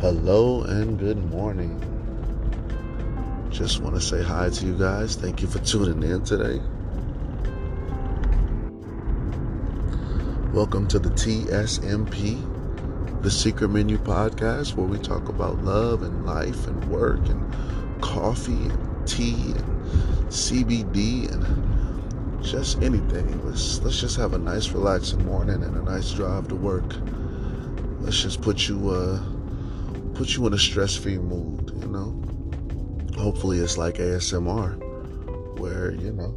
Hello and good morning. Just want to say hi to you guys. Thank you for tuning in today. Welcome to the TSMP, the Secret Menu podcast, where we talk about love and life and work and coffee and tea and CBD and just anything. Let's let's just have a nice, relaxing morning and a nice drive to work. Let's just put you uh, put you in a stress-free mood. You know. Hopefully, it's like ASMR, where you know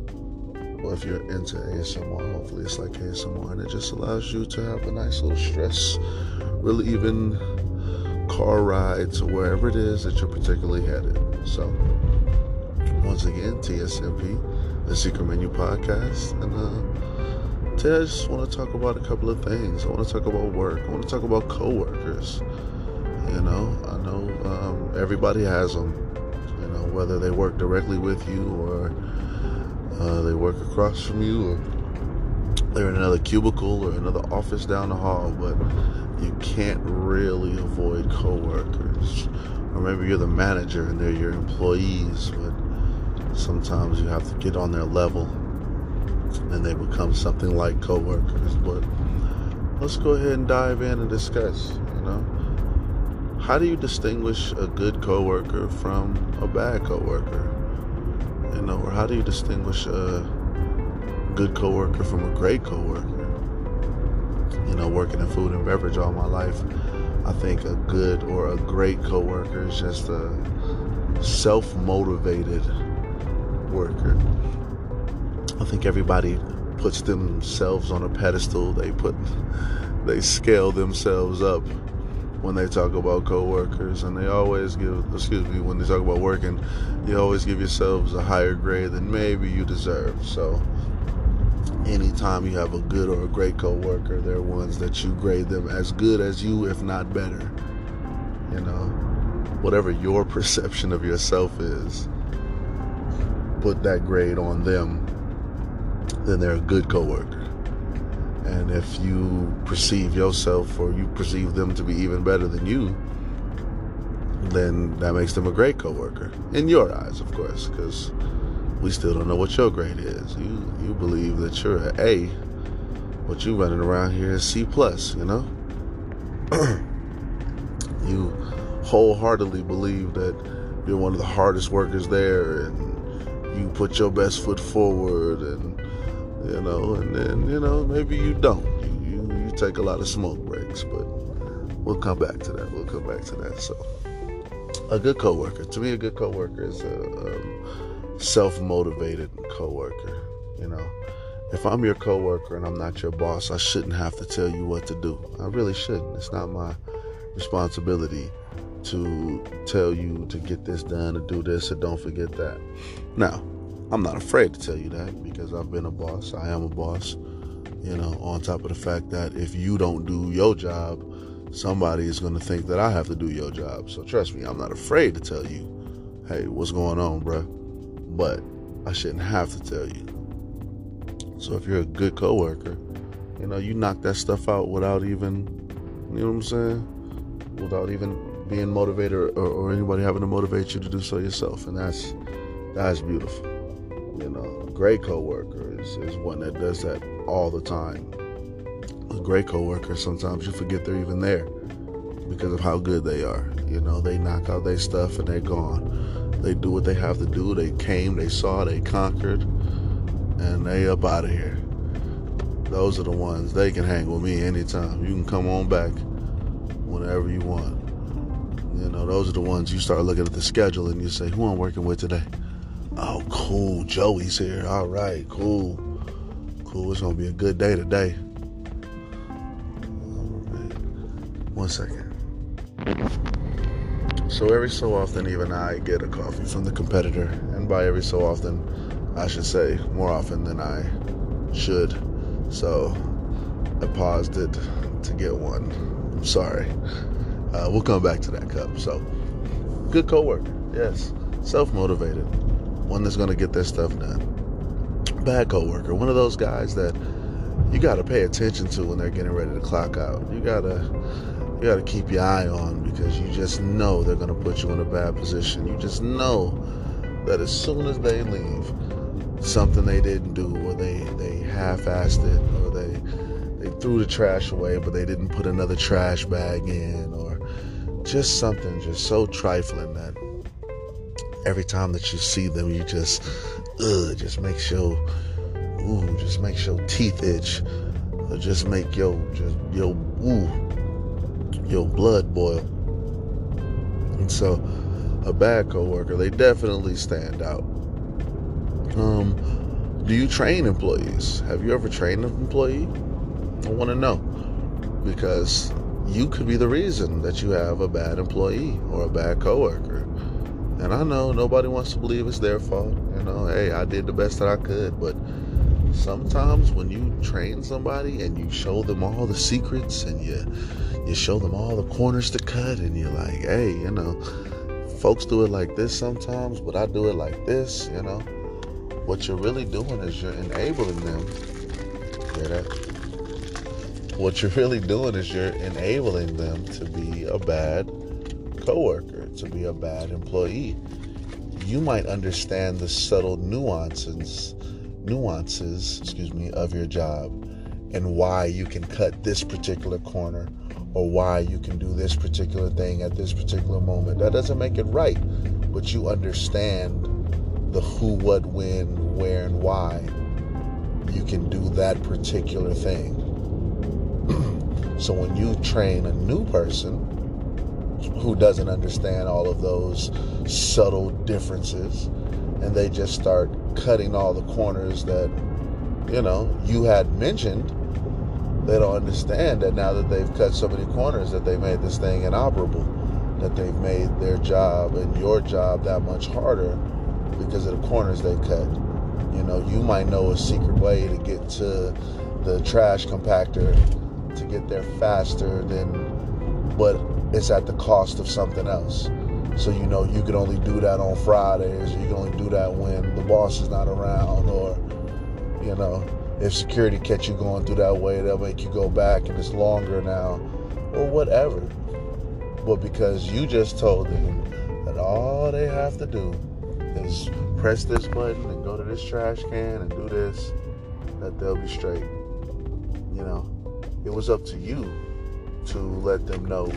well, if you're into ASMR, hopefully it's like ASMR and it just allows you to have a nice little stress relieving car ride to wherever it is that you're particularly headed. So, once again, TSMP, the Secret Menu Podcast, and uh, today I just want to talk about a couple of things. I want to talk about work. I want to talk about coworkers. You know, I know um, everybody has them. You know, whether they work directly with you or uh, they work across from you, or they're in another cubicle or another office down the hall, but you can't really avoid coworkers. Or maybe you're the manager and they're your employees, but sometimes you have to get on their level and they become something like coworkers. But let's go ahead and dive in and discuss, you know. How do you distinguish a good coworker from a bad coworker? You know, or how do you distinguish a good coworker from a great coworker? You know, working in food and beverage all my life, I think a good or a great coworker is just a self-motivated worker. I think everybody puts themselves on a pedestal. They put they scale themselves up when they talk about coworkers, and they always give, excuse me, when they talk about working, you always give yourselves a higher grade than maybe you deserve. So, anytime you have a good or a great coworker, they're ones that you grade them as good as you, if not better. You know, whatever your perception of yourself is, put that grade on them. Then they're a good coworker. And if you perceive yourself or you perceive them to be even better than you, then that makes them a great coworker in your eyes, of course, because we still don't know what your grade is. You you believe that you're an A, but you running around here as C plus, you know. you wholeheartedly believe that you're one of the hardest workers there, and you put your best foot forward and you know, and then you know maybe you don't. You, you take a lot of smoke breaks, but we'll come back to that. We'll come back to that. So, a good coworker. To me, a good coworker is a um, self-motivated coworker. You know, if I'm your coworker and I'm not your boss, I shouldn't have to tell you what to do. I really shouldn't. It's not my responsibility to tell you to get this done or do this or don't forget that. Now, I'm not afraid to tell you that because I've been a boss. I am a boss. You know, on top of the fact that if you don't do your job, somebody is going to think that I have to do your job. So trust me, I'm not afraid to tell you, hey, what's going on, bro? But I shouldn't have to tell you. So if you're a good coworker, you know, you knock that stuff out without even, you know what I'm saying? Without even being motivated or, or anybody having to motivate you to do so yourself. And that's that's beautiful. You know, a great coworker is, is one that does that all the time. A great coworker, sometimes you forget they're even there because of how good they are. You know, they knock out their stuff and they're gone. They do what they have to do. They came, they saw, they conquered, and they up out of here. Those are the ones they can hang with me anytime. You can come on back whenever you want. You know, those are the ones you start looking at the schedule and you say, "Who I'm working with today?" Oh, cool. Joey's here. All right, cool. Cool. It's going to be a good day today. One second. So, every so often, even I get a coffee from the competitor. And by every so often, I should say more often than I should. So, I paused it to get one. I'm sorry. Uh, we'll come back to that cup. So, good coworker. Yes. Self motivated one that's going to get their stuff done. Bad coworker, one of those guys that you got to pay attention to when they're getting ready to clock out. You got to you got to keep your eye on because you just know they're going to put you in a bad position. You just know that as soon as they leave, something they didn't do, or they they half-assed it, or they they threw the trash away, but they didn't put another trash bag in, or just something just so trifling that every time that you see them, you just ugh, just makes your ooh, just makes your teeth itch, or just make your just your ooh your blood boil. And so, a bad coworker, they definitely stand out. Um, do you train employees? Have you ever trained an employee? I want to know because you could be the reason that you have a bad employee or a bad coworker. And I know nobody wants to believe it's their fault. You know, hey, I did the best that I could, but sometimes when you train somebody and you show them all the secrets and you you show them all the corners to cut and you're like hey you know folks do it like this sometimes but i do it like this you know. What you're really doing is you're enabling them. Hear that? What you're really doing is you're enabling them to be a bad coworker to be a bad employee you might understand the subtle nuances nuances excuse me of your job and why you can cut this particular corner or why you can do this particular thing at this particular moment. That doesn't make it right, but you understand the who, what, when, where, and why you can do that particular thing. so when you train a new person who doesn't understand all of those subtle differences and they just start cutting all the corners that you know you had mentioned. They don't understand that now that they've cut so many corners that they made this thing inoperable that they've made their job and your job that much harder because of the corners they cut. You know you might know a secret way to get to the trash compactor to get there faster than but it's at the cost of something else so you know you can only do that on fridays you can only do that when the boss is not around or you know if security catch you going through that way, they'll make you go back and it's longer now, or whatever. But because you just told them that all they have to do is press this button and go to this trash can and do this, that they'll be straight. You know, it was up to you to let them know,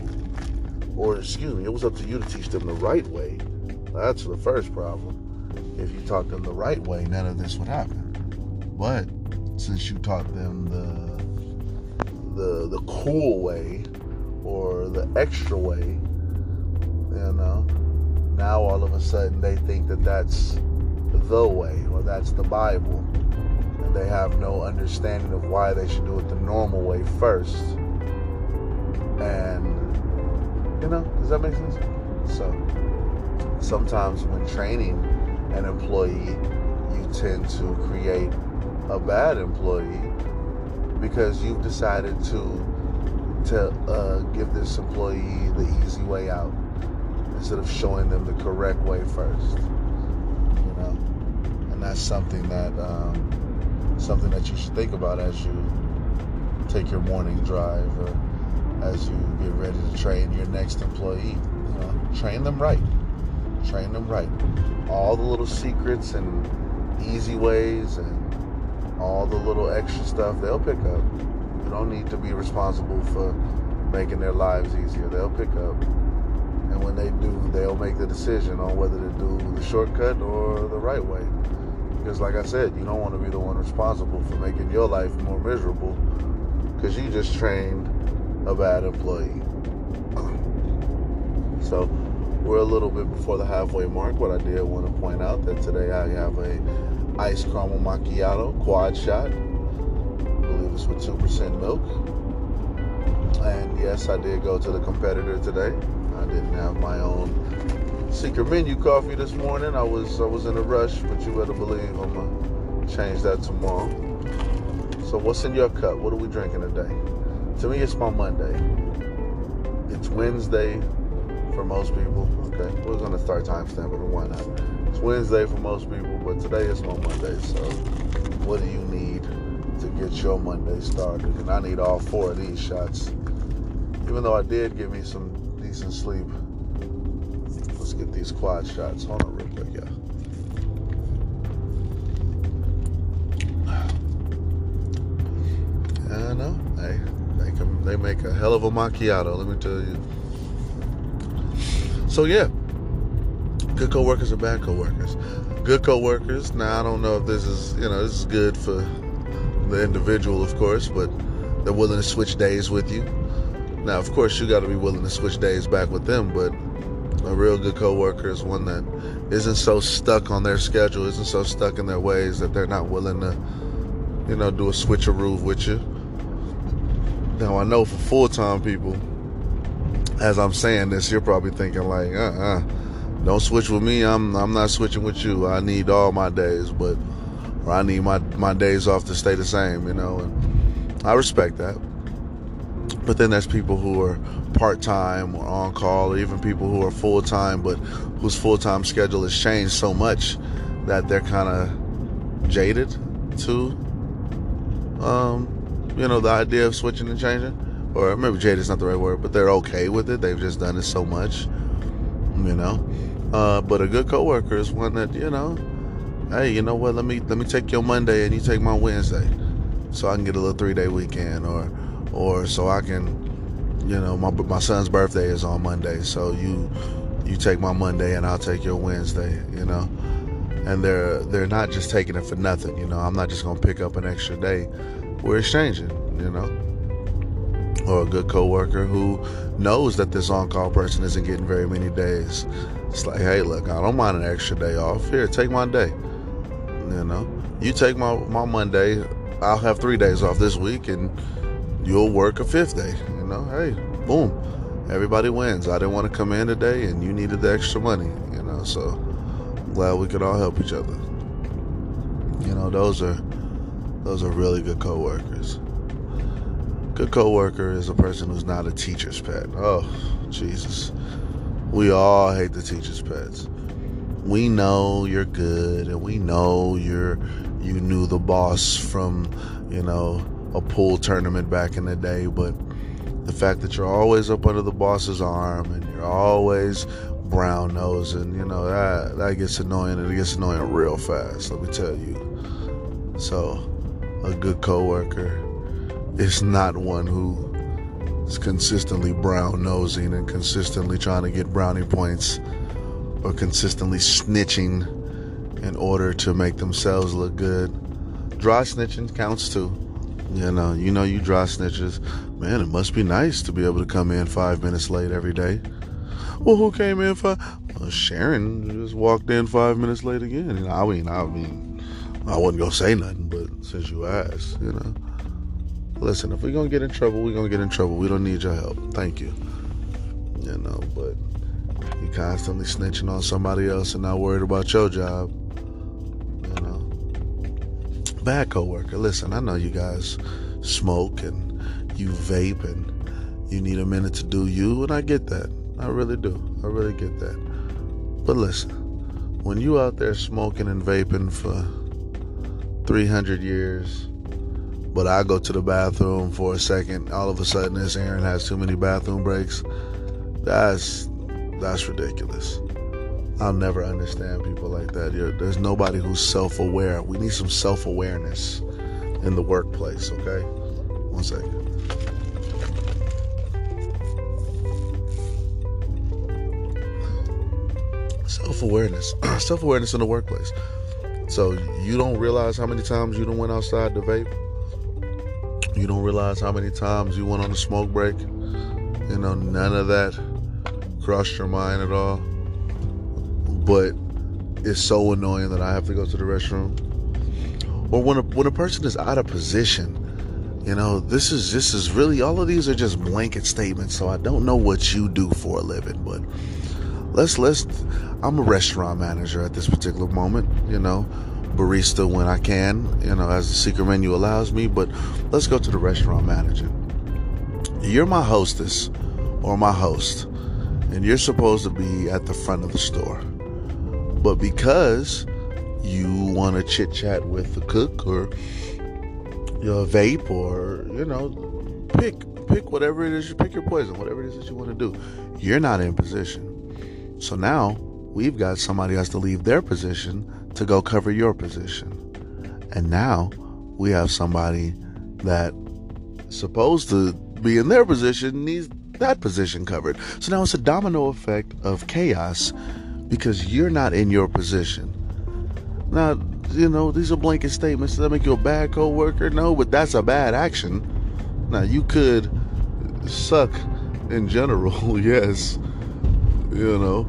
or excuse me, it was up to you to teach them the right way. That's the first problem. If you taught them the right way, none of this would happen. But since you taught them the the the cool way or the extra way, you know, now all of a sudden they think that that's the way or that's the Bible, and they have no understanding of why they should do it the normal way first. And you know, does that make sense? So sometimes when training an employee, you tend to create a bad employee because you've decided to to uh, give this employee the easy way out instead of showing them the correct way first. You know, and that's something that um, something that you should think about as you take your morning drive or as you get ready to train your next employee. You know, train them right. Train them right. All the little secrets and easy ways and all the little extra stuff they'll pick up. You don't need to be responsible for making their lives easier. They'll pick up. And when they do, they'll make the decision on whether to do the shortcut or the right way. Because, like I said, you don't want to be the one responsible for making your life more miserable because you just trained a bad employee. so, we're a little bit before the halfway mark, but I did want to point out that today I have a iced caramel macchiato, quad shot. I believe it's with 2% milk. And yes, I did go to the competitor today. I didn't have my own secret menu coffee this morning. I was I was in a rush, but you better believe I'm gonna change that tomorrow. So what's in your cup? What are we drinking today? To me, it's my Monday. It's Wednesday for most people. Okay, we're gonna start timestamping it. Why not? It's Wednesday for most people, but today is my Monday. So, what do you need to get your Monday started? And I need all four of these shots. even though I did give me some decent sleep. Let's get these quad shots. On real quick, yeah. I know. They make them, they make a hell of a macchiato, let me tell you. So yeah, good coworkers or bad coworkers. Good coworkers. Now I don't know if this is you know this is good for the individual, of course, but they're willing to switch days with you. Now, of course, you got to be willing to switch days back with them, but a real good coworker is one that isn't so stuck on their schedule, isn't so stuck in their ways that they're not willing to, you know, do a switcheroo with you. Now, I know for full time people, as I'm saying this, you're probably thinking like, uh uh-uh, uh, do not switch with me. I'm I'm not switching with you. I need all my days, but or I need my my days off to stay the same, you know. And I respect that. But then there's people who are part time or on call, or even people who are full time, but whose full time schedule has changed so much that they're kind of jaded to, um, you know, the idea of switching and changing. Or maybe jaded is not the right word, but they're okay with it. They've just done it so much, you know. Uh, but a good coworker is one that you know, hey, you know what? Let me let me take your Monday and you take my Wednesday, so I can get a little three day weekend, or or so I can, you know, my my son's birthday is on Monday, so you you take my Monday and I'll take your Wednesday, you know. And they're they're not just taking it for nothing, you know. I'm not just gonna pick up an extra day. We're exchanging, you know. Or a good coworker who knows that this on-call person isn't getting very many days. It's like, hey, look, I don't mind an extra day off. Here, take my day. You know, you take my my Monday. I'll have three days off this week, and you'll work a fifth day. You know, hey, boom, everybody wins. I didn't want to come in today, and you needed the extra money. You know, so glad we could all help each other. You know, those are those are really good coworkers. Good coworker is a person who's not a teacher's pet. Oh, Jesus. We all hate the teacher's pets. We know you're good and we know you're you knew the boss from, you know, a pool tournament back in the day, but the fact that you're always up under the boss's arm and you're always brown nosing, you know, that that gets annoying and it gets annoying real fast, let me tell you. So a good coworker is not one who is consistently brown nosing and consistently trying to get brownie points or consistently snitching in order to make themselves look good. Dry snitching counts too. You know, you know, you dry snitches. Man, it must be nice to be able to come in five minutes late every day. Well, who came in five? Well, Sharon just walked in five minutes late again. I mean, I mean, I wasn't gonna say nothing, but since you asked, you know, listen, if we're gonna get in trouble, we're gonna get in trouble. We don't need your help. Thank you. You know, but you constantly snitching on somebody else and not worried about your job You know. bad coworker. Listen, I know you guys smoke and you vape and you need a minute to do you, and I get that. I really do. I really get that. But listen, when you out there smoking and vaping for 300 years, but I go to the bathroom for a second, all of a sudden this Aaron has too many bathroom breaks. That's that's ridiculous. I'll never understand people like that. You're, there's nobody who's self aware. We need some self awareness in the workplace, okay? One second. Self awareness. self awareness in the workplace. So you don't realize how many times you don't went outside to vape. You don't realize how many times you went on a smoke break. You know, none of that crossed your mind at all but it's so annoying that I have to go to the restroom. Or when a, when a person is out of position, you know, this is this is really all of these are just blanket statements. So I don't know what you do for a living, but let's let's. I'm a restaurant manager at this particular moment. You know, barista when I can. You know, as the secret menu allows me. But let's go to the restaurant manager. You're my hostess or my host, and you're supposed to be at the front of the store. But because you want to chit chat with the cook or your vape or, you know, pick pick whatever it is. You pick your poison, whatever it is that you want to do. You're not in position. So now we've got somebody has to leave their position to go cover your position. And now we have somebody that supposed to be in their position needs that position covered. So now it's a domino effect of chaos because you're not in your position. Now, you know, these are blanket statements. Does that make you a bad coworker? No, but that's a bad action. Now, you could suck in general, yes, you know,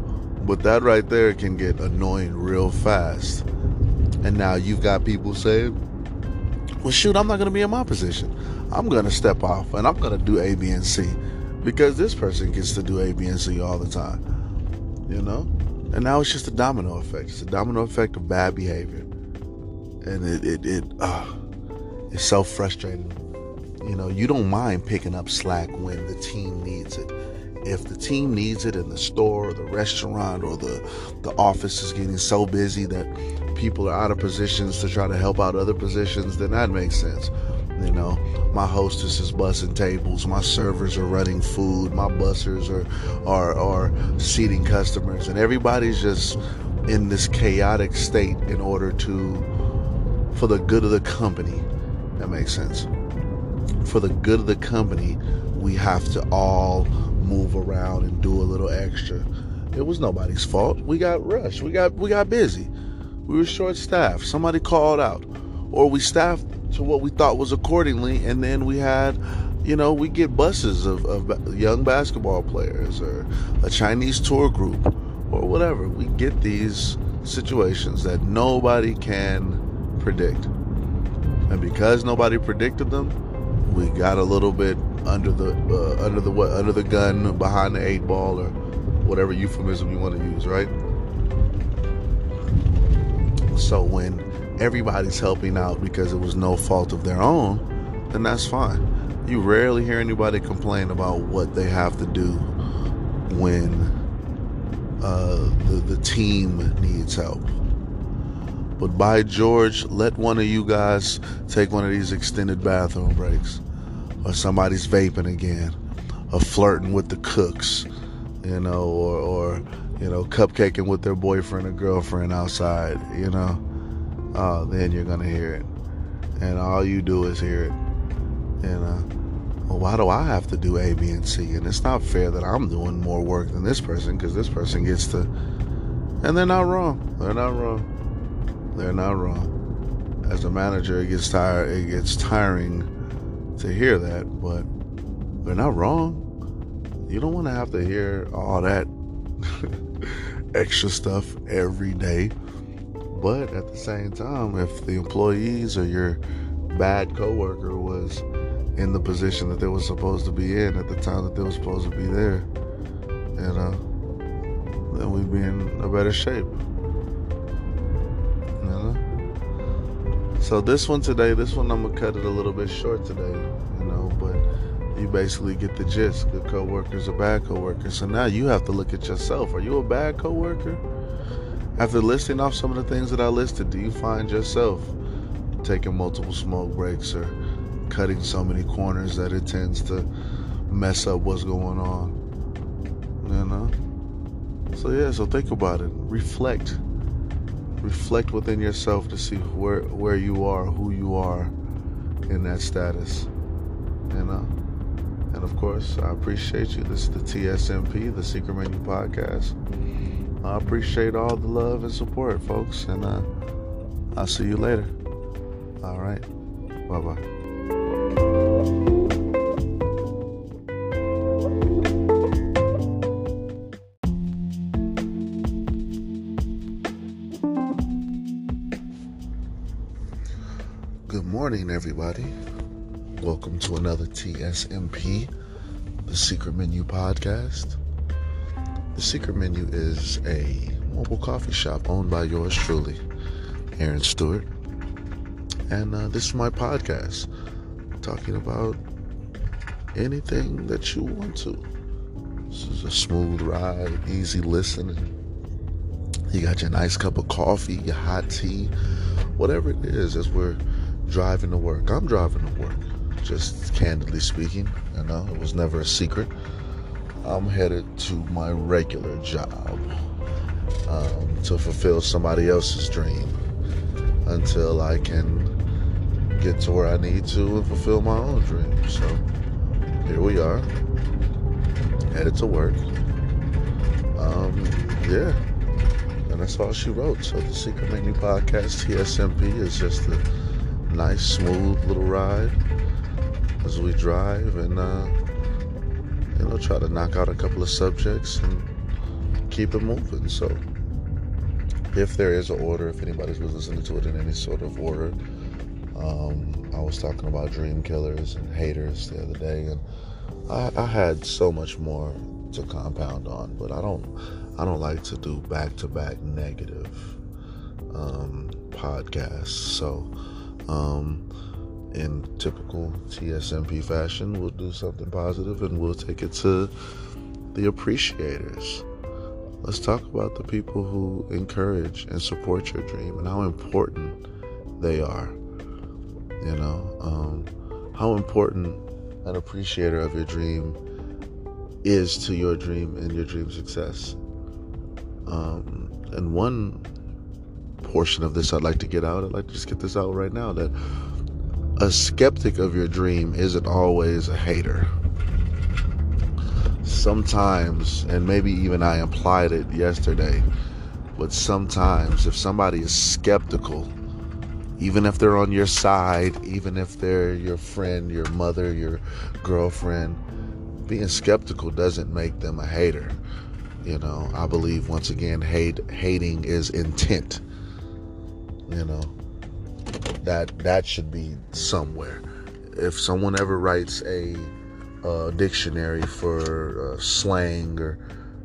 but that right there can get annoying real fast. And now you've got people saying, well, shoot, I'm not going to be in my position. I'm going to step off and I'm going to do A, B, and C because this person gets to do A, B, and C all the time, you know? And now it's just a domino effect. It's a domino effect of bad behavior. And it, it, it uh, it's so frustrating. You know, you don't mind picking up slack when the team needs it. If the team needs it in the store or the restaurant or the, the office is getting so busy that people are out of positions to try to help out other positions, then that makes sense. You know, my hostess is bussing tables, my servers are running food, my bussers are are are seating customers, and everybody's just in this chaotic state in order to for the good of the company. That makes sense. For the good of the company, we have to all move around and do a little extra. It was nobody's fault. We got rushed. We got we got busy. We were short staffed. Somebody called out. Or we staffed to what we thought was accordingly, and then we had, you know, we get buses of, of young basketball players or a Chinese tour group or whatever. We get these situations that nobody can predict. And because nobody predicted them, we got a little bit under the uh, under the what under the gun behind the eight ball or whatever euphemism you want to use, right? So when everybody's helping out because it was no fault of their own, then that's fine. You rarely hear anybody complain about what they have to do when uh, the, the team needs help. But by George, let one of you guys take one of these extended bathroom breaks, or somebody's vaping again, or flirting with the cooks, you know, or, or you know, cupcaking with their boyfriend or girlfriend outside, you know oh, then you're gonna hear it, and all you do is hear it. And well, why do I have to do A, B, and C? And it's not fair that I'm doing more work than this person because this person gets to. And they're not wrong. They're not wrong. They're not wrong. As a manager, it gets tired. It gets tiring to hear that, but they're not wrong. You don't want to have to hear all that extra stuff every day. But at the same time, if the employees or your bad coworker was in the position that they were supposed to be in at the time that they were supposed to be there, you uh, know, then we'd be in a better shape. Know? So this one today, this one I'm gonna cut it a little bit short today, you know, but you basically get the gist. Good coworkers are bad coworkers. So now you have to look at yourself. Are you a bad coworker? After listing off some of the things that I listed, do you find yourself taking multiple smoke breaks or cutting so many corners that it tends to mess up what's going on? You know? So, yeah, so think about it. Reflect. Reflect within yourself to see where, where you are, who you are in that status. You know? And of course, I appreciate you. This is the TSMP, the Secret Menu Podcast. I appreciate all the love and support, folks, and uh, I'll see you later. All right. Bye bye. Morning, everybody. Welcome to another TSMP, the Secret Menu Podcast. The Secret Menu is a mobile coffee shop owned by yours truly, Aaron Stewart. And uh, this is my podcast, talking about anything that you want to. This is a smooth ride, easy listening. You got your nice cup of coffee, your hot tea, whatever it is as we're driving to work. I'm driving to work. just candidly speaking. You know, it was never a secret. I'm headed to my regular job um, to fulfill somebody else's dream until I can get to where I need to and fulfill my own dream. So here we are, headed to work. Um, yeah, and that's all she wrote. So the Secret Menu Podcast TSMP is just a nice, smooth little ride as we drive and uh, you know try to knock out a couple of subjects and keep it moving. So if there is an order, if anybody's was listening to it in any sort of order, um, I was talking about dream killers and haters the other day, and I, I had so much more to compound on, but I don't I don't like to do back to back negative um, podcasts. So, um, in typical TSMP fashion, we'll do something positive and we'll take it to the appreciators. Let's talk about the people who encourage and support your dream and how important they are. You know, um, how important an appreciator of your dream is to your dream and your dream success. Um, and one portion of this I'd like to get out, I'd like to just get this out right now that a skeptic of your dream isn't always a hater. Sometimes, and maybe even I implied it yesterday, but sometimes if somebody is skeptical, even if they're on your side, even if they're your friend, your mother, your girlfriend, being skeptical doesn't make them a hater. You know, I believe once again, hate hating is intent. You know, that that should be somewhere. If someone ever writes a, a dictionary for uh, slang or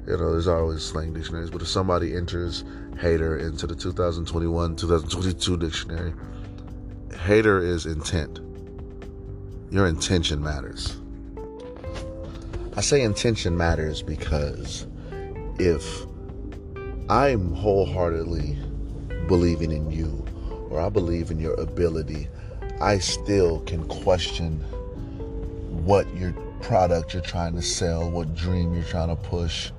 you know, there's always slang dictionaries, but if somebody enters hater into the 2021 2022 dictionary, hater is intent. Your intention matters. I say intention matters because if I'm wholeheartedly believing in you or I believe in your ability, I still can question what your product you're trying to sell, what dream you're trying to push.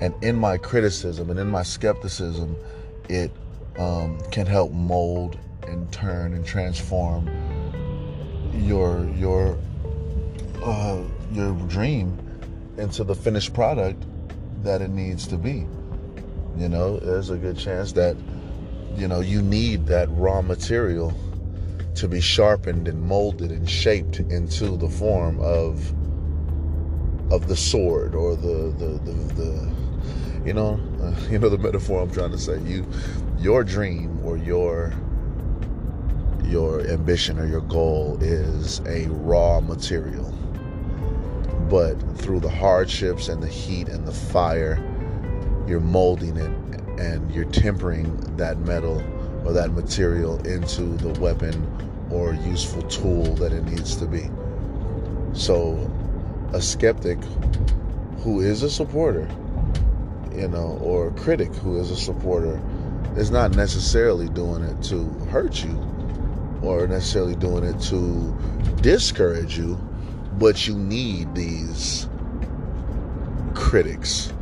And in my criticism and in my skepticism, it um, can help mold and turn and transform your your uh, your dream into the finished product that it needs to be. You know, there's a good chance that you know you need that raw material to be sharpened and molded and shaped into the form of of the sword or the the the, the you know uh, you know the metaphor I'm trying to say. You your dream or your your ambition or your goal is a raw material. But through the hardships and the heat and the fire, you're molding it and you're tempering that metal or that material into the weapon or useful tool that it needs to be. So, a skeptic who is a supporter, you know, or a critic who is a supporter is not necessarily doing it to hurt you or necessarily doing it to discourage you but you need these critics,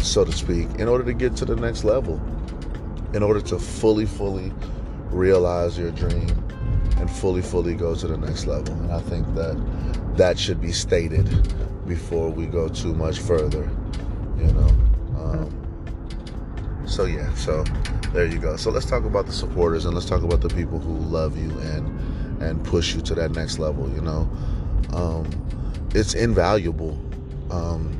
so to speak, in order to get to the next level, in order to fully, fully realize your dream and fully, fully go to the next level. And I think that that should be stated before we go too much further, you know. Um, so, yeah, so there you go. So let's talk about the supporters and let's talk about the people who love you and and push you to that next level, you know um, it's invaluable. Um,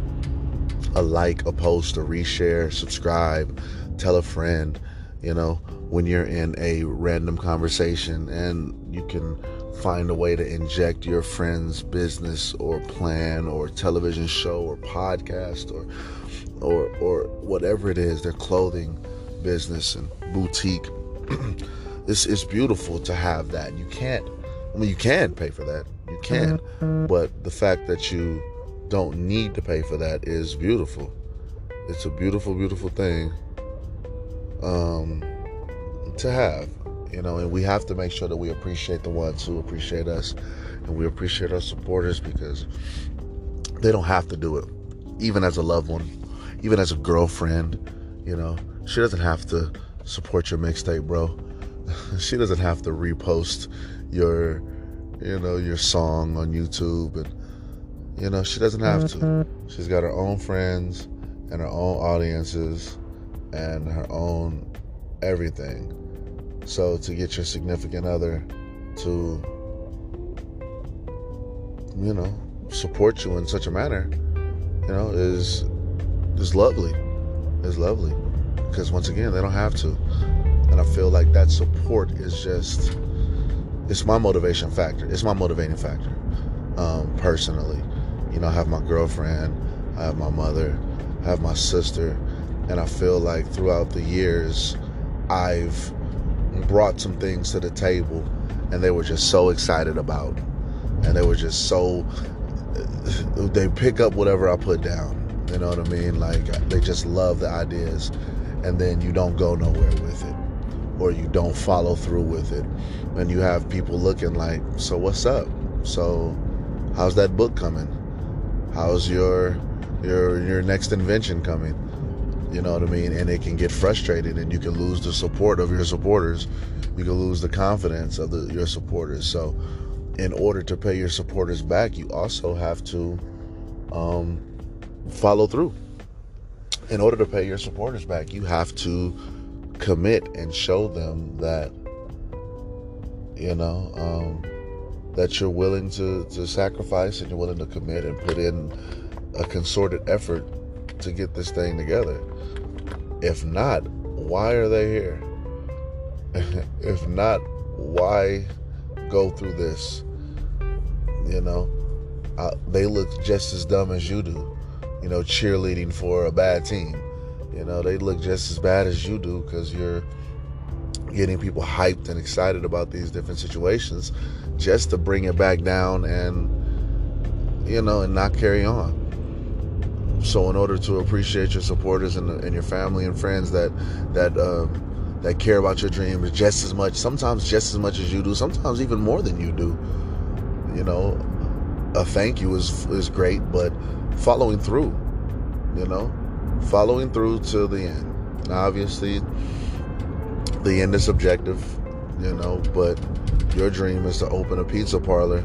a like, a post, a reshare, subscribe, tell a friend, you know, when you're in a random conversation and you can find a way to inject your friend's business or plan or television show or podcast or or or whatever it is, their clothing business and boutique. this is beautiful to have that. You can't I mean you can pay for that you can. Mm-hmm. But the fact that you don't need to pay for that is beautiful. It's a beautiful, beautiful thing um, to have. You know, and we have to make sure that we appreciate the ones who appreciate us and we appreciate our supporters because they don't have to do it. Even as a loved one, even as a girlfriend, you know, she doesn't have to support your mixtape, bro. she doesn't have to repost your, you know, your song on YouTube and you know, she doesn't have to. She's got her own friends and her own audiences and her own everything. So to get your significant other to you know, support you in such a manner, you know, is is lovely. Is lovely. Because once again, they don't have to. And I feel like that support is just it's my motivation factor. It's my motivating factor. Um, personally. You know, I have my girlfriend, I have my mother, I have my sister, and I feel like throughout the years I've brought some things to the table and they were just so excited about and they were just so they pick up whatever I put down. You know what I mean? Like they just love the ideas, and then you don't go nowhere with it, or you don't follow through with it, and you have people looking like, so what's up? So how's that book coming? How's your your your next invention coming? You know what I mean? And it can get frustrated, and you can lose the support of your supporters. You can lose the confidence of the, your supporters. So in order to pay your supporters back, you also have to um, follow through. In order to pay your supporters back, you have to commit and show them that you know um, that you're willing to, to sacrifice and you're willing to commit and put in a concerted effort to get this thing together. If not, why are they here? if not, why go through this? You know, uh, they look just as dumb as you do. You know, cheerleading for a bad team. You know, they look just as bad as you do because you're getting people hyped and excited about these different situations just to bring it back down and you know and not carry on so in order to appreciate your supporters and, and your family and friends that that um, that care about your dreams just as much sometimes just as much as you do sometimes even more than you do you know, a thank you is is great, but following through, you know, following through to the end. Now, obviously, the end is subjective, you know, but your dream is to open a pizza parlor,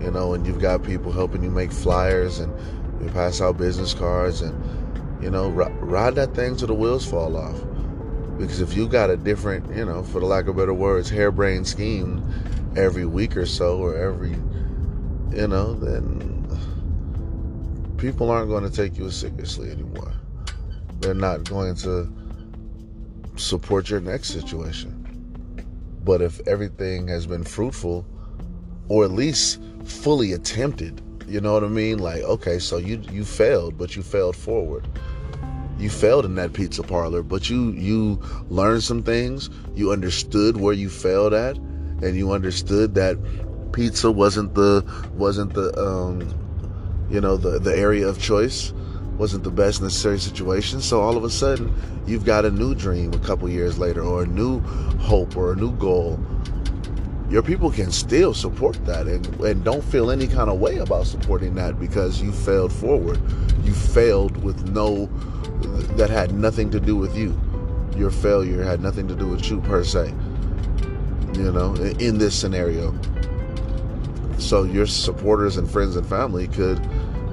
you know, and you've got people helping you make flyers and you pass out business cards and you know, ride that thing till the wheels fall off. Because if you got a different, you know, for the lack of better words, harebrained scheme every week or so or every you know, then people aren't going to take you seriously anymore. They're not going to support your next situation. But if everything has been fruitful, or at least fully attempted, you know what I mean? Like, okay, so you you failed, but you failed forward. You failed in that pizza parlor, but you you learned some things. You understood where you failed at, and you understood that pizza wasn't the wasn't the um, you know the the area of choice wasn't the best necessary situation. So all of a sudden you've got a new dream a couple years later or a new hope or a new goal. Your people can still support that and, and don't feel any kind of way about supporting that because you failed forward. You failed with no that had nothing to do with you. Your failure had nothing to do with you per se you know in this scenario. So your supporters and friends and family could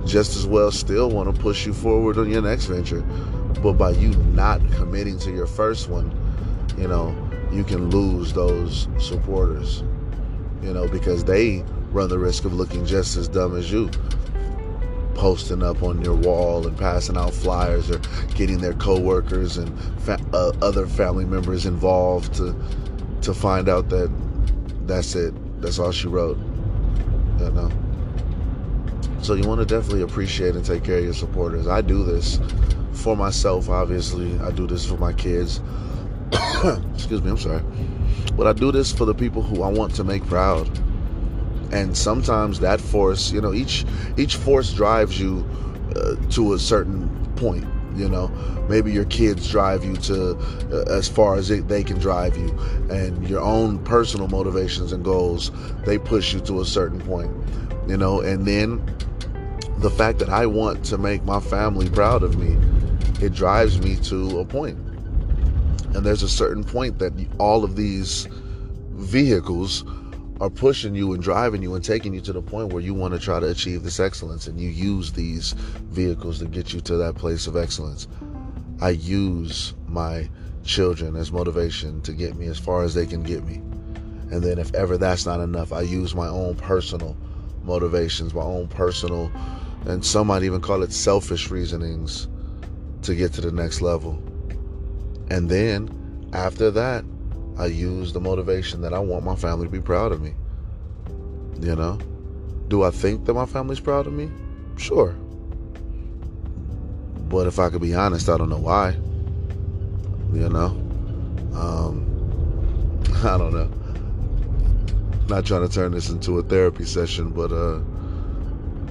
just as well still want to push you forward on your next venture. But by you not committing to your first one, you know, you can lose those supporters, you know, because they run the risk of looking just as dumb as you posting up on your wall and passing out flyers or getting their coworkers and fa- uh, other family members involved to to find out that that's it that's all she wrote you know. So you want to definitely appreciate and take care of your supporters. I do this for myself, obviously. I do this for my kids. Excuse me, I'm sorry. But I do this for the people who I want to make proud. And sometimes that force, you know, each each force drives you uh, to a certain point. You know, maybe your kids drive you to uh, as far as it, they can drive you, and your own personal motivations and goals they push you to a certain point. You know, and then the fact that I want to make my family proud of me, it drives me to a point. And there's a certain point that all of these vehicles are pushing you and driving you and taking you to the point where you want to try to achieve this excellence and you use these vehicles to get you to that place of excellence. I use my children as motivation to get me as far as they can get me. And then if ever that's not enough, I use my own personal motivations, my own personal and some might even call it selfish reasonings to get to the next level. And then after that, I use the motivation that I want my family to be proud of me. You know? Do I think that my family's proud of me? Sure. But if I could be honest, I don't know why. You know? Um, I don't know. Not trying to turn this into a therapy session, but uh,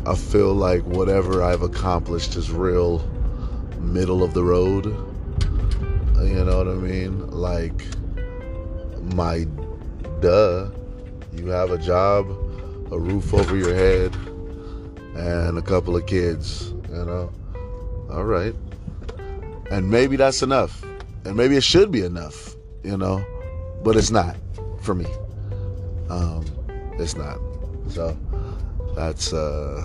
I feel like whatever I've accomplished is real middle of the road. You know what I mean? Like, my duh. You have a job, a roof over your head, and a couple of kids, you know? All right. And maybe that's enough. And maybe it should be enough, you know? But it's not for me. Um, it's not. So that's uh,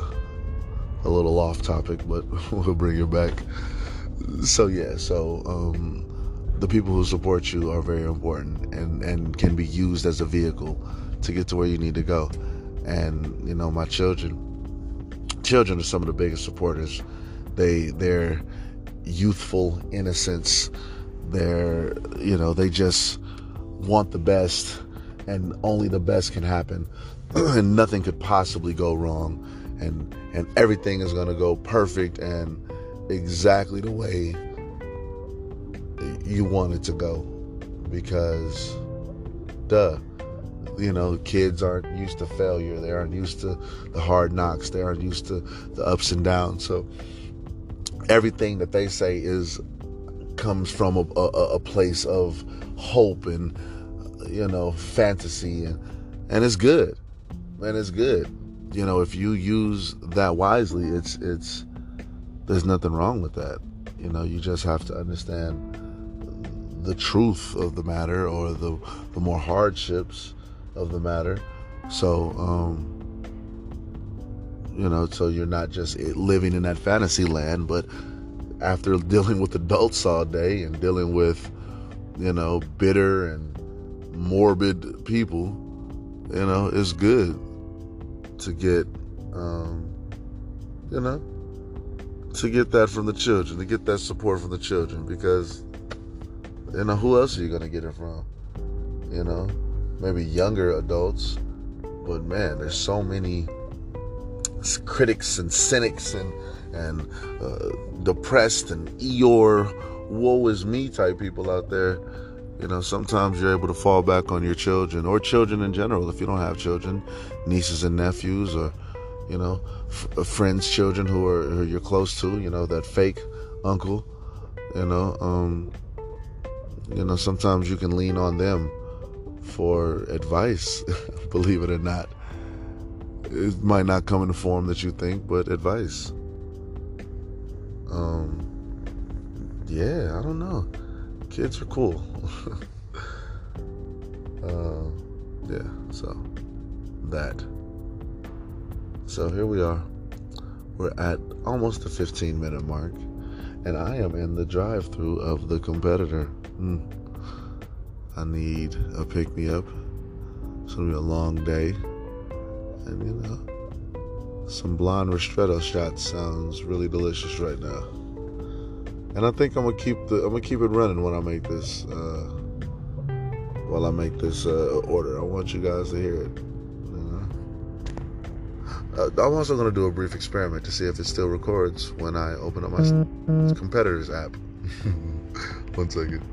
a little off topic, but we'll bring it back. So, yeah, so um, the people who support you are very important and, and can be used as a vehicle to get to where you need to go. And, you know, my children, children are some of the biggest supporters. They, their youthful innocence, their, you know, they just want the best and only the best can happen and nothing could possibly go wrong. And and everything is going to go perfect and exactly the way you want it to go. Because duh you know kids aren't used to failure. They aren't used to the hard knocks. They aren't used to the ups and downs. So everything that they say is comes from a, a, a place of hope and you know fantasy. And and it's good and it's good. You know if you use that wisely it's it's there's nothing wrong with that. You know you just have to understand the truth of the matter or the, the more hardships of the matter. So, um, you know, so you're not just living in that fantasy land, but after dealing with adults all day and dealing with, you know, bitter and morbid people, you know, it's good to get, um, you know, to get that from the children, to get that support from the children, because you know, who else are you gonna get it from? You know, maybe younger adults, but man, there's so many critics and cynics and and uh, depressed and Eeyore, woe is me type people out there. You know, sometimes you're able to fall back on your children or children in general if you don't have children, nieces and nephews, or you know, f- uh, friends' children who are who you're close to. You know, that fake uncle. You know, um, you know, sometimes you can lean on them for advice, believe it or not. It might not come in the form that you think, but advice. Um, yeah, I don't know. Kids are cool. uh, yeah, so that. So here we are. We're at almost the 15 minute mark, and I am in the drive through of the competitor. Mm. I need a pick me up. It's gonna be a long day. And you know, some blonde ristretto shots sounds really delicious right now. And I think I'm gonna keep the I'm gonna keep it running when I make this uh, while I make this uh, order. I want you guys to hear it. Uh, I'm also gonna do a brief experiment to see if it still records when I open up my competitor's app. One second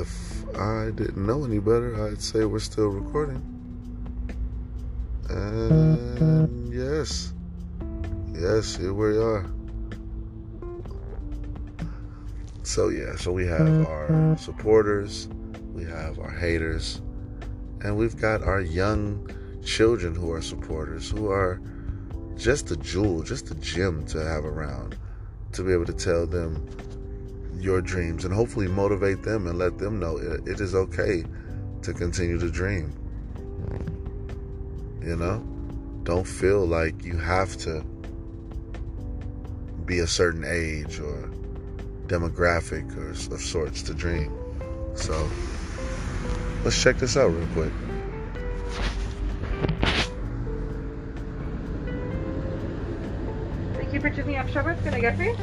if I didn't know any better, I'd say we're still recording. And yes, yes, here we are. So yeah, so we have our supporters, we have our haters, and we've got our young children who are supporters, who are just a jewel, just a gem to have around, to be able to tell them your dreams and hopefully motivate them and let them know it, it is okay to continue to dream. You know, don't feel like you have to be a certain age or demographic or of sorts to dream. So let's check this out real quick. You for choosing Upshot. What can I get for you?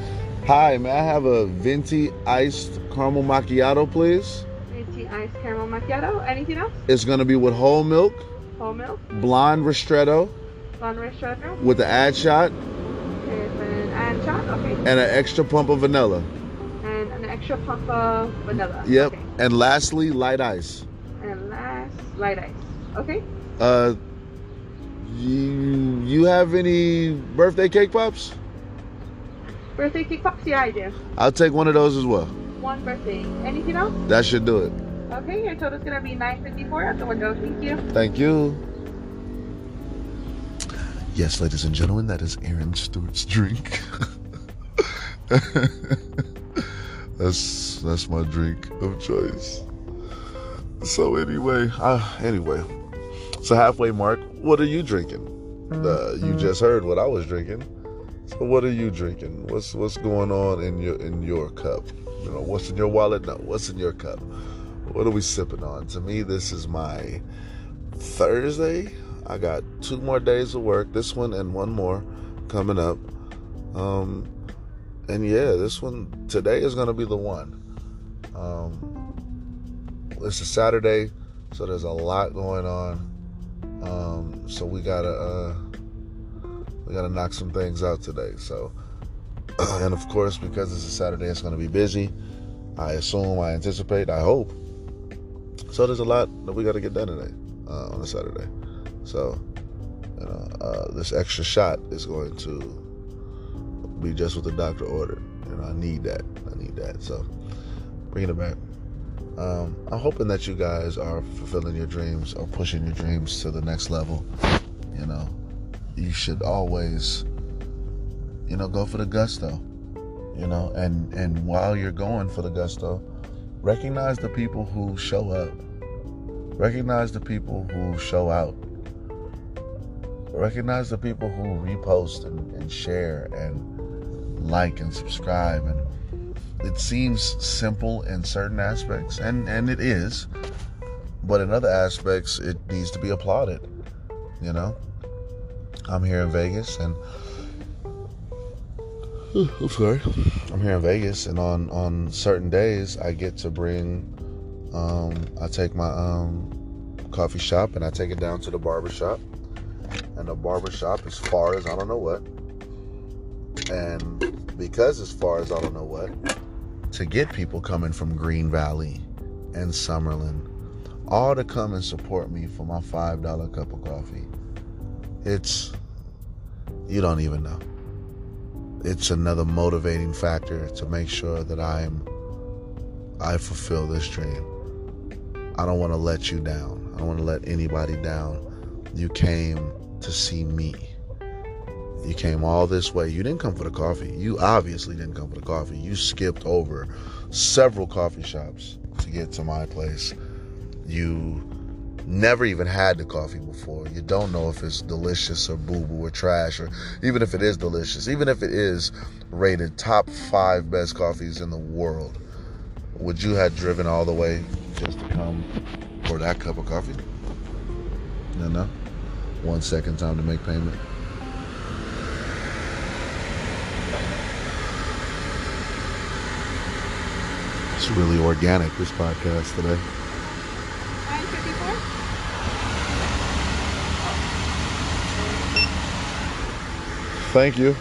Hi, may I have a venti iced caramel macchiato, please? Venti iced caramel macchiato. Anything else? It's gonna be with whole milk, Whole milk, blonde ristretto, blonde ristretto, with the ad shot, an and shot. Okay. and an extra pump of vanilla. And an extra pump of vanilla. Yep. Okay. And lastly, light ice. And last, light ice. Okay. Uh, you you have any birthday cake pops? Birthday cake pops. Yeah, I do. I'll take one of those as well. One birthday. Anything else? That should do it. Okay. Your total's gonna be nine fifty four at the window. Thank you. Thank you. Yes, ladies and gentlemen, that is Aaron Stewart's drink. that's that's my drink of choice. So anyway, uh, anyway, so halfway mark. What are you drinking? Uh, you just heard what I was drinking. What are you drinking? What's what's going on in your in your cup? You know, what's in your wallet? No, what's in your cup? What are we sipping on? To me, this is my Thursday. I got two more days of work. This one and one more coming up. Um, and yeah, this one today is gonna be the one. Um, it's a Saturday, so there's a lot going on. Um, so we gotta uh, we gotta knock some things out today. So, and of course, because it's a Saturday, it's gonna be busy. I assume, I anticipate, I hope. So there's a lot that we gotta get done today uh, on a Saturday. So, you know, uh, this extra shot is going to be just what the doctor ordered. You know, I need that. I need that. So, bringing it back. Um, I'm hoping that you guys are fulfilling your dreams or pushing your dreams to the next level. You know, you should always, you know, go for the gusto. You know, and and while you're going for the gusto, recognize the people who show up. Recognize the people who show out. Recognize the people who repost and, and share and like and subscribe and it seems simple in certain aspects and and it is but in other aspects it needs to be applauded you know i'm here in vegas and i'm sorry. I'm here in vegas and on on certain days i get to bring um i take my um coffee shop and i take it down to the barber shop. And the barber shop as far as i don't know what. And because as far as i don't know what to get people coming from Green Valley and Summerlin, all to come and support me for my $5 cup of coffee. It's, you don't even know. It's another motivating factor to make sure that I'm, I fulfill this dream. I don't want to let you down. I don't want to let anybody down. You came to see me. You came all this way. You didn't come for the coffee. You obviously didn't come for the coffee. You skipped over several coffee shops to get to my place. You never even had the coffee before. You don't know if it's delicious or boo boo or trash, or even if it is delicious, even if it is rated top five best coffees in the world. Would you have driven all the way just to come for that cup of coffee? No, no. One second time to make payment. It's really organic, this podcast today. Nine fifty four. Thank you.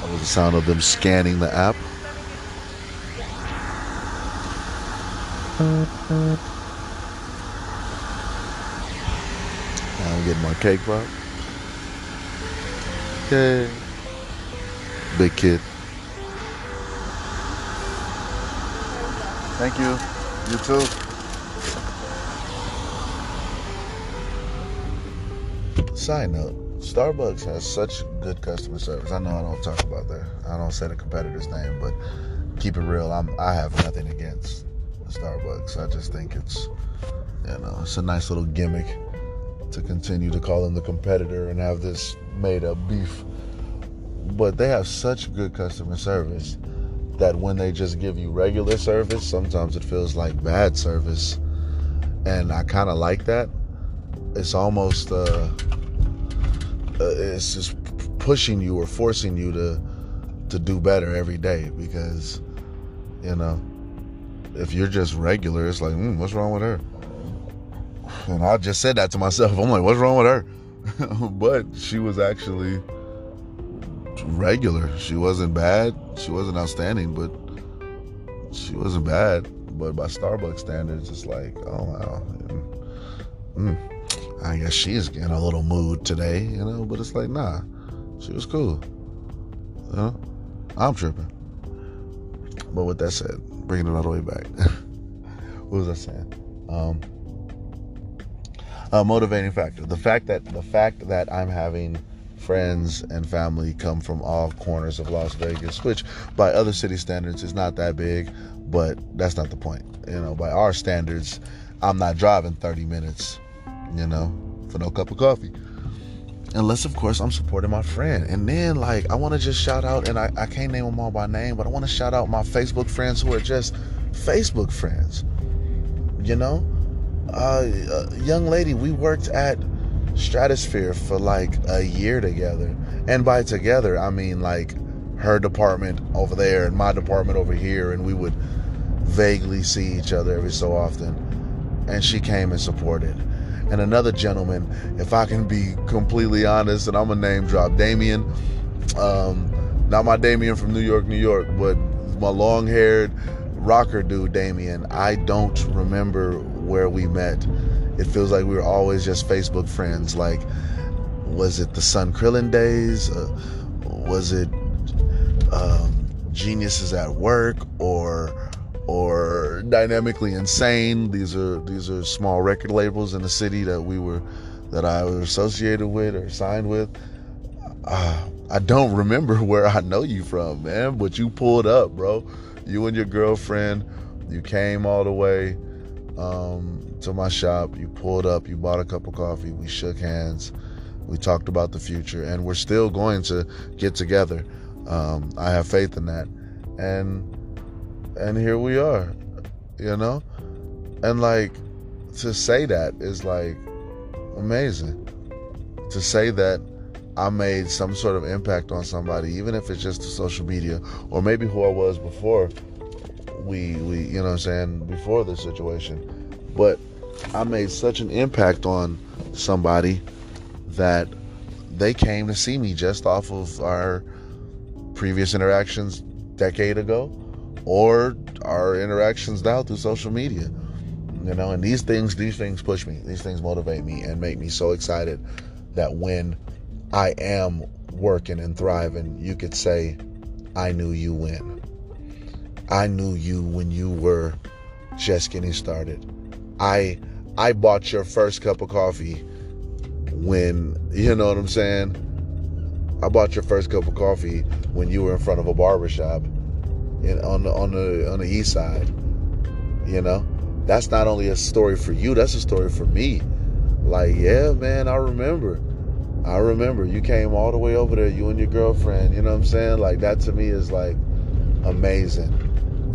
That was the sound of them scanning the app. Now I'm getting my cake pop. Yay. Big kid. Thank you. You too. Side note, Starbucks has such good customer service. I know I don't talk about that. I don't say the competitor's name, but keep it real. I'm I have nothing against Starbucks. I just think it's you know, it's a nice little gimmick to continue to call them the competitor and have this made up beef. But they have such good customer service that when they just give you regular service, sometimes it feels like bad service. And I kind of like that. It's almost, uh, uh, it's just pushing you or forcing you to to do better every day because, you know, if you're just regular, it's like, mm, what's wrong with her? And I just said that to myself. I'm like, what's wrong with her? but she was actually regular. She wasn't bad. She wasn't outstanding, but she wasn't bad. But by Starbucks standards, it's like, oh wow. And, mm, I guess she's in a little mood today, you know. But it's like, nah, she was cool. You know, I'm tripping. But with that said, bringing it all the way back. what was I saying? Um, a motivating factor. The fact that the fact that I'm having friends and family come from all corners of Las Vegas, which by other city standards is not that big, but that's not the point. You know, by our standards, I'm not driving 30 minutes, you know, for no cup of coffee. Unless, of course, I'm supporting my friend. And then, like, I want to just shout out, and I, I can't name them all by name, but I want to shout out my Facebook friends who are just Facebook friends. You know? Uh, a young lady, we worked at Stratosphere for like a year together. And by together, I mean like her department over there and my department over here, and we would vaguely see each other every so often. And she came and supported. And another gentleman, if I can be completely honest, and I'm a name drop, Damien. Um, not my Damien from New York, New York, but my long haired rocker dude, Damien. I don't remember where we met. It feels like we were always just Facebook friends. Like, was it the Sun Krillin days? Uh, was it um, Geniuses at Work or or Dynamically Insane? These are these are small record labels in the city that we were that I was associated with or signed with. Uh, I don't remember where I know you from, man, but you pulled up, bro. You and your girlfriend, you came all the way um, to my shop. You pulled up, you bought a cup of coffee, we shook hands, we talked about the future, and we're still going to get together. Um, I have faith in that, and and here we are, you know, and like to say that is like amazing. To say that I made some sort of impact on somebody, even if it's just to social media or maybe who I was before we we you know what I'm saying before this situation. But I made such an impact on somebody that they came to see me just off of our previous interactions decade ago or our interactions now through social media. You know, and these things these things push me. These things motivate me and make me so excited that when I am working and thriving, you could say I knew you when. I knew you when you were just getting started. I I bought your first cup of coffee when you know what I'm saying. I bought your first cup of coffee when you were in front of a barbershop in, on the on the on the east side. You know, that's not only a story for you, that's a story for me. Like, yeah, man, I remember. I remember you came all the way over there, you and your girlfriend, you know what I'm saying? Like that to me is like amazing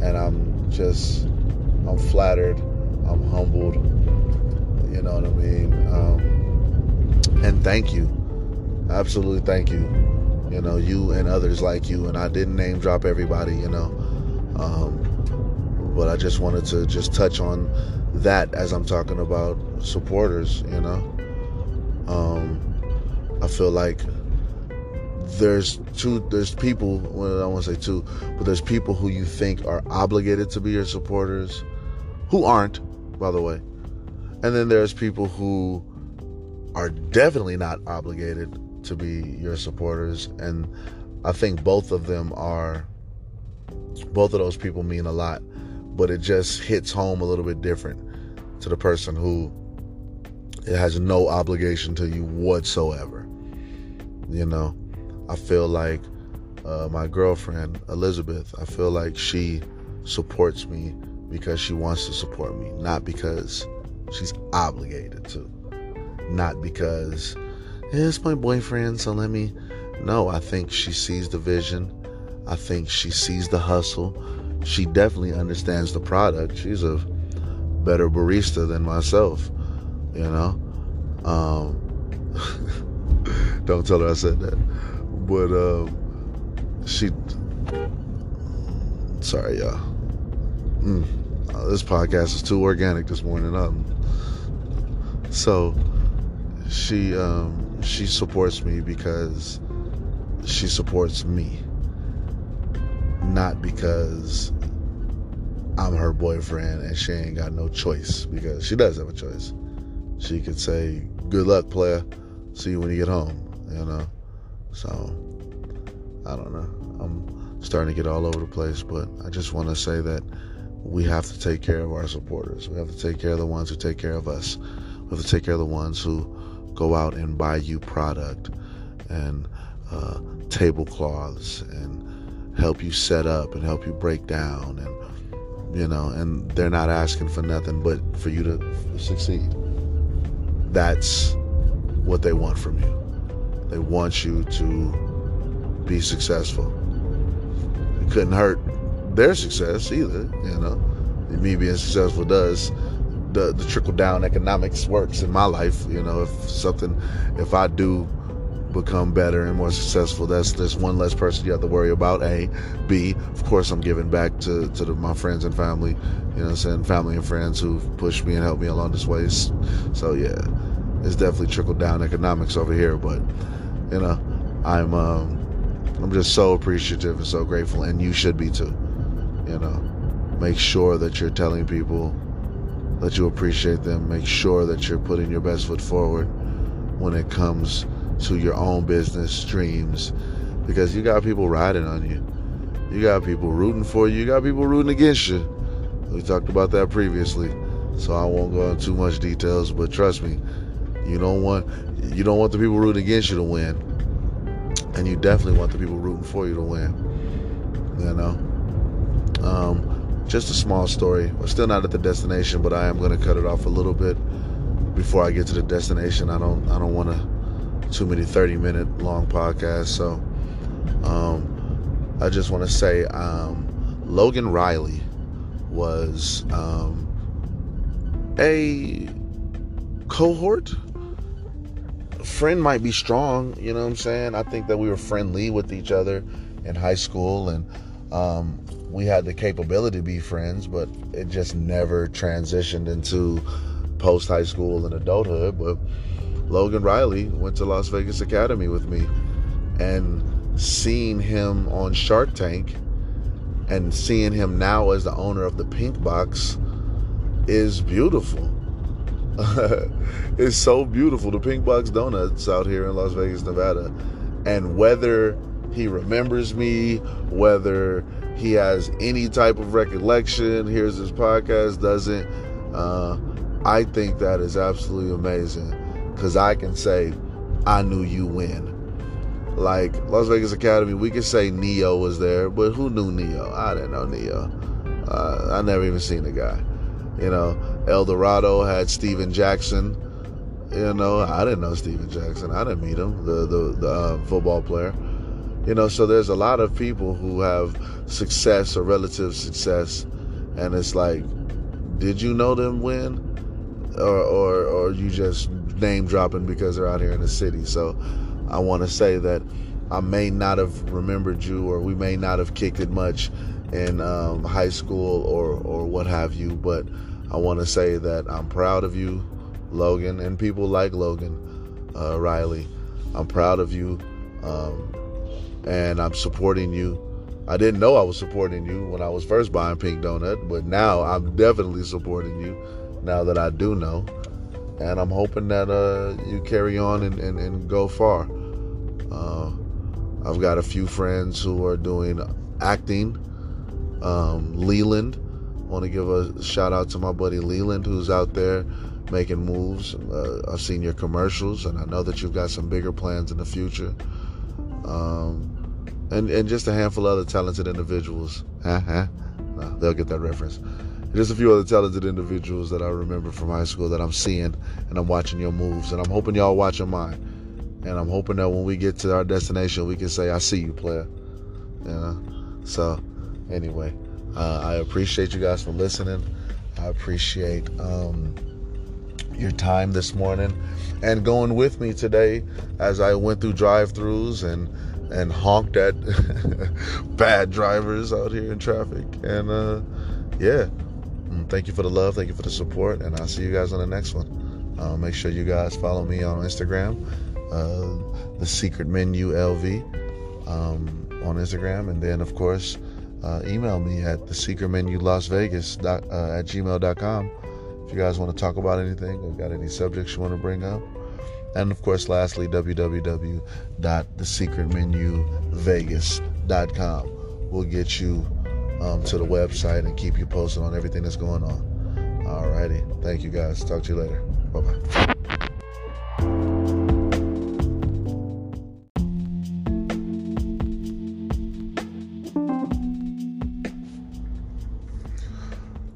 and I'm just I'm flattered, I'm humbled. You know what I mean? Um, and thank you, absolutely thank you. You know, you and others like you, and I didn't name drop everybody. You know, um, but I just wanted to just touch on that as I'm talking about supporters. You know, um, I feel like there's two there's people well, I don't want to say two, but there's people who you think are obligated to be your supporters who aren't, by the way. And then there's people who are definitely not obligated to be your supporters and I think both of them are both of those people mean a lot. but it just hits home a little bit different to the person who has no obligation to you whatsoever. You know, I feel like uh, my girlfriend Elizabeth. I feel like she supports me because she wants to support me, not because she's obligated to, not because it's my boyfriend, so let me. No, I think she sees the vision. I think she sees the hustle. She definitely understands the product. She's a better barista than myself, you know. Um, don't tell her I said that, but um, she. Sorry, y'all. Mm, uh, this podcast is too organic this morning. Um, so she um, she supports me because she supports me, not because I'm her boyfriend and she ain't got no choice. Because she does have a choice. She could say, "Good luck, player. See you when you get home." You know. So I don't know. I'm starting to get all over the place, but I just want to say that we have to take care of our supporters. We have to take care of the ones who take care of us. We have to take care of the ones who go out and buy you product and uh, tablecloths and help you set up and help you break down and you know and they're not asking for nothing but for you to succeed. That's what they want from you. They want you to be successful. It couldn't hurt their success either you know. Me being successful does the, the trickle down economics works in my life you know if something if i do become better and more successful. That's that's one less person you have to worry about. A, B. Of course, I'm giving back to to the, my friends and family. You know, I'm saying family and friends who've pushed me and helped me along this way. So yeah, it's definitely trickle down economics over here. But you know, I'm um, I'm just so appreciative and so grateful, and you should be too. You know, make sure that you're telling people that you appreciate them. Make sure that you're putting your best foot forward when it comes to your own business dreams because you got people riding on you. You got people rooting for you. You got people rooting against you. We talked about that previously, so I won't go into too much details. But trust me, you don't want you don't want the people rooting against you to win, and you definitely want the people rooting for you to win. You know, um, just a small story. We're still not at the destination, but I am going to cut it off a little bit before I get to the destination. I don't I don't want to too many 30 minute long podcasts. So um, I just want to say um, Logan Riley was um, a cohort. Friend might be strong, you know what I'm saying? I think that we were friendly with each other in high school and um, we had the capability to be friends, but it just never transitioned into post high school and adulthood. But Logan Riley went to Las Vegas Academy with me and seeing him on Shark Tank and seeing him now as the owner of the Pink Box is beautiful. it's so beautiful. The Pink Box Donuts out here in Las Vegas, Nevada. And whether he remembers me, whether he has any type of recollection, hears his podcast, doesn't, uh, I think that is absolutely amazing because I can say, I knew you when. Like Las Vegas Academy, we could say Ne-Yo was there, but who knew Ne-Yo? I didn't know Ne-Yo. Uh, I never even seen the guy. You know, Eldorado had Steven Jackson. You know, I didn't know Steven Jackson. I didn't meet him, the the, the uh, football player. You know, so there's a lot of people who have success or relative success, and it's like, did you know them when, or or or you just name dropping because they're out here in the city. So I want to say that I may not have remembered you, or we may not have kicked it much in um, high school or or what have you. But I want to say that I'm proud of you, Logan, and people like Logan uh, Riley. I'm proud of you, um, and I'm supporting you. I didn't know I was supporting you when I was first buying Pink Donut, but now I'm definitely supporting you. Now that I do know, and I'm hoping that uh, you carry on and, and, and go far. Uh, I've got a few friends who are doing acting. Um, Leland, Want to give a shout out to my buddy Leland, who's out there making moves. Uh, I've seen your commercials, and I know that you've got some bigger plans in the future. Um, and and just a handful of other talented individuals. No, they'll get that reference. Just a few other talented individuals that I remember from high school that I'm seeing, and I'm watching your moves, and I'm hoping y'all watching mine. And I'm hoping that when we get to our destination, we can say, "I see you, player." You know. So, anyway, uh, I appreciate you guys for listening. I appreciate um, your time this morning and going with me today as I went through drive-throughs and and honked at bad drivers out here in traffic. And uh, yeah, mm, thank you for the love, thank you for the support, and I'll see you guys on the next one. Uh, make sure you guys follow me on Instagram, uh, the Secret Menu LV um, on Instagram, and then of course uh, email me at the Secret Menu Las Vegas uh, at gmail.com if you guys want to talk about anything or got any subjects you want to bring up. And of course, lastly, www.thesecretmenuvegas.com will get you um, to the website and keep you posted on everything that's going on. Alrighty. Thank you guys. Talk to you later. Bye bye.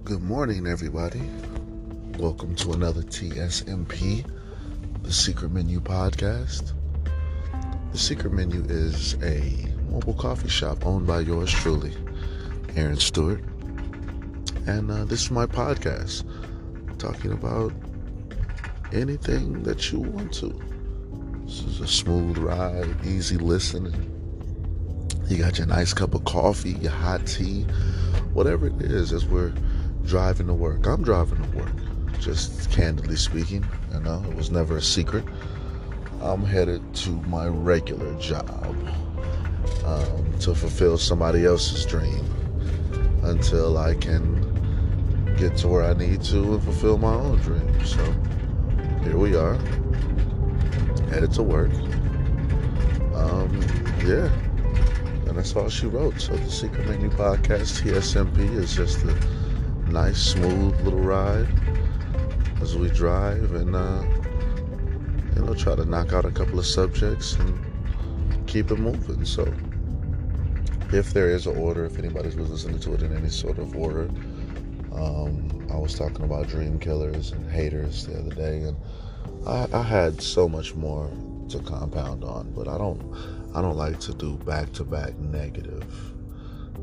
Good morning, everybody. Welcome to another TSMP the Secret Menu podcast. The Secret Menu is a mobile coffee shop owned by yours truly, Aaron Stewart. And uh, this is my podcast, talking about anything that you want to. This is a smooth ride, easy listening. You got your nice cup of coffee, your hot tea, whatever it is, as we're driving to work. I'm driving to work just candidly speaking. You know, it was never a secret. I'm headed to my regular job um, to fulfill somebody else's dream until I can get to where I need to and fulfill my own dream. So here we are, headed to work. Um, yeah, and that's all she wrote. So the Secret Menu Podcast TSMP is just a nice, smooth little ride as we drive and uh, you know try to knock out a couple of subjects and keep it moving. So if there is an order, if anybody's was listening to it in any sort of order, um, I was talking about dream killers and haters the other day, and I, I had so much more to compound on, but I don't I don't like to do back to back negative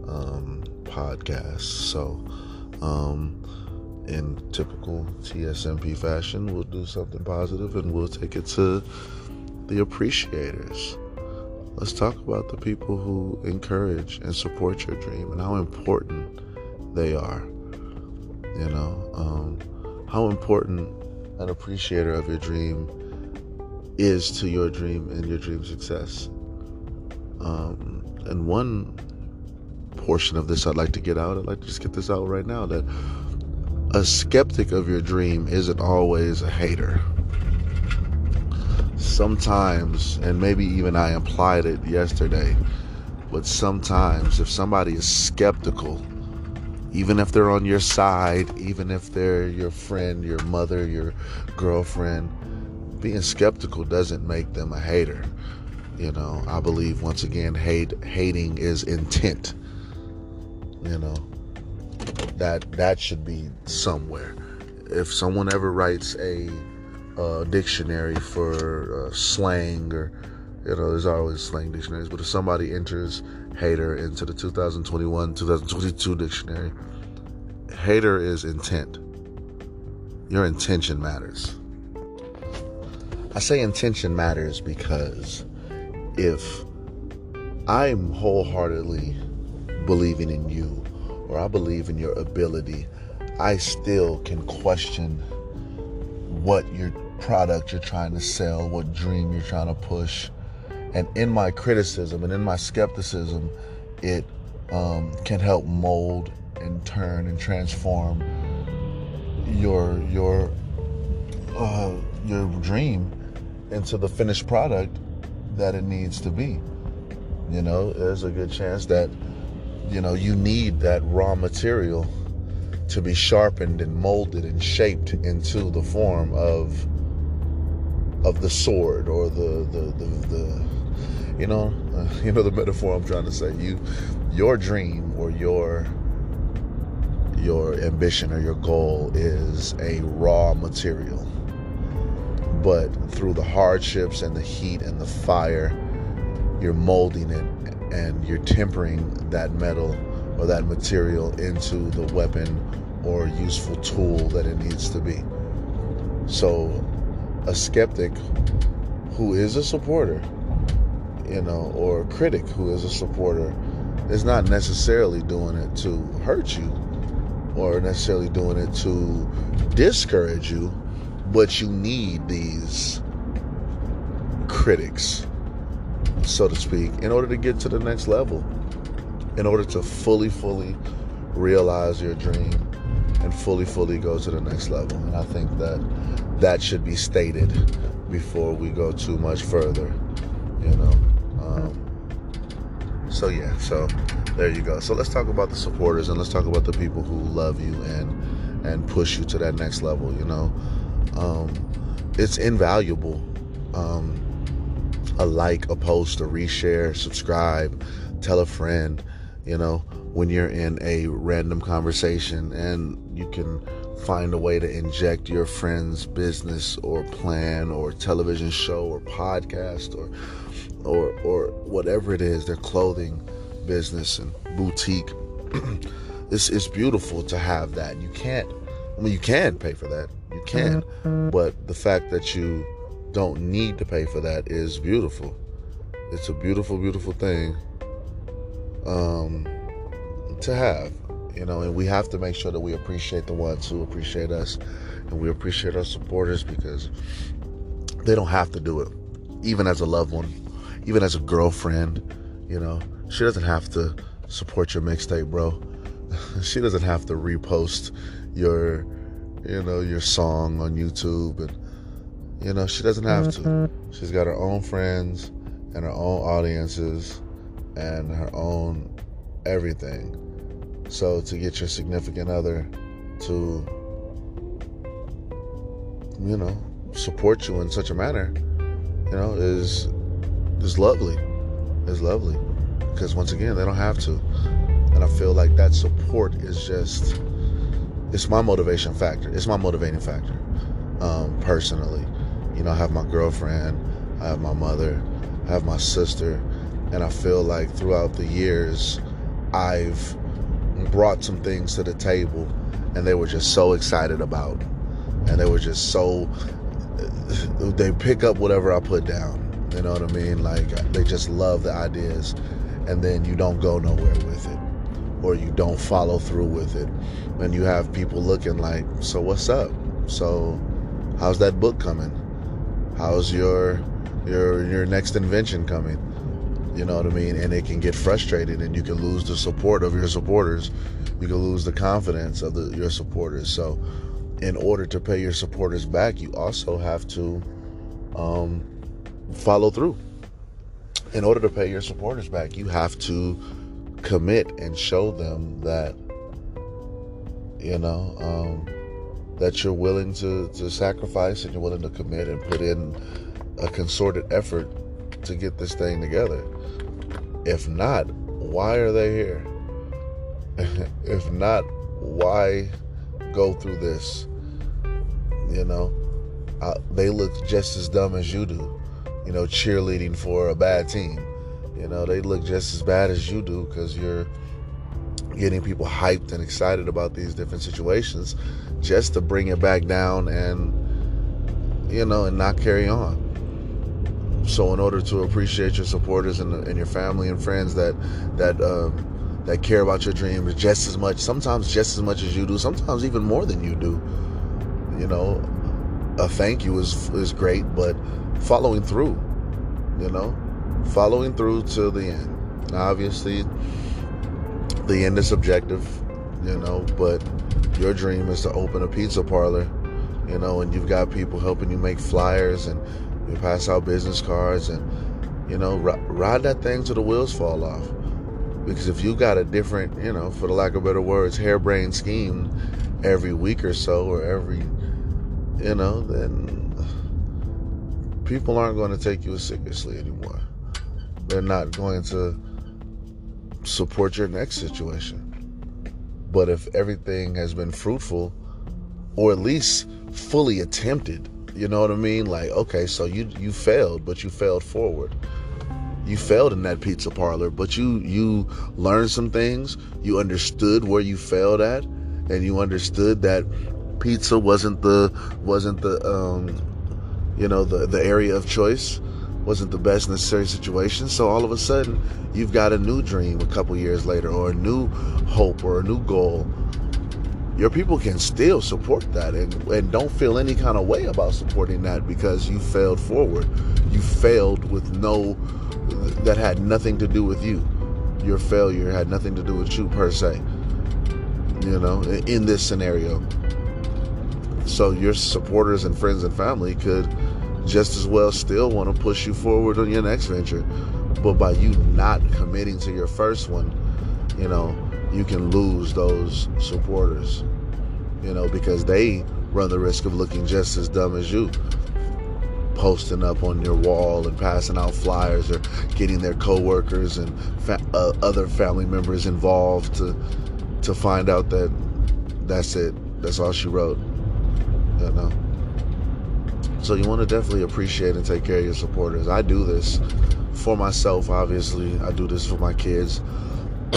um, podcasts. So um, in typical TSMP fashion, we'll do something positive and we'll take it to the appreciators. Let's talk about the people who encourage and support your dream and how important they are. You know, um, how important an appreciator of your dream is to your dream and your dream success. Um, and one portion of this I'd like to get out, I'd like to just get this out right now that a skeptic of your dream isn't always a hater. Sometimes, and maybe even I implied it yesterday, but sometimes if somebody is skeptical, even if they're on your side, even if they're your friend, your mother, your girlfriend, being skeptical doesn't make them a hater. You know, I believe once again, hate hating is intent. You know, that that should be somewhere. If someone ever writes a, dictionary for uh, slang or you know, there's always slang dictionaries, but if somebody enters hater into the 2021 2022 dictionary, hater is intent. Your intention matters. I say intention matters because if I'm wholeheartedly believing in you I believe in your ability, I still can question what your product you're trying to sell, what dream you're trying to push. And in my criticism and in my skepticism, it um, can help mold and turn and transform your your uh, your dream into the finished product that it needs to be. You know, there's a good chance that you know you need that raw material to be sharpened and molded and shaped into the form of of the sword or the the the, the you know uh, you know the metaphor I'm trying to say. You your dream or your your ambition or your goal is a raw material. But through the hardships and the heat and the fire you're molding it and you're tempering that metal or that material into the weapon or useful tool that it needs to be. So, a skeptic who is a supporter, you know, or a critic who is a supporter, is not necessarily doing it to hurt you or necessarily doing it to discourage you, but you need these critics, so to speak, in order to get to the next level, in order to fully, fully realize your dream and fully, fully go to the next level. And I think that that should be stated before we go too much further, you know. Um, so yeah, so there you go. So let's talk about the supporters and let's talk about the people who love you and and push you to that next level. You know, um, it's invaluable. Um, a like, a post, a reshare, subscribe, tell a friend. You know, when you're in a random conversation and you can find a way to inject your friend's business or plan or television show or podcast or or or whatever it is, their clothing business and boutique. it's it's beautiful to have that. You can't I mean you can pay for that. You can. Mm-hmm. But the fact that you don't need to pay for that is beautiful. It's a beautiful, beautiful thing. Um to have, you know, and we have to make sure that we appreciate the ones who appreciate us and we appreciate our supporters because they don't have to do it. Even as a loved one, even as a girlfriend, you know, she doesn't have to support your mixtape, bro. she doesn't have to repost your, you know, your song on YouTube and you know, she doesn't have to. She's got her own friends and her own audiences and her own everything. So to get your significant other to, you know, support you in such a manner, you know, is is lovely. Is lovely. Because once again, they don't have to. And I feel like that support is just it's my motivation factor. It's my motivating factor. Um, personally. You know, I have my girlfriend, I have my mother, I have my sister, and I feel like throughout the years I've brought some things to the table and they were just so excited about. And they were just so they pick up whatever I put down you know what I mean? Like they just love the ideas and then you don't go nowhere with it or you don't follow through with it and you have people looking like so what's up? So how's that book coming how's your your your next invention coming you know what I mean? And it can get frustrated and you can lose the support of your supporters. You can lose the confidence of the, your supporters. So, in order to pay your supporters back, you also have to um, follow through. In order to pay your supporters back, you have to commit and show them that, you know, um, that you're willing to, to sacrifice and you're willing to commit and put in a concerted effort to get this thing together. If not, why are they here? if not, why go through this? You know, uh, they look just as dumb as you do. You know, cheerleading for a bad team. You know, they look just as bad as you do because you're getting people hyped and excited about these different situations just to bring it back down and, you know, and not carry on. So, in order to appreciate your supporters and, and your family and friends that that um, that care about your dreams just as much, sometimes just as much as you do, sometimes even more than you do, you know, a thank you is is great, but following through, you know, following through to the end. Obviously, the end is subjective, you know, but your dream is to open a pizza parlor, you know, and you've got people helping you make flyers and you pass out business cards and, you know, r- ride that thing till the wheels fall off. Because if you got a different, you know, for the lack of better words, harebrained scheme every week or so, or every, you know, then people aren't going to take you seriously anymore. They're not going to support your next situation. But if everything has been fruitful, or at least fully attempted, you know what I mean? Like, okay, so you you failed, but you failed forward. You failed in that pizza parlor, but you you learned some things. You understood where you failed at, and you understood that pizza wasn't the wasn't the um, you know the the area of choice wasn't the best necessary situation so all of a sudden you've got a new dream a couple years later or a new hope or a new goal. Your people can still support that and, and don't feel any kind of way about supporting that because you failed forward. You failed with no that had nothing to do with you. Your failure had nothing to do with you per se you know in this scenario. So your supporters and friends and family could just as well still want to push you forward on your next venture. But by you not committing to your first one, you know, you can lose those supporters, you know, because they run the risk of looking just as dumb as you. Posting up on your wall and passing out flyers or getting their coworkers and fa- uh, other family members involved to to find out that that's it. That's all she wrote you know. So you want to definitely appreciate and take care of your supporters. I do this for myself, obviously. I do this for my kids.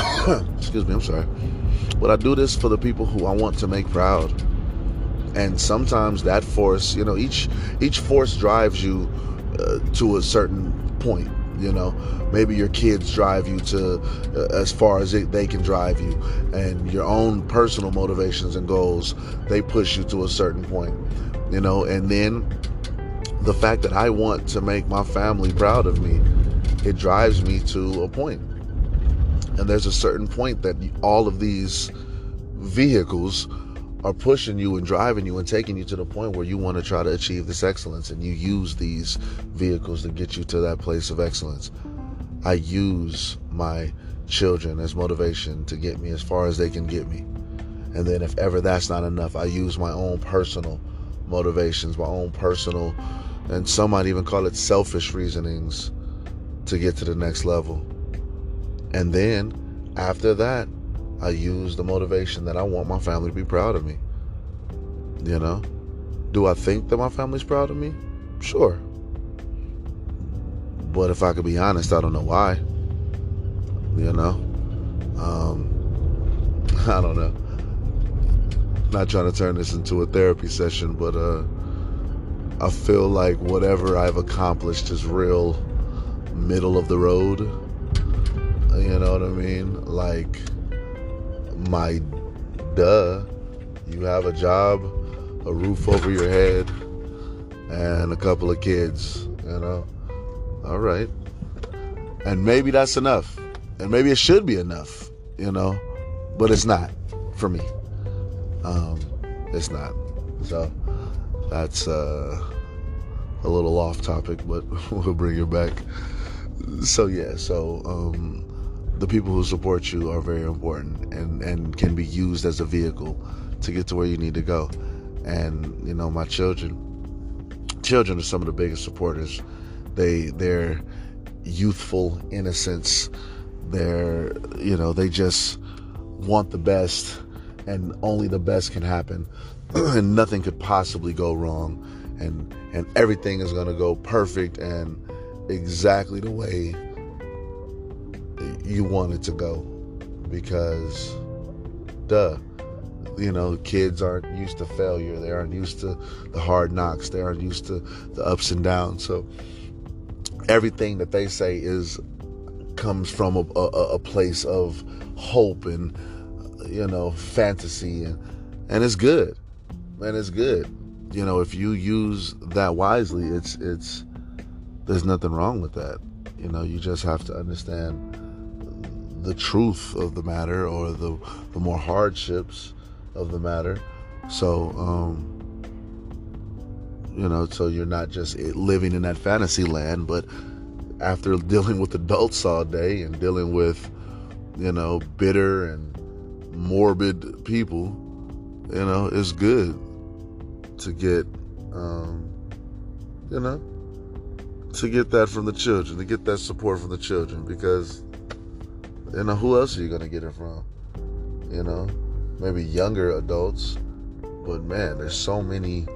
Excuse me, I'm sorry. But I do this for the people who I want to make proud. And sometimes that force, you know, each each force drives you uh, to a certain point you know maybe your kids drive you to uh, as far as it, they can drive you and your own personal motivations and goals they push you to a certain point you know and then the fact that i want to make my family proud of me it drives me to a point. and there's a certain point that all of these vehicles are pushing you and driving you and taking you to the point where you want to try to achieve this excellence and you use these vehicles to get you to that place of excellence. I use my children as motivation to get me as far as they can get me. And then if ever that's not enough, I use my own personal motivations, my own personal and some might even call it selfish reasonings to get to the next level. And then after that, I use the motivation that I want my family to be proud of me. You know? Do I think that my family's proud of me? Sure. But if I could be honest, I don't know why. You know? Um, I don't know. Not trying to turn this into a therapy session, but uh, I feel like whatever I've accomplished is real middle of the road. You know what I mean? Like, my duh. You have a job, a roof over your head, and a couple of kids, you know? All right. And maybe that's enough. And maybe it should be enough, you know? But it's not for me. Um, it's not. So that's uh, a little off topic, but we'll bring it back. So, yeah, so um, the people who support you are very important and, and can be used as a vehicle to get to where you need to go. And, you know, my children children are some of the biggest supporters. They their youthful innocence, their you know, they just want the best and only the best can happen. and nothing could possibly go wrong. And and everything is gonna go perfect and exactly the way you want it to go. Because duh you know kids aren't used to failure. They aren't used to the hard knocks. They aren't used to the ups and downs. So everything that they say is comes from a, a, a place of hope and you know fantasy. And and it's good and it's good. You know if you use that wisely it's it's there's nothing wrong with that. You know you just have to understand the truth of the matter or the, the more hardships of the matter. So, um, you know, so you're not just living in that fantasy land, but after dealing with adults all day and dealing with you know, bitter and morbid people, you know, it's good to get, um, you know, to get that from the children, to get that support from the children, because, you know, who else are you going to get it from? You know, maybe younger adults, but man, there's so many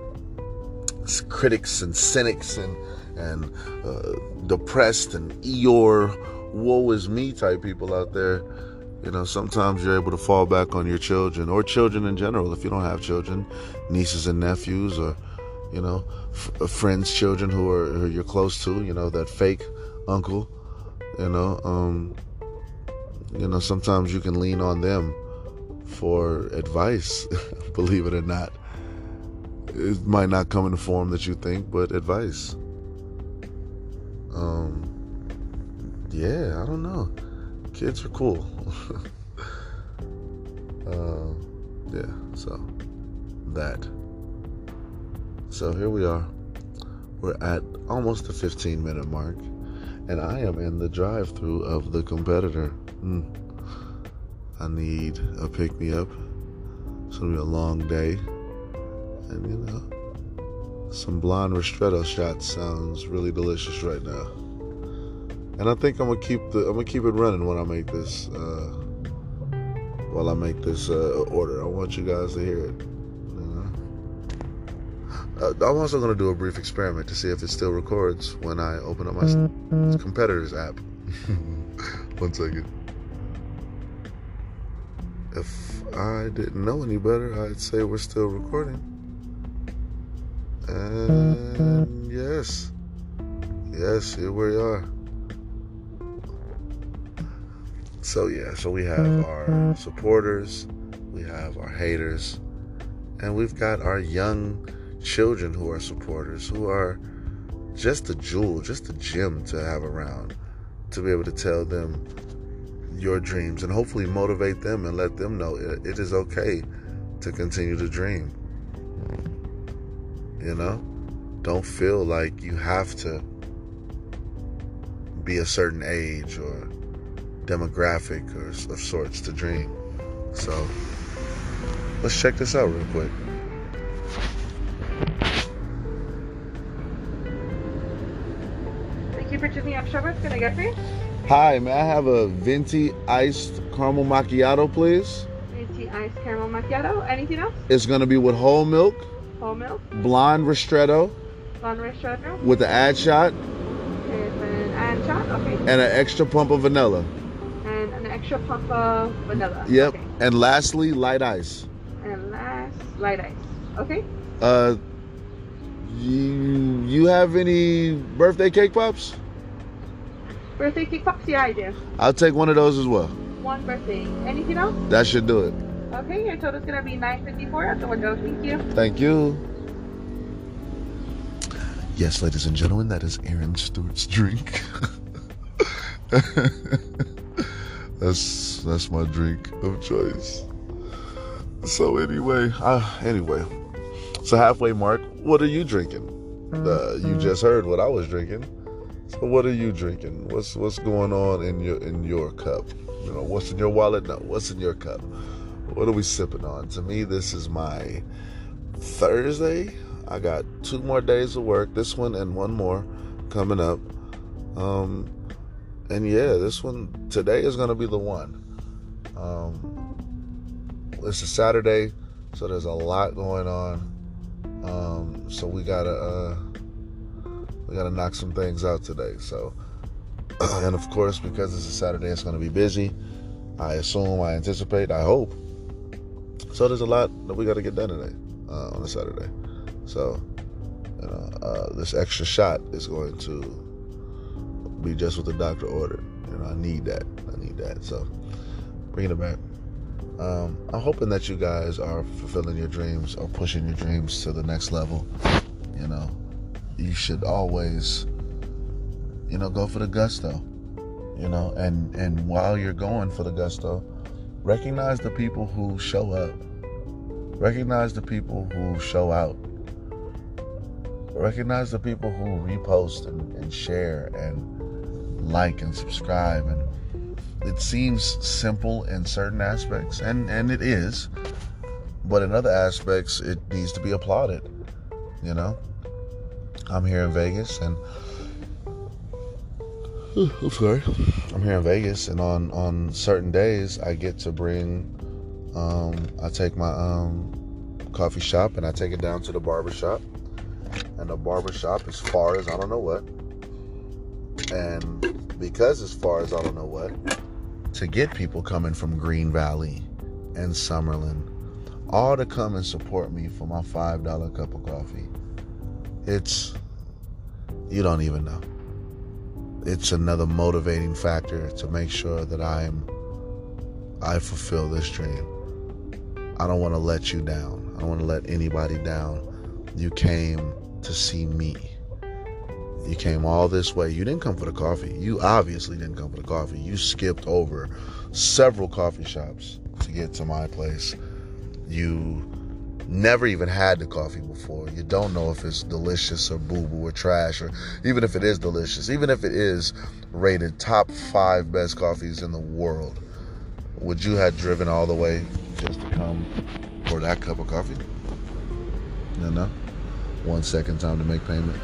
critics and cynics and and uh, depressed and Eeyore, woe is me type people out there. You know, sometimes you're able to fall back on your children or children in general. If you don't have children, nieces and nephews, or you know, f- uh, friends' children who are who you're close to. You know, that fake uncle. You know, um, you know, sometimes you can lean on them for advice. believe it or not, it might not come in the form that you think, but advice. Um, yeah, I don't know. Kids are cool. uh, yeah, so that. So here we are. We're at almost the 15 minute mark, and I am in the drive through of the competitor. Mm. I need a pick me up. It's gonna be a long day, and you know, some blonde ristretto shots sounds really delicious right now. And I think I'm gonna keep the I'm gonna keep it running when I make this uh, while I make this uh, order. I want you guys to hear it. Uh, I'm also gonna do a brief experiment to see if it still records when I open up my competitor's app. One second. If I didn't know any better, I'd say we're still recording. And yes, yes, here we are. So, yeah, so we have our supporters, we have our haters, and we've got our young children who are supporters, who are just a jewel, just a gem to have around, to be able to tell them your dreams and hopefully motivate them and let them know it, it is okay to continue to dream. You know, don't feel like you have to be a certain age or demographic or of sorts to dream. So let's check this out real quick. Thank you for choosing. What can I get for you? Hi, may I have a venti iced caramel macchiato, please? Venti iced caramel macchiato. Anything else? It's gonna be with whole milk, Whole milk, blonde ristretto, blonde ristretto, with the add shot, with an and shot. Okay. and an extra pump of vanilla. And an extra pump of vanilla. Yep. Okay. And lastly, light ice. And last, light ice. Okay. Uh, you you have any birthday cake pops? Birthday cake pops. Yeah, I do. I'll take one of those as well. One birthday. Anything else? That should do it. Okay. Your total's gonna be nine fifty four at the window. Thank you. Thank you. Yes, ladies and gentlemen, that is Aaron Stewart's drink. that's that's my drink of choice. So anyway, uh, anyway, so halfway mark. What are you drinking? Uh, you just heard what I was drinking. So what are you drinking? What's what's going on in your in your cup? You know, what's in your wallet? No, what's in your cup? What are we sipping on? To me, this is my Thursday. I got two more days of work. This one and one more coming up. Um, and yeah, this one today is gonna be the one. Um, it's a Saturday, so there's a lot going on. Um, so we gotta uh, we gotta knock some things out today. So, and of course, because it's a Saturday, it's gonna be busy. I assume, I anticipate, I hope. So there's a lot that we gotta get done today uh, on a Saturday. So, you know, uh, this extra shot is going to be just what the doctor ordered. Know, I need that. I need that. So, bringing it back. Um, I'm hoping that you guys are fulfilling your dreams or pushing your dreams to the next level. You know, you should always, you know, go for the gusto. You know, and and while you're going for the gusto, recognize the people who show up. Recognize the people who show out. Recognize the people who repost and, and share and like and subscribe and it seems simple in certain aspects, and and it is, but in other aspects, it needs to be applauded. You know, I'm here in Vegas, and I'm sorry, I'm here in Vegas, and on on certain days, I get to bring. Um, I take my um, coffee shop and I take it down to the barber shop, and the barber shop as far as I don't know what, and because as far as I don't know what, to get people coming from Green Valley and Summerlin, all to come and support me for my $5 cup of coffee. It's, you don't even know. It's another motivating factor to make sure that I'm, I fulfill this dream. I don't want to let you down. I don't want to let anybody down. You came to see me. You came all this way. You didn't come for the coffee. You obviously didn't come for the coffee. You skipped over several coffee shops to get to my place. You never even had the coffee before. You don't know if it's delicious or boo boo or trash, or even if it is delicious, even if it is rated top five best coffees in the world. Would you have driven all the way just to come for that cup of coffee? No, no. One second time to make payment.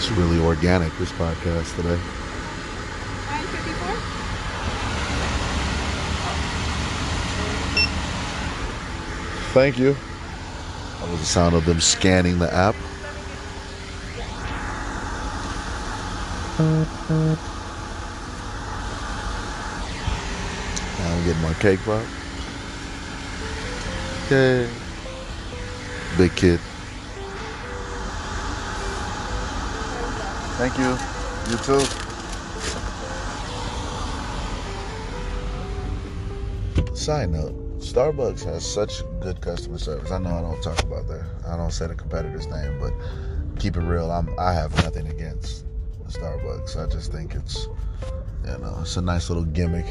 It's really organic, this podcast today. 954? Thank you. That was the sound of them scanning the app. Now I'm getting my cake pop. Yay. Big kid. Thank you. You too. Side note, Starbucks has such good customer service. I know I don't talk about that. I don't say the competitor's name, but keep it real. I'm I have nothing against Starbucks. I just think it's you know, it's a nice little gimmick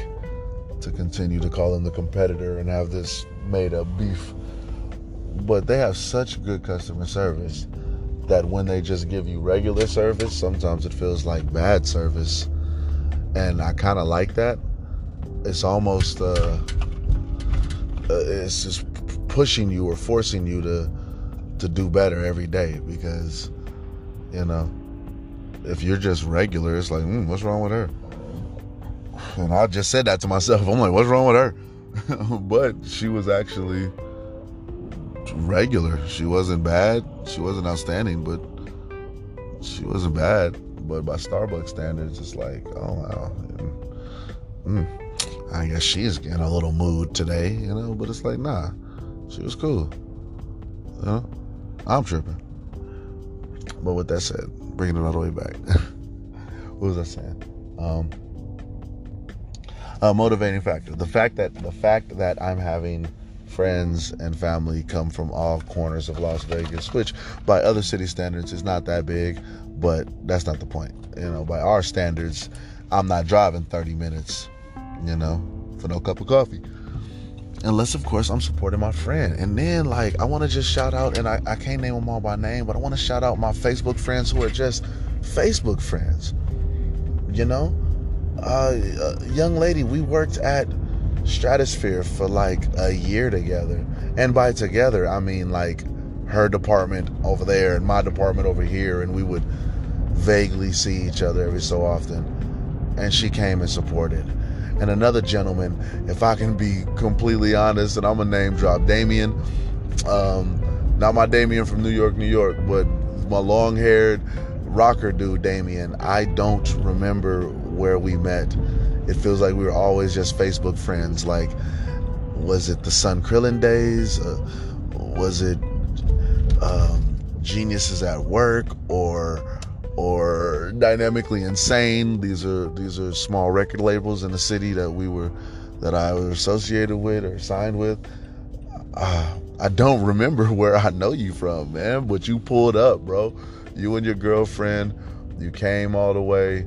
to continue to call them the competitor and have this made up beef. But they have such good customer service that when they just give you regular service, sometimes it feels like bad service. And I kind of like that. It's almost uh, uh, it's just pushing you or forcing you to to do better every day because you know if you're just regular it's like mm, what's wrong with her and i just said that to myself i'm like what's wrong with her but she was actually regular she wasn't bad she wasn't outstanding but she wasn't bad but by starbucks standards it's like oh wow mm, I guess she's in a little mood today, you know, but it's like, nah, she was cool. You know, I'm tripping. But with that said, bringing it all the way back. what was I saying? Um, a motivating factor. The fact that the fact that I'm having friends and family come from all corners of Las Vegas, which by other city standards is not that big, but that's not the point. You know, by our standards, I'm not driving 30 minutes you know, for no cup of coffee. Unless, of course, I'm supporting my friend. And then, like, I want to just shout out, and I, I can't name them all by name, but I want to shout out my Facebook friends who are just Facebook friends. You know? Uh, a young lady, we worked at Stratosphere for like a year together. And by together, I mean like her department over there and my department over here. And we would vaguely see each other every so often. And she came and supported and another gentleman, if I can be completely honest, and I'm a name drop, Damien. Um, not my Damien from New York, New York, but my long haired rocker dude, Damien. I don't remember where we met. It feels like we were always just Facebook friends. Like, was it the Sun Krillin days? Uh, was it um, Geniuses at Work? Or or dynamically insane these are these are small record labels in the city that we were that i was associated with or signed with uh, i don't remember where i know you from man but you pulled up bro you and your girlfriend you came all the way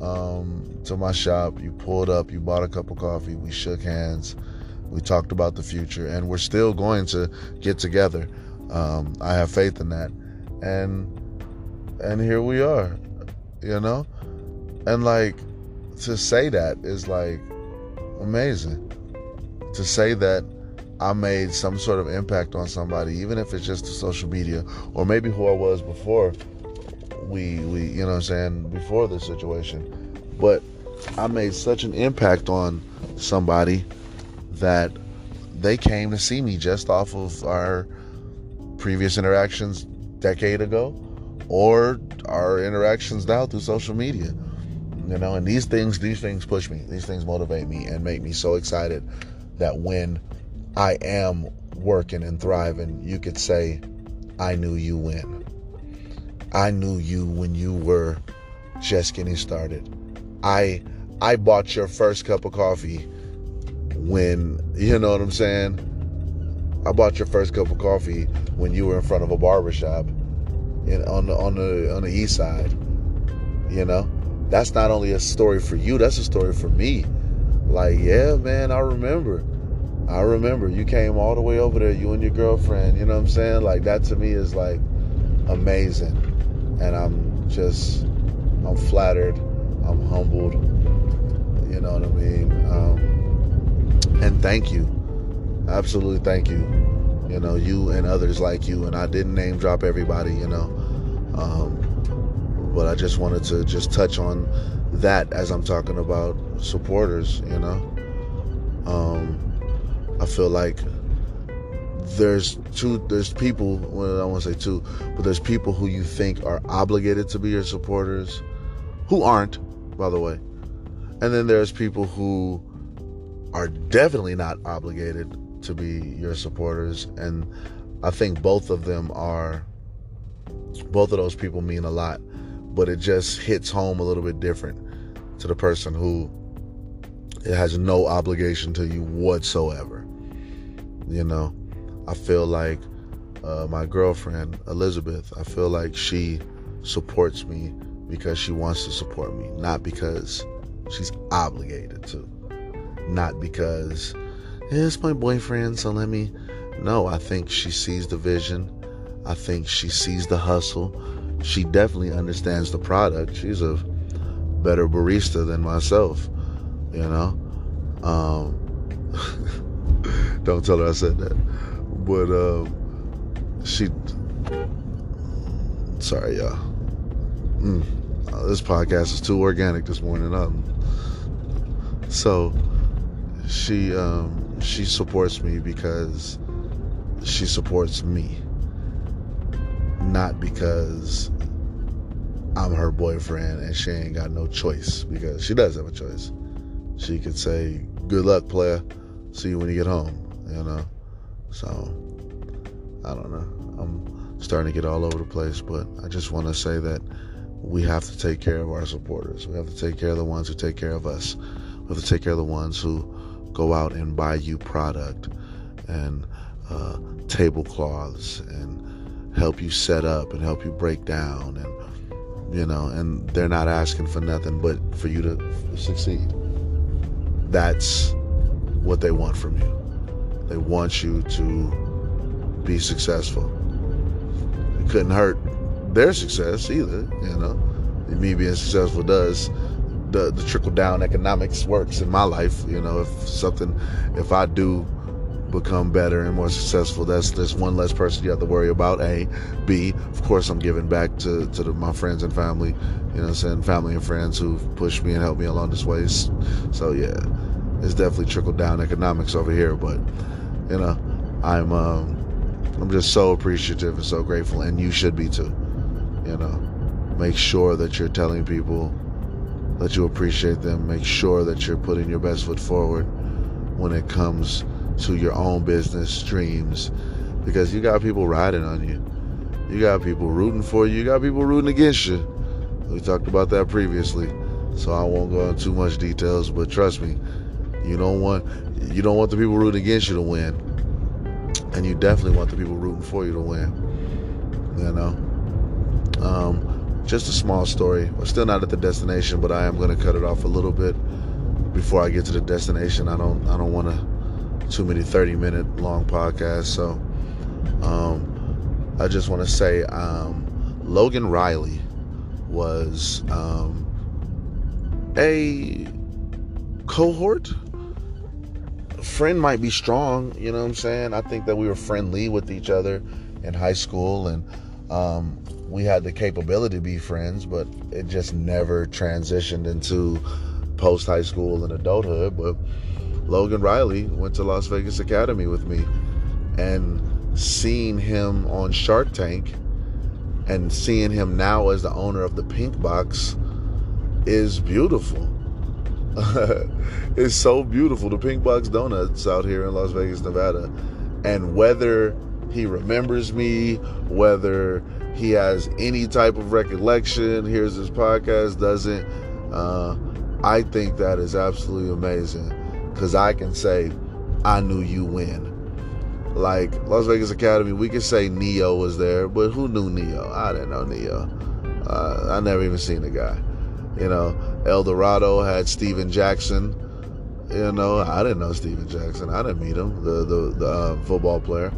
um, to my shop you pulled up you bought a cup of coffee we shook hands we talked about the future and we're still going to get together um, i have faith in that and and here we are, you know? And like to say that is like amazing. To say that I made some sort of impact on somebody, even if it's just to social media or maybe who I was before we we you know what I'm saying, before this situation. But I made such an impact on somebody that they came to see me just off of our previous interactions decade ago or our interactions now through social media. You know and these things these things push me. These things motivate me and make me so excited that when i am working and thriving you could say i knew you when. I knew you when you were just getting started. I i bought your first cup of coffee when you know what i'm saying i bought your first cup of coffee when you were in front of a barbershop in, on the on the on the east side you know that's not only a story for you, that's a story for me. Like, yeah, man, I remember. I remember you came all the way over there, you and your girlfriend, you know what I'm saying? Like that to me is like amazing. And I'm just I'm flattered, I'm humbled, you know what I mean? Um, and thank you. Absolutely thank you. You know, you and others like you, and I didn't name drop everybody, you know. Um, but I just wanted to just touch on that as I'm talking about supporters, you know. Um, I feel like there's two there's people well, I want to say two, but there's people who you think are obligated to be your supporters who aren't, by the way. And then there's people who are definitely not obligated to be your supporters and I think both of them are both of those people mean a lot but it just hits home a little bit different to the person who it has no obligation to you whatsoever. You know, I feel like uh, my girlfriend Elizabeth. I feel like she supports me because she wants to support me, not because she's obligated to, not because it's my boyfriend, so let me. No, I think she sees the vision. I think she sees the hustle she definitely understands the product. She's a better barista than myself, you know. Um, don't tell her I said that, but um, she. Sorry, y'all. Mm, uh, this podcast is too organic this morning. Um, so she um, she supports me because she supports me not because I'm her boyfriend and she ain't got no choice because she does have a choice. She could say, "Good luck, player. See you when you get home." You know. So I don't know. I'm starting to get all over the place, but I just want to say that we have to take care of our supporters. We have to take care of the ones who take care of us. To take care of the ones who go out and buy you product and uh, tablecloths and help you set up and help you break down and you know, and they're not asking for nothing but for you to succeed. That's what they want from you. They want you to be successful. It couldn't hurt their success either, you know. Me being successful does the, the trickle down economics works in my life. You know, if something, if I do become better and more successful. That's just one less person you have to worry about. A, B, of course, I'm giving back to, to the, my friends and family, you know I'm saying? Family and friends who've pushed me and helped me along this way. So, yeah, it's definitely trickle down economics over here. But, you know, I'm, um, I'm just so appreciative and so grateful. And you should be too, you know. Make sure that you're telling people that you appreciate them. Make sure that you're putting your best foot forward when it comes to your own business dreams because you got people riding on you. You got people rooting for you. You got people rooting against you. We talked about that previously, so I won't go into too much details. But trust me, you don't want you don't want the people rooting against you to win, and you definitely want the people rooting for you to win. You know, um, just a small story. We're still not at the destination, but I am going to cut it off a little bit before I get to the destination. I don't I don't want to too many 30 minute long podcasts. So um, I just want to say um, Logan Riley was um, a cohort. friend might be strong, you know what I'm saying? I think that we were friendly with each other in high school and um, we had the capability to be friends, but it just never transitioned into post high school and adulthood. But Logan Riley went to Las Vegas Academy with me and seeing him on Shark Tank and seeing him now as the owner of the Pink Box is beautiful. it's so beautiful. The Pink Box Donuts out here in Las Vegas, Nevada. And whether he remembers me, whether he has any type of recollection, hears his podcast, doesn't, uh, I think that is absolutely amazing. Because I can say, I knew you when. Like Las Vegas Academy, we could say Ne-Yo was there, but who knew Ne-Yo? I didn't know Ne-Yo. Uh, I never even seen the guy. You know, Eldorado had Steven Jackson. You know, I didn't know Steven Jackson. I didn't meet him, the the, the uh, football player.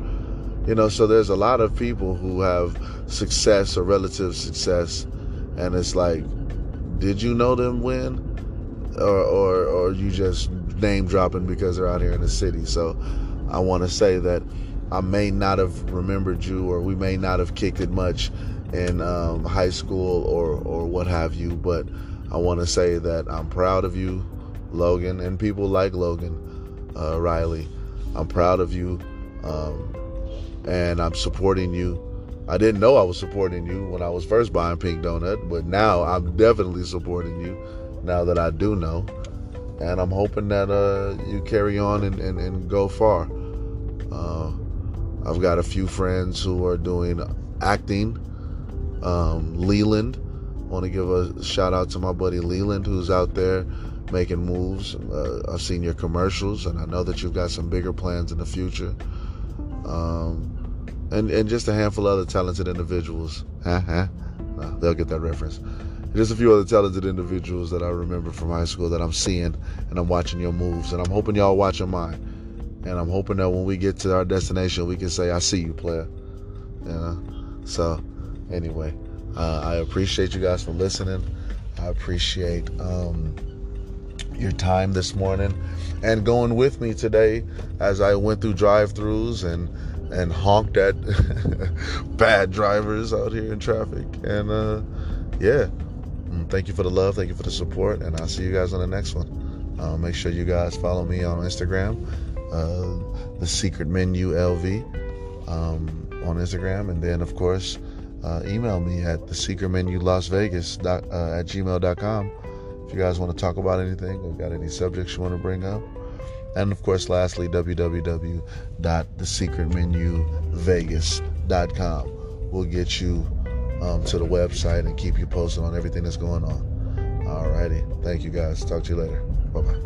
You know, so there's a lot of people who have success or relative success, and it's like, did you know them when, or or or you just name dropping because they're out here in the city? So I want to say that I may not have remembered you, or we may not have kicked it much in um, high school or or what have you. But I want to say that I'm proud of you, Logan, and people like Logan uh, Riley. I'm proud of you, um, and I'm supporting you. I didn't know I was supporting you when I was first buying Pink Donut, but now I'm definitely supporting you. Now that I do know, and I'm hoping that uh, you carry on and, and, and go far. Uh, I've got a few friends who are doing acting. Um, Leland, want to give a shout out to my buddy Leland, who's out there making moves. Uh, I've seen your commercials, and I know that you've got some bigger plans in the future. Um, and and just a handful of other talented individuals. they'll get that reference. Just a few other talented individuals that I remember from high school that I'm seeing, and I'm watching your moves, and I'm hoping y'all watching mine. And I'm hoping that when we get to our destination, we can say, "I see you, player." You know. So, anyway, uh, I appreciate you guys for listening. I appreciate um, your time this morning and going with me today as I went through drive-throughs and and honked at bad drivers out here in traffic. And uh, yeah, mm, thank you for the love, thank you for the support, and I'll see you guys on the next one. Uh, make sure you guys follow me on Instagram, uh, the Secret Menu LV um, on Instagram, and then of course uh, email me at the Secret Menu Las Vegas uh, at gmail.com if you guys want to talk about anything or got any subjects you want to bring up. And of course, lastly, www.thesecretmenuvegas.com will get you um, to the website and keep you posted on everything that's going on. Alrighty. Thank you guys. Talk to you later. Bye bye.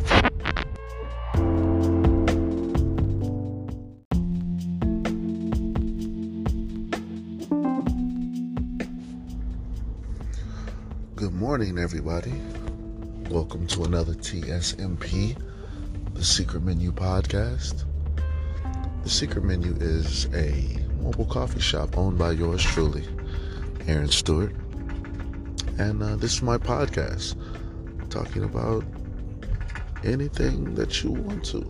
Good morning, everybody. Welcome to another TSMP the Secret Menu podcast. The Secret Menu is a mobile coffee shop owned by yours truly, Aaron Stewart. And uh, this is my podcast, talking about anything that you want to.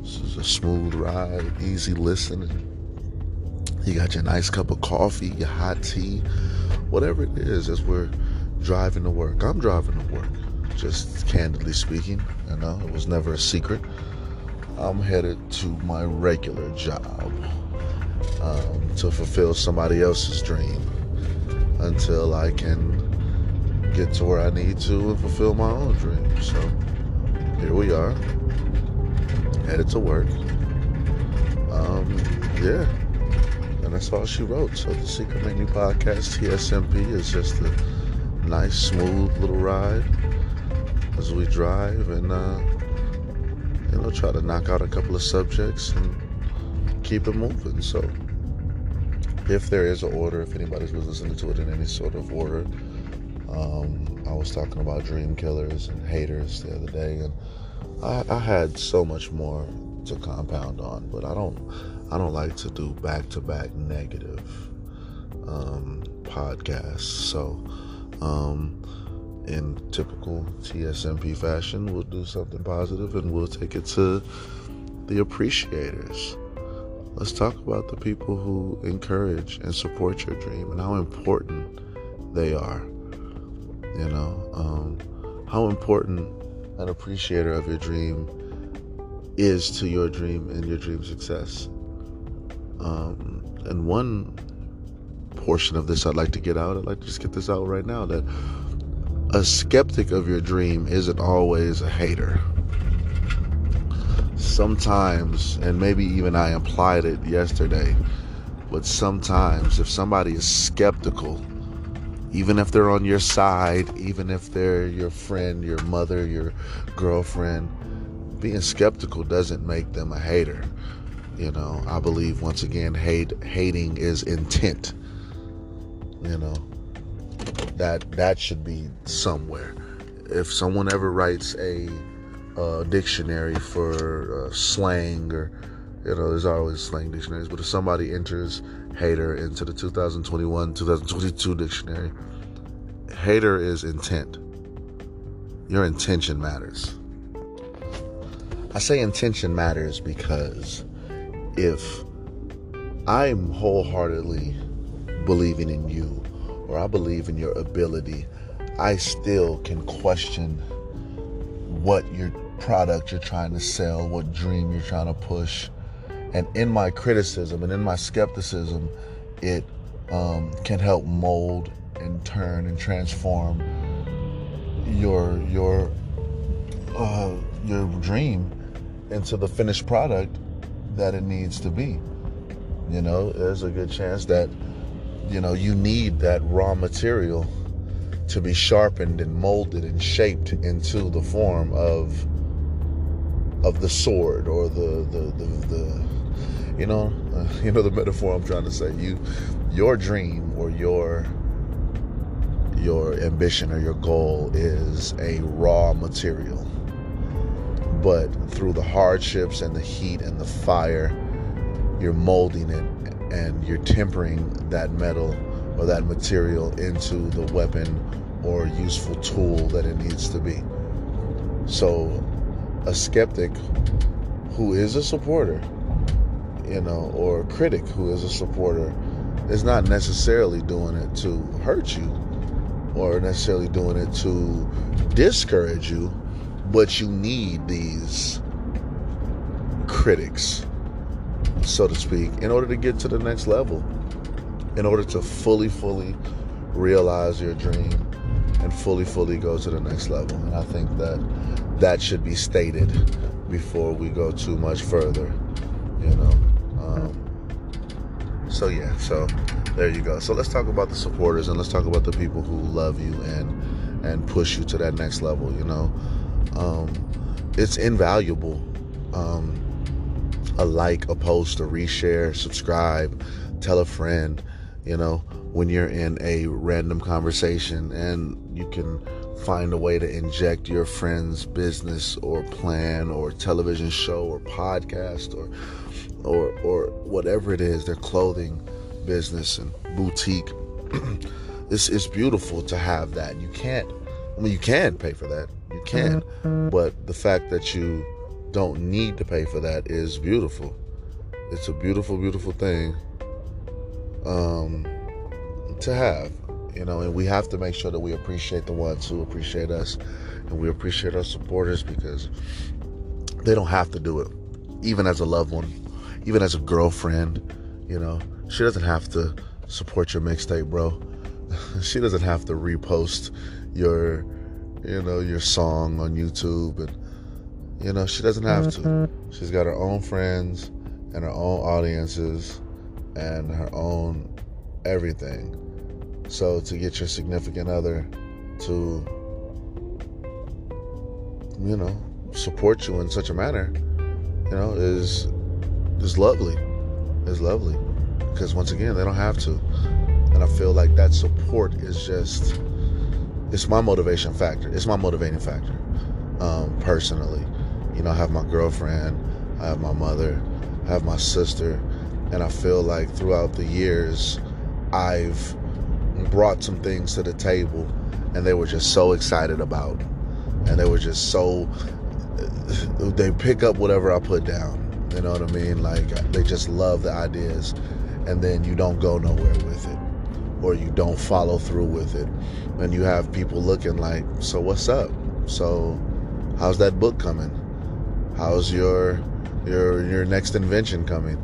This is a smooth ride, easy listening. You got your nice cup of coffee, your hot tea, whatever it is as we're driving to work. I'm driving to work just candidly speaking. You know, it was never a secret. I'm headed to my regular job um, to fulfill somebody else's dream until I can get to where I need to and fulfill my own dream. So here we are, headed to work. Um, yeah, and that's all she wrote. So the Secret Menu Podcast TSMP is just a nice, smooth little ride as we drive and uh, you know try to knock out a couple of subjects and keep it moving. So if there is an order, if anybody's was listening to it in any sort of order, um, I was talking about dream killers and haters the other day, and I, I had so much more to compound on, but I don't I don't like to do back to back negative. Um, podcast. So, um, in typical TSMP fashion, we'll do something positive and we'll take it to the appreciators. Let's talk about the people who encourage and support your dream and how important they are. You know, um, how important an appreciator of your dream is to your dream and your dream success. Um, and one portion of this I'd like to get out, I'd like to just get this out right now that a skeptic of your dream isn't always a hater. Sometimes, and maybe even I implied it yesterday, but sometimes if somebody is skeptical, even if they're on your side, even if they're your friend, your mother, your girlfriend, being skeptical doesn't make them a hater. You know, I believe once again, hate hating is intent. You know, that that should be somewhere. If someone ever writes a, dictionary for uh, slang or you know, there's always slang dictionaries, but if somebody enters hater into the 2021 2022 dictionary, hater is intent. Your intention matters. I say intention matters because if I'm wholeheartedly believing in you or I believe in your ability, I still can question what your product you're trying to sell, what dream you're trying to push. And in my criticism and in my skepticism, it um, can help mold and turn and transform your your uh, your dream into the finished product that it needs to be. You know, there's a good chance that, you know, you need that raw material to be sharpened and molded and shaped into the form of of the sword or the the the, the you know uh, you know the metaphor I'm trying to say. You your dream or your your ambition or your goal is a raw material. But through the hardships and the heat and the fire, you're molding it and you're tempering that metal or that material into the weapon or useful tool that it needs to be. So, a skeptic who is a supporter, you know, or a critic who is a supporter, is not necessarily doing it to hurt you or necessarily doing it to discourage you but you need these critics, so to speak, in order to get to the next level, in order to fully, fully realize your dream and fully, fully go to the next level. And I think that that should be stated before we go too much further, you know. Um, so, yeah, so there you go. So, let's talk about the supporters and let's talk about the people who love you and and push you to that next level, you know um, it's invaluable. Um, a like, a post, a reshare, subscribe, tell a friend. You know, when you're in a random conversation and you can find a way to inject your friend's business or plan or television show or podcast or or or whatever it is, their clothing business and boutique. this is beautiful to have that. You can't I mean you can pay for that you can. Mm-hmm. But the fact that you don't need to pay for that is beautiful. It's a beautiful, beautiful thing um, to have, you know, and we have to make sure that we appreciate the ones who appreciate us and we appreciate our supporters because they don't have to do it. Even as a loved one, even as a girlfriend, you know, she doesn't have to support your mixtape, bro. she doesn't have to repost your you know, your song on YouTube. And, you know, she doesn't have to. Mm-hmm. She's got her own friends and her own audiences and her own everything. So to get your significant other to, you know, support you in such a manner, you know, is is lovely. Is lovely. Because once again, they don't have to. And I feel like that support is just it's my motivation factor. It's my motivating factor, um, personally. You know, I have my girlfriend, I have my mother, I have my sister, and I feel like throughout the years, I've brought some things to the table and they were just so excited about and they were just so they pick up whatever I put down. You know what I mean? Like they just love the ideas and then you don't go nowhere with it or you don't follow through with it. And you have people looking like, "So what's up? So how's that book coming? How's your your your next invention coming?"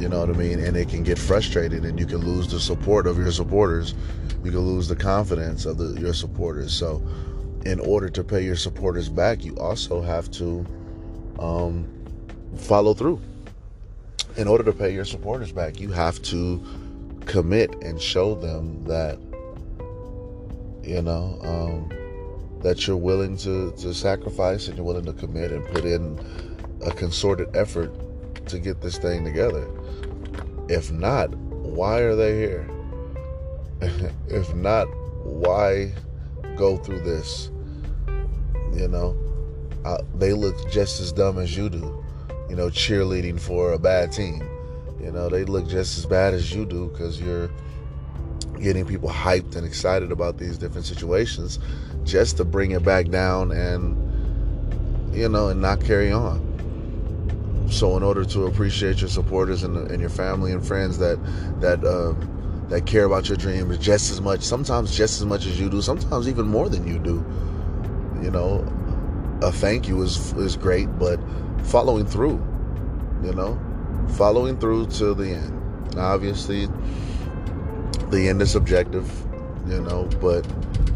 You know what I mean? And it can get frustrated and you can lose the support of your supporters. You can lose the confidence of the, your supporters. So in order to pay your supporters back, you also have to um, follow through. In order to pay your supporters back, you have to commit and show them that you know um, that you're willing to, to sacrifice and you're willing to commit and put in a concerted effort to get this thing together. If not, why are they here? if not, why go through this. You know, uh, they look just as dumb as you do. You know, cheerleading for a bad team. You know, they look just as bad as you do because you're getting people hyped and excited about these different situations just to bring it back down and, you know, and not carry on. So, in order to appreciate your supporters and, and your family and friends that, that, um, that care about your dreams just as much, sometimes just as much as you do, sometimes even more than you do. You know, a thank you is is great, but following through, you know, following through to the end. Now, obviously, the end is subjective, you know, but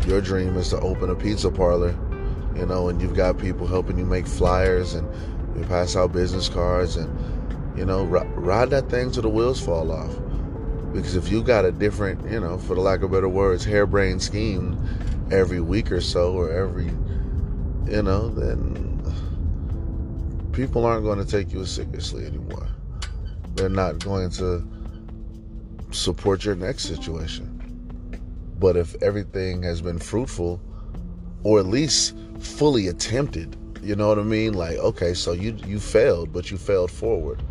your dream is to open a pizza parlor, you know, and you've got people helping you make flyers and you pass out business cards and, you know, ride that thing till the wheels fall off. Because if you got a different, you know, for the lack of better words, harebrained scheme every week or so, or every, you know, then people aren't going to take you seriously anymore. They're not going to support your next situation. But if everything has been fruitful, or at least fully attempted, you know what I mean? Like, okay, so you you failed, but you failed forward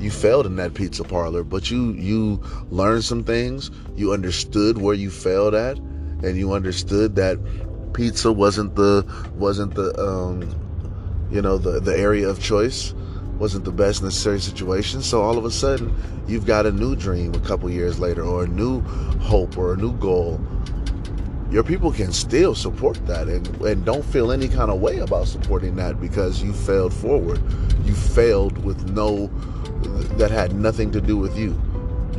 you failed in that pizza parlor, but you you learned some things. You understood where you failed at, and you understood that pizza wasn't the wasn't the um, you know the the area of choice, wasn't the best necessary situation. So all of a sudden, you've got a new dream a couple years later, or a new hope, or a new goal. Your people can still support that and, and don't feel any kind of way about supporting that because you failed forward. You failed with no that had nothing to do with you.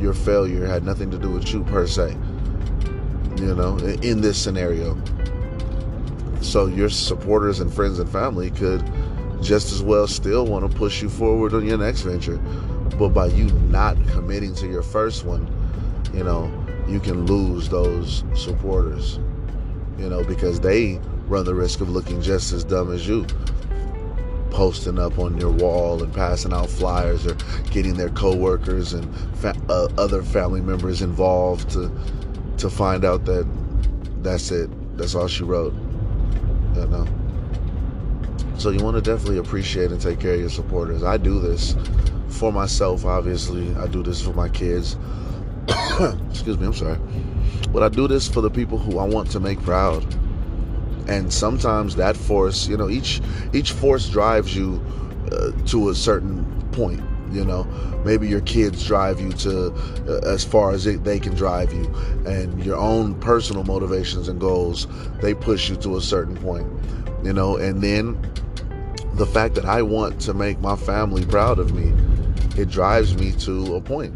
Your failure had nothing to do with you per se. You know, in this scenario. So your supporters and friends and family could just as well still want to push you forward on your next venture. But by you not committing to your first one, you know, you can lose those supporters. You know, because they run the risk of looking just as dumb as you posting up on your wall and passing out flyers or getting their coworkers and fa- uh, other family members involved to to find out that that's it. That's all she wrote. You know. So you want to definitely appreciate and take care of your supporters. I do this for myself, obviously. I do this for my kids. Excuse me, I'm sorry. But I do this for the people who I want to make proud and sometimes that force you know each each force drives you uh, to a certain point you know maybe your kids drive you to uh, as far as it, they can drive you and your own personal motivations and goals they push you to a certain point you know and then the fact that i want to make my family proud of me it drives me to a point.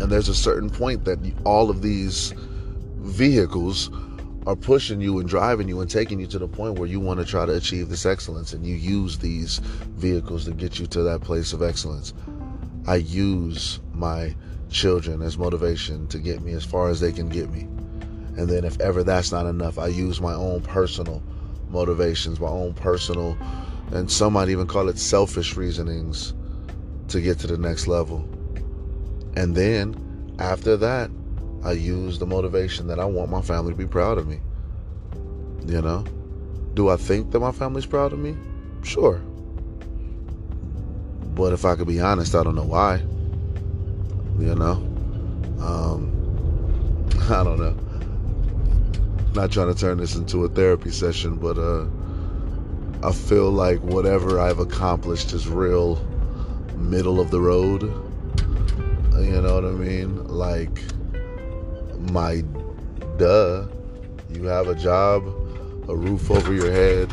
and there's a certain point that all of these vehicles are pushing you and driving you and taking you to the point where you want to try to achieve this excellence and you use these vehicles to get you to that place of excellence. I use my children as motivation to get me as far as they can get me. And then if ever that's not enough, I use my own personal motivations, my own personal and some might even call it selfish reasonings to get to the next level. And then after that, I use the motivation that I want my family to be proud of me. You know? Do I think that my family's proud of me? Sure. But if I could be honest, I don't know why. You know? Um, I don't know. Not trying to turn this into a therapy session, but uh, I feel like whatever I've accomplished is real middle of the road. You know what I mean? Like my duh, you have a job, a roof over your head,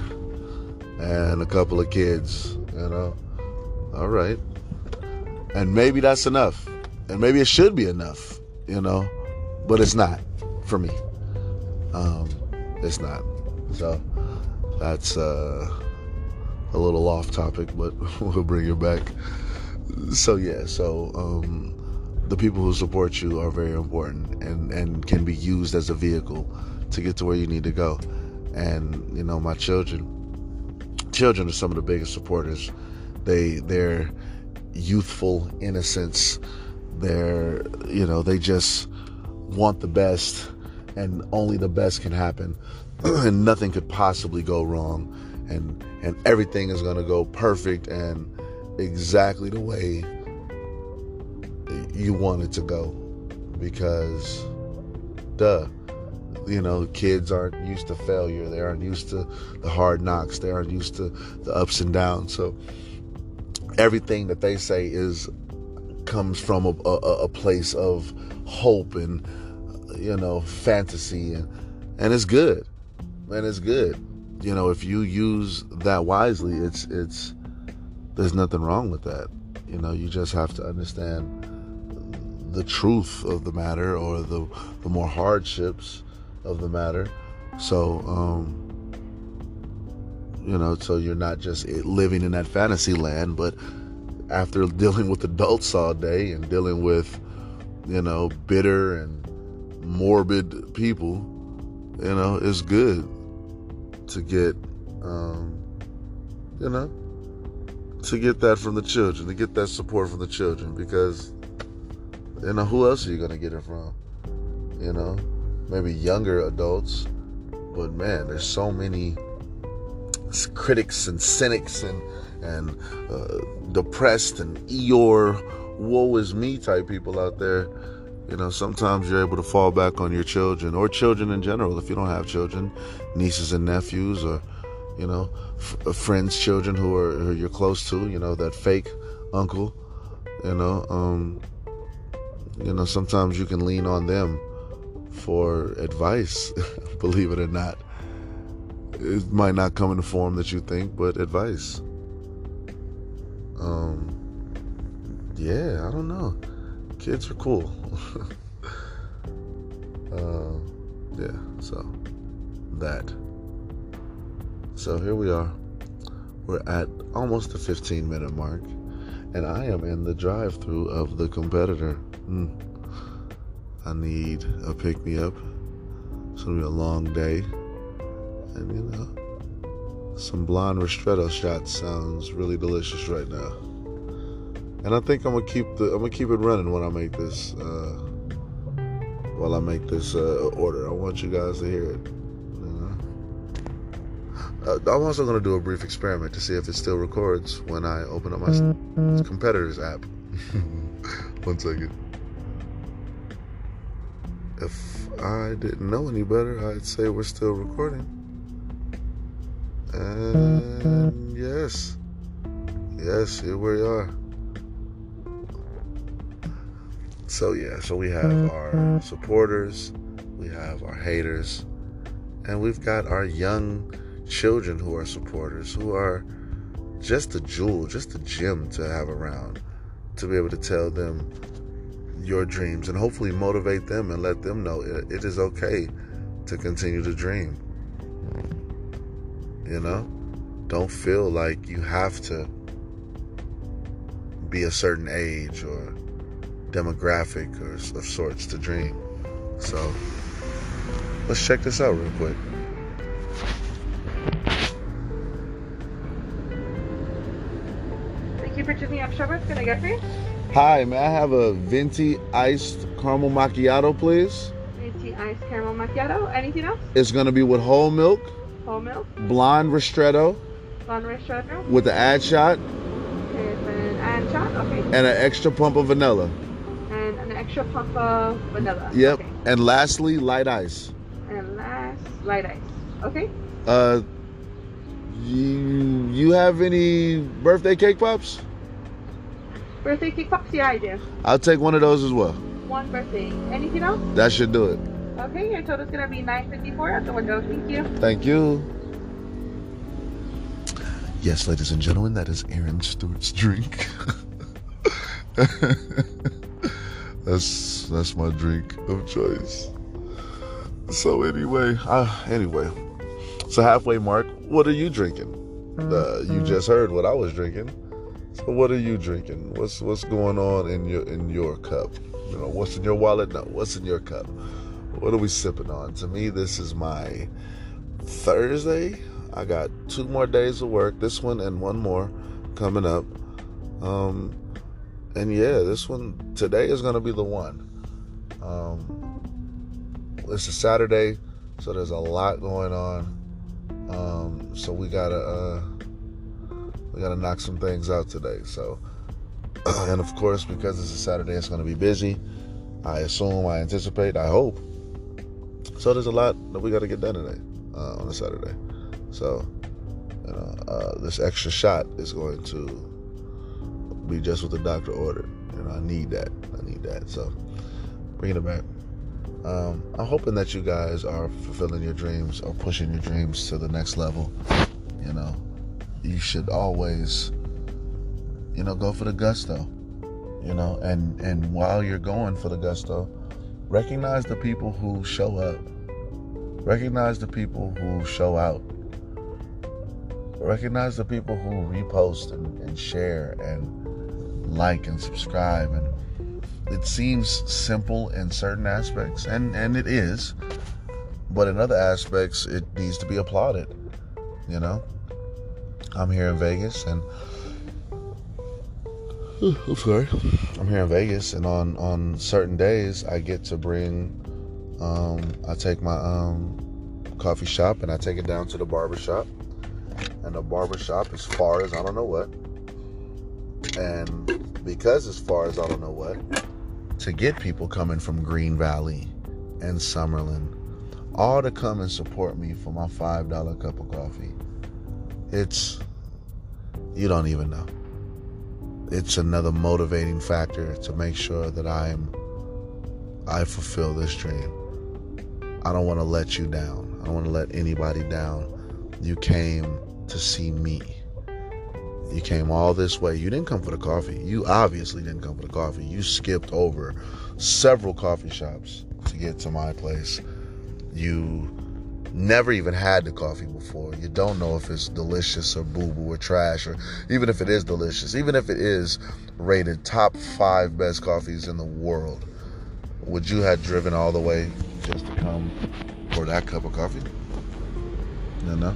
and a couple of kids. You know, all right, and maybe that's enough, and maybe it should be enough. You know, but it's not for me. Um, it's not. So that's uh, a little off topic, but we'll bring it back. So yeah, so um, the people who support you are very important and and can be used as a vehicle to get to where you need to go. And you know, my children, children are some of the biggest supporters. They their youthful innocence, their you know, they just want the best and only the best can happen and nothing could possibly go wrong. And and everything is going to go perfect and exactly the way you want it to go. Because duh you know kids aren't used to failure. They aren't used to the hard knocks. They aren't used to the ups and downs. So everything that they say is comes from a, a, a place of hope and you know fantasy. And and it's good and it's good. You know if you use that wisely it's it's there's nothing wrong with that. You know you just have to understand the truth of the matter or the the more hardships of the matter. So um you know so you're not just living in that fantasy land but after dealing with adults all day and dealing with you know bitter and morbid people, you know, it's good to get, um, you know, to get that from the children, to get that support from the children, because, you know, who else are you to get it from? You know, maybe younger adults, but man, there's so many critics and cynics and and uh, depressed and Eeyore, woe is me type people out there you know, sometimes you're able to fall back on your children or children in general if you don't have children, nieces and nephews, or, you know, f- uh, friends' children who are who you're close to, you know, that fake uncle, you know. Um, you know, sometimes you can lean on them for advice, believe it or not. It might not come in the form that you think, but advice. Um, yeah, I don't know kids are cool. uh, yeah, so that. So here we are. We're at almost the 15 minute mark, and I am in the drive through of the competitor. Mm. I need a pick me up. It's gonna be a long day, and you know, some blonde ristretto shots sounds really delicious right now and I think I'm gonna keep the I'm gonna keep it running when I make this uh, while I make this uh, order. I want you guys to hear it. Uh, I'm also gonna do a brief experiment to see if it still records when I open up my competitor's app. One second. If I didn't know any better, I'd say we're still recording. And yes, yes, here we are. So yeah, so we have our supporters, we have our haters, and we've got our young children who are supporters, who are just a jewel, just a gem to have around, to be able to tell them your dreams and hopefully motivate them and let them know it, it is okay to continue to dream. You know, don't feel like you have to be a certain age or demographic or of sorts to dream. So let's check this out real quick. Thank you for choosing up. Can I get for you? Hi, may I have a venti iced caramel macchiato, please? Venti iced caramel macchiato. Anything else? It's gonna be with whole milk, Whole milk, blonde ristretto, blonde ristretto, with the add shot, with an and shot. Okay. and an extra pump of vanilla. And an extra pump of vanilla. Yep. Okay. And lastly, light ice. And last, light ice. Okay. Uh, you you have any birthday cake pops? Birthday cake pops. Yeah, I do. I'll take one of those as well. One birthday. Anything else? That should do it. Okay, your total's gonna be 954 at the window. Thank you. Thank you. Yes, ladies and gentlemen, that is Aaron Stewart's drink. that's that's my drink of choice. So anyway, uh, anyway, so halfway mark. What are you drinking? Uh, you just heard what I was drinking. So what are you drinking? What's what's going on in your in your cup? You know, what's in your wallet? No, what's in your cup? What are we sipping on? To me, this is my Thursday. I got two more days of work. This one and one more coming up. Um, and yeah, this one today is gonna be the one. Um, it's a Saturday, so there's a lot going on. Um, so we gotta uh, we gotta knock some things out today. So, and of course, because it's a Saturday, it's gonna be busy. I assume, I anticipate, I hope. So there's a lot that we got to get done today uh, on a Saturday. So, you know, uh, this extra shot is going to be just what the doctor ordered. You know, I need that. I need that. So, bringing it back. Um, I'm hoping that you guys are fulfilling your dreams or pushing your dreams to the next level. You know, you should always, you know, go for the gusto. You know, and and while you're going for the gusto, recognize the people who show up. Recognize the people who show out. Recognize the people who repost and, and share and like and subscribe. And it seems simple in certain aspects, and, and it is. But in other aspects, it needs to be applauded. You know? I'm here in Vegas and I'm sorry. I'm here in Vegas, and on on certain days, I get to bring. Um, I take my um, coffee shop and I take it down to the barber shop, and the barber shop is far as I don't know what, and because as far as I don't know what, to get people coming from Green Valley and Summerlin, all to come and support me for my five dollar cup of coffee. It's you don't even know it's another motivating factor to make sure that I'm I fulfill this dream. I don't want to let you down. I don't want to let anybody down. You came to see me. You came all this way. You didn't come for the coffee. You obviously didn't come for the coffee. You skipped over several coffee shops to get to my place. You never even had the coffee before. You don't know if it's delicious or boo boo or trash, or even if it is delicious, even if it is rated top five best coffees in the world. Would you have driven all the way just to come for that cup of coffee? No, no.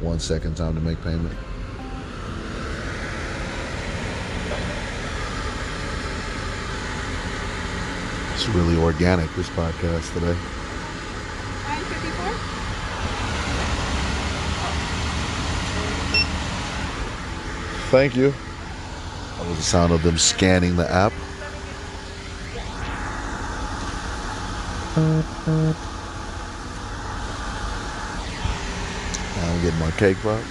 One second time to make payment. Really organic, this podcast today. 954? Thank you. That was the sound of them scanning the app. Now I'm getting my cake pop.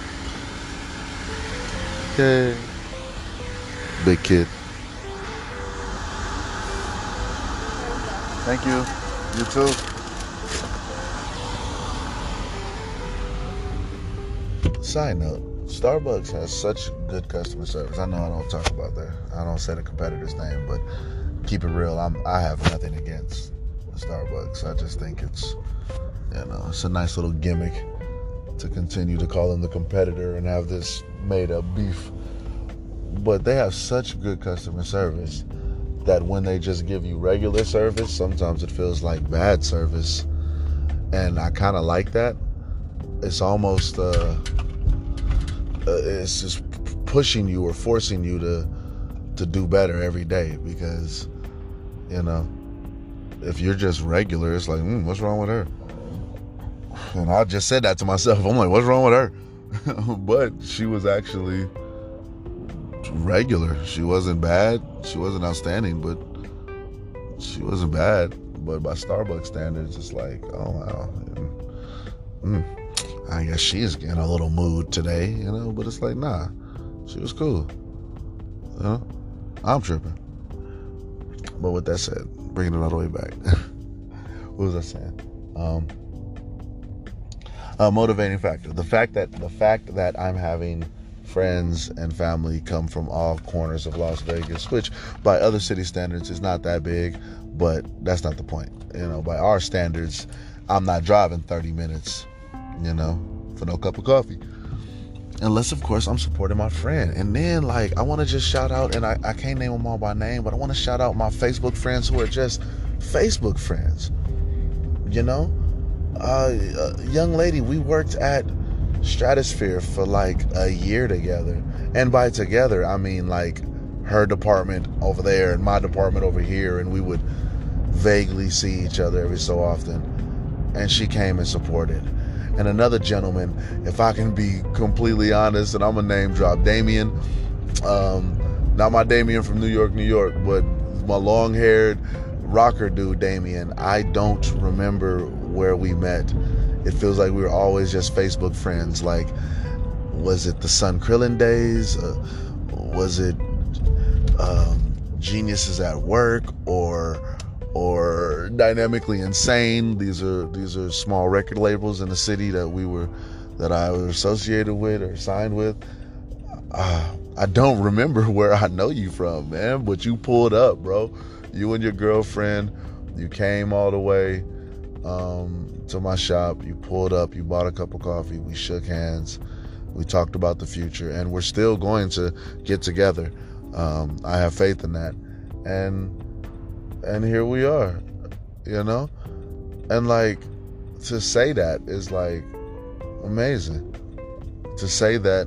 Yay. Big kid. Thank you. You too. Side note, Starbucks has such good customer service. I know I don't talk about that. I don't say the competitor's name, but keep it real. I'm I have nothing against Starbucks. I just think it's you know, it's a nice little gimmick to continue to call them the competitor and have this made up beef. But they have such good customer service that when they just give you regular service, sometimes it feels like bad service. And I kind of like that. It's almost uh, uh, it's just pushing you or forcing you to to do better every day because you know if you're just regular it's like mm, what's wrong with her? And i just said that to myself. I'm like what's wrong with her? But she was actually regular. She wasn't bad she wasn't outstanding but she wasn't bad, but by Starbucks standards, it's like, oh wow. Mm, I guess she's in a little mood today, you know. But it's like, nah, she was cool. You know, I'm tripping. But with that said, bringing it all the way back. what was I saying? Um, a motivating factor. The fact that the fact that I'm having friends and family come from all corners of Las Vegas, which by other city standards is not that big, but that's not the point. You know, by our standards, I'm not driving 30 minutes, you know, for no cup of coffee. Unless, of course, I'm supporting my friend. And then, like, I want to just shout out, and I, I can't name them all by name, but I want to shout out my Facebook friends who are just Facebook friends. You know? Uh, a young lady, we worked at Stratosphere for like a year together. And by together, I mean like her department over there and my department over here, and we would vaguely see each other every so often. And she came and supported. And another gentleman, if I can be completely honest, and I'm a name drop, Damien. Um, not my Damien from New York, New York, but my long haired rocker dude, Damien. I don't remember where we met it feels like we were always just Facebook friends. Like, was it the Sun Krillin days? Uh, was it um, Geniuses at Work or or Dynamically Insane? These are these are small record labels in the city that we were that I was associated with or signed with. Uh, I don't remember where I know you from, man, but you pulled up, bro. You and your girlfriend, you came all the way. Um, to my shop. You pulled up, you bought a cup of coffee, we shook hands, we talked about the future, and we're still going to get together. Um, I have faith in that, and and here we are, you know, and like to say that is like amazing. To say that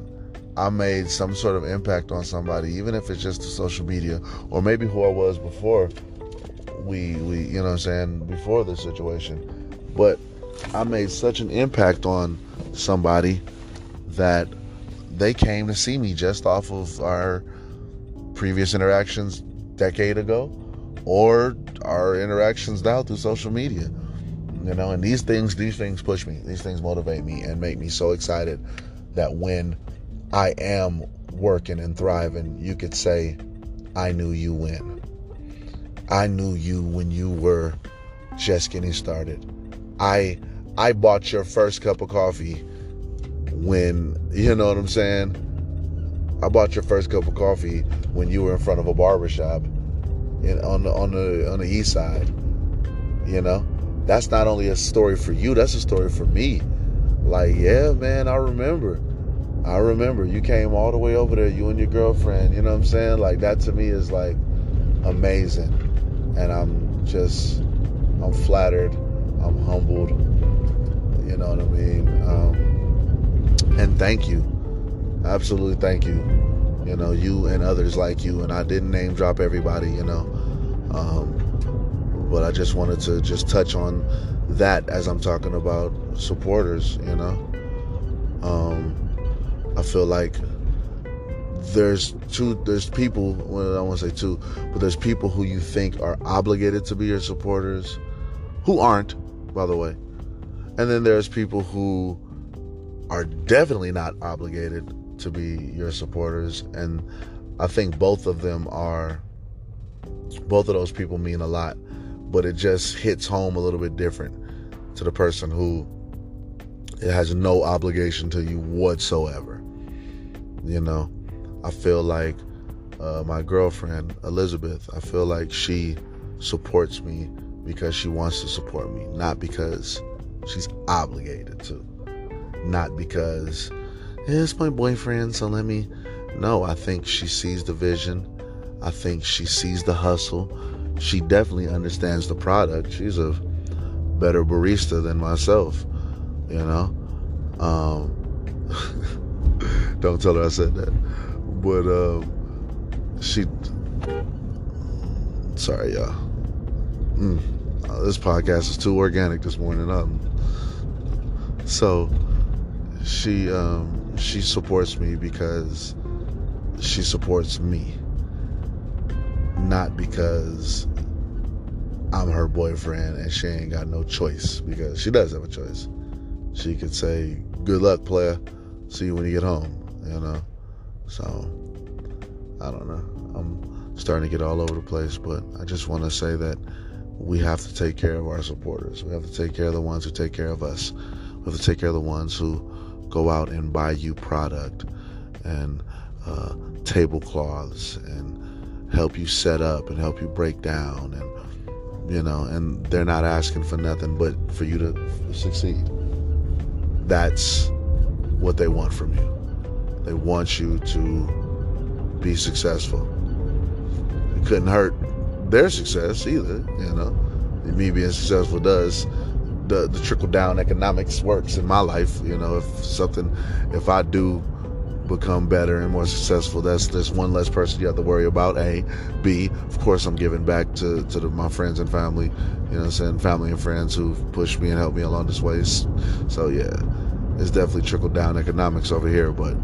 I made some sort of impact on somebody, even if it's just to social media or maybe who I was before we we you know I'm saying before this situation. But I made such an impact on somebody that they came to see me just off of our previous interactions decade ago or our interactions now through social media. You know and these things these things push me. These things motivate me and make me so excited that when i am working and thriving you could say i knew you when. I knew you when you were just getting started i I bought your first cup of coffee when, you know what I'm saying? I bought your first cup of coffee when you were in front of a barbershop in, on the on the on the east side. You know? That's not only a story for you, that's a story for me. Like, yeah, man, I remember. I remember you came all the way over there, you and your girlfriend, you know what I'm saying? Like that to me is like amazing. And I'm just I'm flattered, I'm humbled you know what I mean? Um, and thank you. Absolutely thank you. You know, you and others like you. And I didn't name drop everybody, you know. Um, but I just wanted to just touch on that as I'm talking about supporters, you know. Um, I feel like there's two there's people well, I to say two, but there's people who you think are obligated to be your supporters who aren't, by the way. And then there's people who are definitely not obligated to be your supporters. And I think both of them are, both of those people mean a lot. But it just hits home a little bit different to the person who has no obligation to you whatsoever. You know, I feel like uh, my girlfriend, Elizabeth, I feel like she supports me because she wants to support me, not because She's obligated to. Not because it's my boyfriend, so let me. No, I think she sees the vision. I think she sees the hustle. She definitely understands the product. She's a better barista than myself, you know. Um, don't tell her I said that, but um, she. Sorry, y'all. Mm, this podcast is too organic this morning. Um, so she um, she supports me because she supports me, not because I'm her boyfriend and she ain't got no choice because she does have a choice. She could say, "Good luck, player. See you when you get home." You know. So I don't know. I'm starting to get all over the place, but I just want to say that we have to take care of our supporters. We have to take care of the ones who take care of us. We have to take care of the ones who go out and buy you product and uh, tablecloths and help you set up and help you break down and you know, and they're not asking for nothing but for you to succeed. That's what they want from you. They want you to be successful. It couldn't hurt their success either, you know. Me being successful does the, the trickle down economics works in my life. You know, if something, if I do become better and more successful. That's that's one less person you have to worry about. A, B. Of course, I'm giving back to to the, my friends and family. You know, I'm saying family and friends who've pushed me and helped me along this way. So yeah, it's definitely trickle down economics over here. But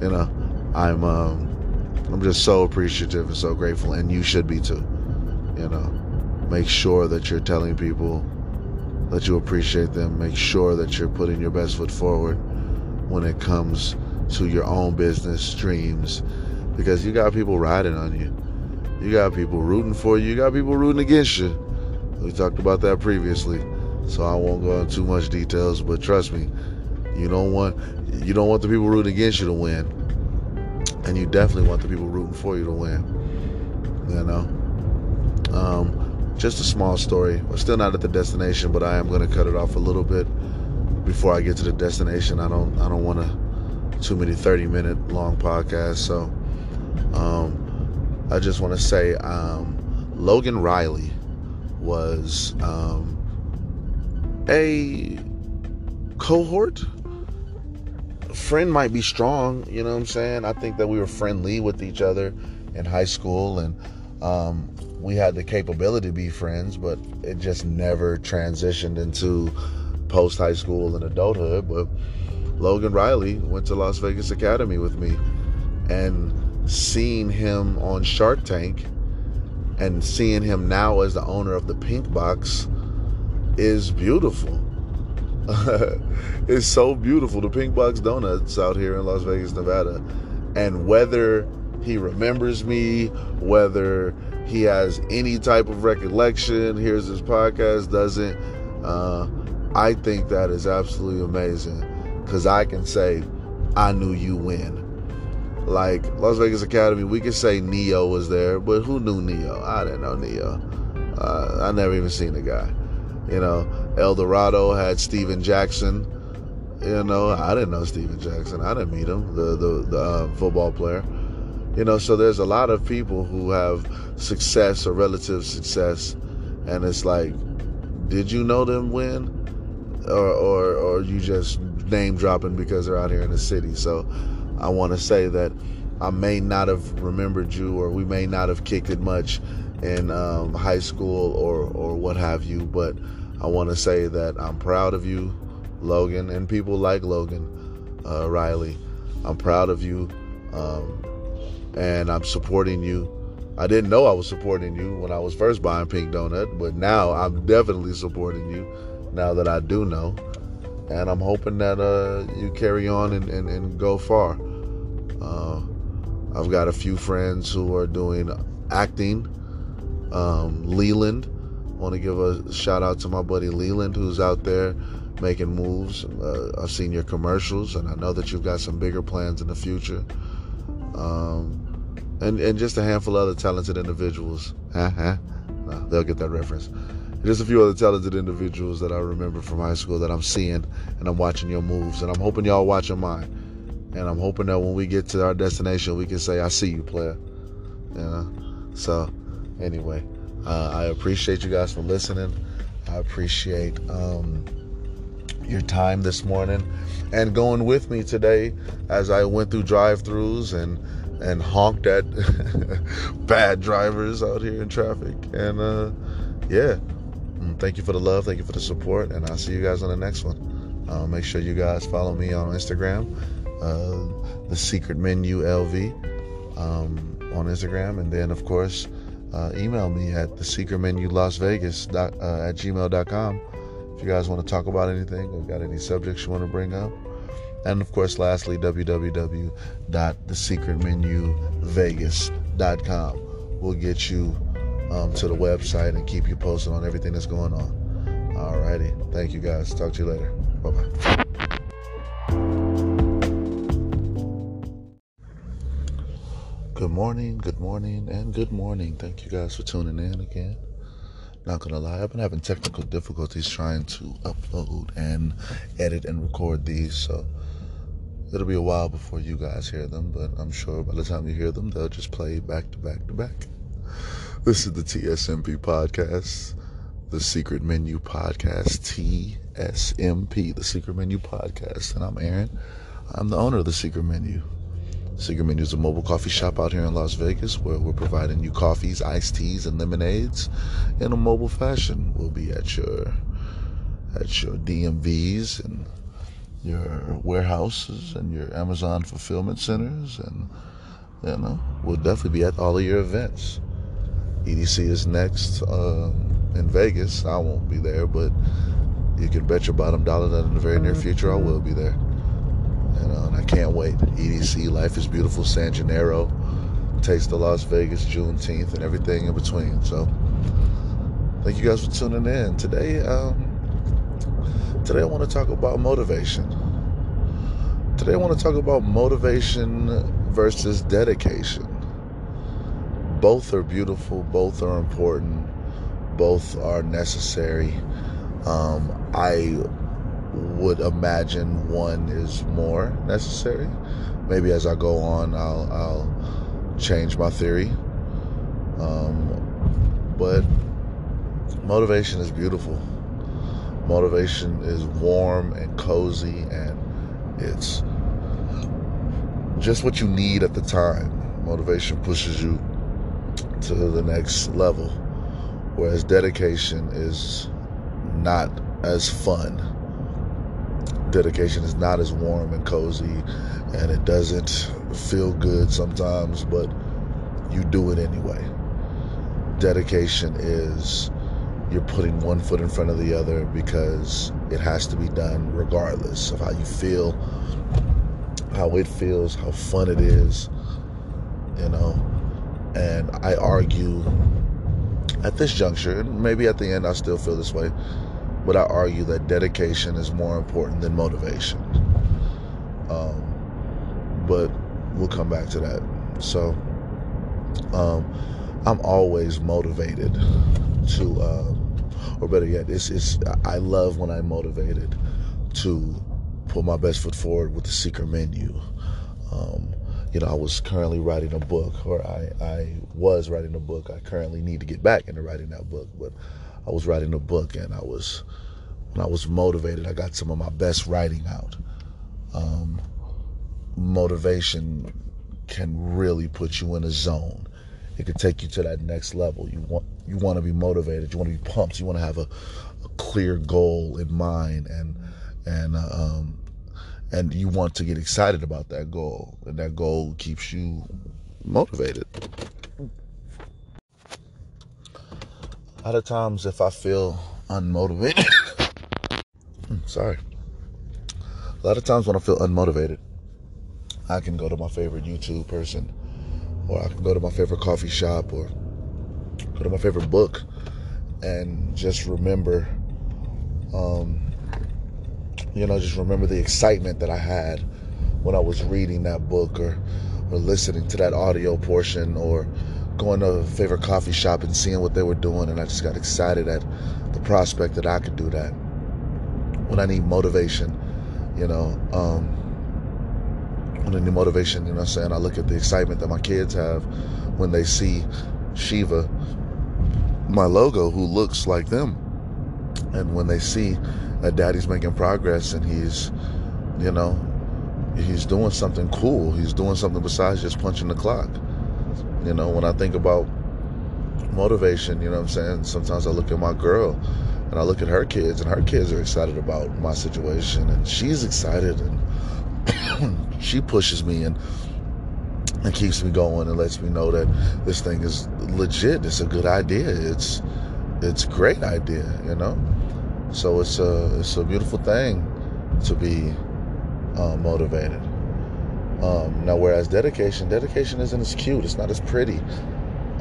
you know, I'm um, I'm just so appreciative and so grateful, and you should be too. You know, make sure that you're telling people that you appreciate them. Make sure that you're putting your best foot forward when it comes to your own business streams because you got people riding on you. You got people rooting for you. You got people rooting against you. We talked about that previously, so I won't go into too much details. But trust me, you don't want you don't want the people rooting against you to win, and you definitely want the people rooting for you to win. You know, um, just a small story. We're still not at the destination, but I am going to cut it off a little bit before I get to the destination. I don't I don't want to too many 30 minute long podcasts. So um, I just want to say um, Logan Riley was um, a cohort. Friend might be strong, you know what I'm saying? I think that we were friendly with each other in high school and um, we had the capability to be friends, but it just never transitioned into post high school and adulthood. But Logan Riley went to Las Vegas Academy with me and seeing him on Shark Tank and seeing him now as the owner of the Pink Box is beautiful. it's so beautiful. The Pink Box Donuts out here in Las Vegas, Nevada. And whether he remembers me, whether he has any type of recollection, hears his podcast, doesn't, uh, I think that is absolutely amazing because I can say, I knew you win. Like Las Vegas Academy, we could say Ne-Yo was there, but who knew Ne-Yo? I didn't know Ne-Yo. Uh, I never even seen the guy. You know, Eldorado had Steven Jackson. You know, I didn't know Steven Jackson. I didn't meet him, the the, the uh, football player. You know, so there's a lot of people who have success or relative success, and it's like, did you know them when? or or or you just name dropping because they're out here in the city. So I want to say that I may not have remembered you, or we may not have kicked it much in um, high school or or what have you. But I want to say that I'm proud of you, Logan, and people like Logan uh, Riley. I'm proud of you, um, and I'm supporting you. I didn't know I was supporting you when I was first buying Pink Donut, but now I'm definitely supporting you. Now that I do know, and I'm hoping that uh, you carry on and, and, and go far. Uh, I've got a few friends who are doing acting. Um, Leland, want to give a shout out to my buddy Leland, who's out there making moves. Uh, I've seen your commercials, and I know that you've got some bigger plans in the future. Um, and and just a handful of other talented individuals. no, they'll get that reference Just a few other talented individuals that I remember from high school that I'm seeing and I'm watching your moves and I'm hoping y'all watching mine. And I'm hoping that when we get to our destination, we can say, I see you, player. You know? So, anyway, uh, I appreciate you guys for listening. I appreciate um, your time this morning and going with me today as I went through drive throughs and and honked at bad drivers out here in traffic. And uh, yeah, thank you for the love. Thank you for the support. And I'll see you guys on the next one. Uh, make sure you guys follow me on Instagram, uh, the Secret Menu LV um, on Instagram. And then, of course, uh, email me at the secret menu las vegas uh, at gmail.com if you guys want to talk about anything or got any subjects you want to bring up and of course lastly www.thesecretmenuvegas.com will get you um, to the website and keep you posted on everything that's going on. Alrighty thank you guys. Talk to you later. Bye bye Good morning, good morning, and good morning. Thank you guys for tuning in again. Not gonna lie, I've been having technical difficulties trying to upload and edit and record these, so it'll be a while before you guys hear them, but I'm sure by the time you hear them, they'll just play back to back to back. This is the TSMP podcast, the Secret Menu Podcast, TSMP, the Secret Menu Podcast, and I'm Aaron. I'm the owner of the Secret Menu. Secret Menu is a mobile coffee shop out here in Las Vegas where we're providing you coffees, iced teas, and lemonades in a mobile fashion. We'll be at your at your DMVs and your warehouses and your Amazon fulfillment centers, and you know we'll definitely be at all of your events. EDC is next um, in Vegas. I won't be there, but you can bet your bottom dollar that in the very near future I will be there. And I can't wait. EDC, Life is Beautiful, San Gennaro, Taste of Las Vegas, Juneteenth, and everything in between. So, thank you guys for tuning in. Today, um, today I want to talk about motivation. Today I want to talk about motivation versus dedication. Both are beautiful. Both are important. Both are necessary. Um, I would imagine one is more necessary. Maybe as I go on, I'll, I'll change my theory. Um, but motivation is beautiful. Motivation is warm and cozy, and it's just what you need at the time. Motivation pushes you to the next level, whereas dedication is not as fun dedication is not as warm and cozy and it doesn't feel good sometimes, but you do it anyway. Dedication is you're putting one foot in front of the other because it has to be done regardless of how you feel, how it feels, how fun it is, you know. And I argue at this juncture, and maybe at the end I still feel this way, but I argue that dedication is more important than motivation. Um, but we'll come back to that. So, um, I'm always motivated to, um, or better yet, it's, it's, I love when I'm motivated to put my best foot forward with the secret menu. Um, you know, I was currently writing a book, or I, I was writing a book. I currently need to get back into writing that book, but I was writing a book and I was when I was motivated, I got some of my best writing out. Um, motivation can really put you in a zone. It can take you to that next level. You want you want to be motivated. You want to be pumped. You want to have a, a clear goal in mind, and and uh, um, and you want to get excited about that goal, and that goal keeps you motivated. A lot of times, if I feel unmotivated, sorry. A lot of times when I feel unmotivated, I can go to my favorite YouTube person, or I can go to my favorite coffee shop, or go to my favorite book, and just remember, um, you know, just remember the excitement that I had when I was reading that book, or or listening to that audio portion, or going to a favorite coffee shop and seeing what they were doing, and I just got excited at the prospect that I could do that. When I need motivation, you know, um, when I need motivation, you know, I'm saying I look at the excitement that my kids have when they see Shiva, my logo, who looks like them, and when they see that Daddy's making progress and he's, you know, he's doing something cool. He's doing something besides just punching the clock you know, when I think about motivation, you know what I'm saying? Sometimes I look at my girl and I look at her kids, and her kids are excited about my situation, and she's excited, and she pushes me, and it keeps me going and lets me know that this thing is legit. It's a good idea. It's it's a great idea, you know. So it's a it's a beautiful thing to be uh, motivated. Um, now, whereas dedication, dedication isn't as cute. It's not as pretty.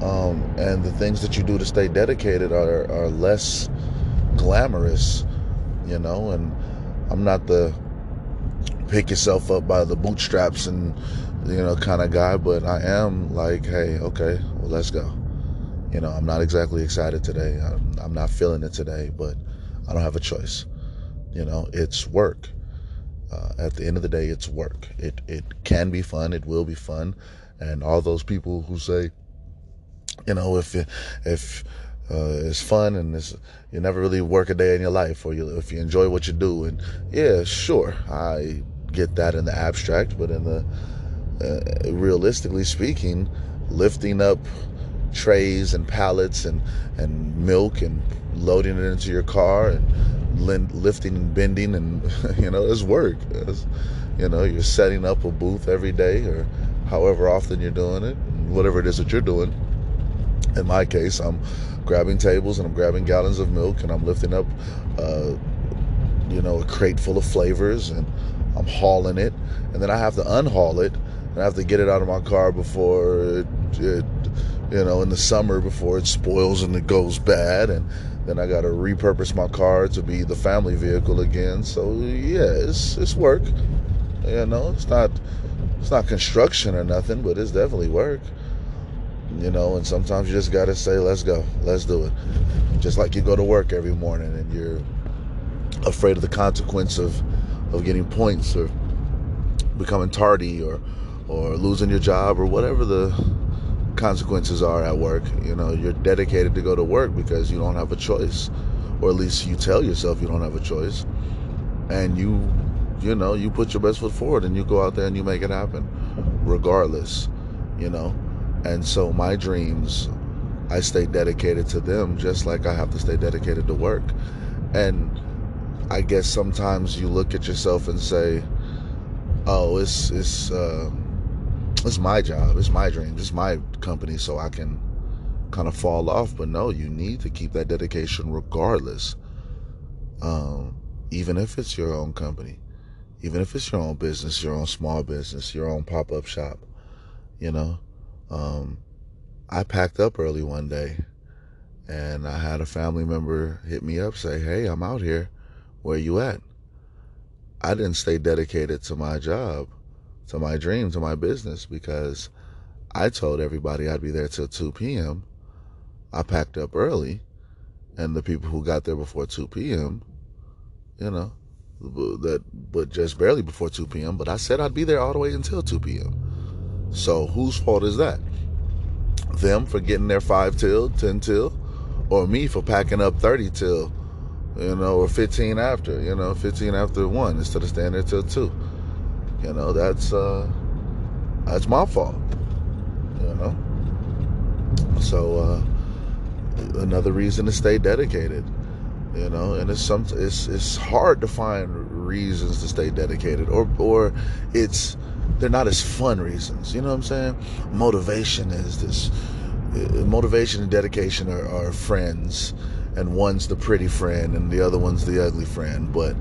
Um, and the things that you do to stay dedicated are, are less glamorous, you know. And I'm not the pick yourself up by the bootstraps and you know kind of guy, but I am like, hey, okay, well, let's go. You know, I'm not exactly excited today. I'm, I'm not feeling it today, but I don't have a choice. You know, it's work. Uh, at the end of the day, it's work. It it can be fun. It will be fun, and all those people who say, you know, if if uh, it's fun and it's, you never really work a day in your life, or you if you enjoy what you do, and yeah, sure, I get that in the abstract, but in the uh, realistically speaking, lifting up trays and pallets and and milk and loading it into your car and lifting and bending and you know it's work. It's, you know you're setting up a booth every day or however often you're doing it whatever it is that you're doing. In my case i'm grabbing tables and i'm grabbing gallons of milk and i'm lifting up uh, you know a crate full of flavors and i'm hauling it and then i have to unhaul it and i have to get it out of my car before it, it you know in the summer before it spoils and it goes bad and then I got to repurpose my car to be the family vehicle again. So yeah, it's it's work. You know, it's not it's not construction or nothing, but it's definitely work. You know, and sometimes you just got to say, "Let's go, let's do it." Just like you go to work every morning and you're afraid of the consequence of of getting points or becoming tardy or or losing your job or whatever the consequences are at work. You know, you're dedicated to go to work because you don't have a choice, or at least you tell yourself you don't have a choice, and you, you know, you put your best foot forward and you go out there and you make it happen, regardless. You know, and so my dreams, I stay dedicated to them just like I have to stay dedicated to work, and I guess sometimes you look at yourself and say, "Oh, it's it's." Uh, it's my job, it's my dream, it's my company, so I can kind of fall off. But no, you need to keep that dedication regardless. Um, even if it's your own company, even if it's your own business, your own small business, your own pop up shop, you know. Um, I packed up early one day and I had a family member hit me up, say, Hey, I'm out here. Where you at? I didn't stay dedicated to my job to my dream, to my business, because I told everybody I'd be there till 2 p.m. I packed up early, and the people who got there before 2 p.m., you know, that but just barely before 2 p.m. But I said I'd be there all the way until 2 p.m. So whose fault is that? Them for getting there five till, 10 till, or me for packing up 30 till, you know, or 15 after, you know, 15 after one instead of staying there till two. You know, that's uh that's my fault. You know. So uh another reason to stay dedicated. You know, and it's some it's it's hard to find reasons to stay dedicated or or it's they're not as fun reasons. You know what I'm saying? Motivation is this motivation and dedication are, are friends and one's the pretty friend and the other one's the ugly friend but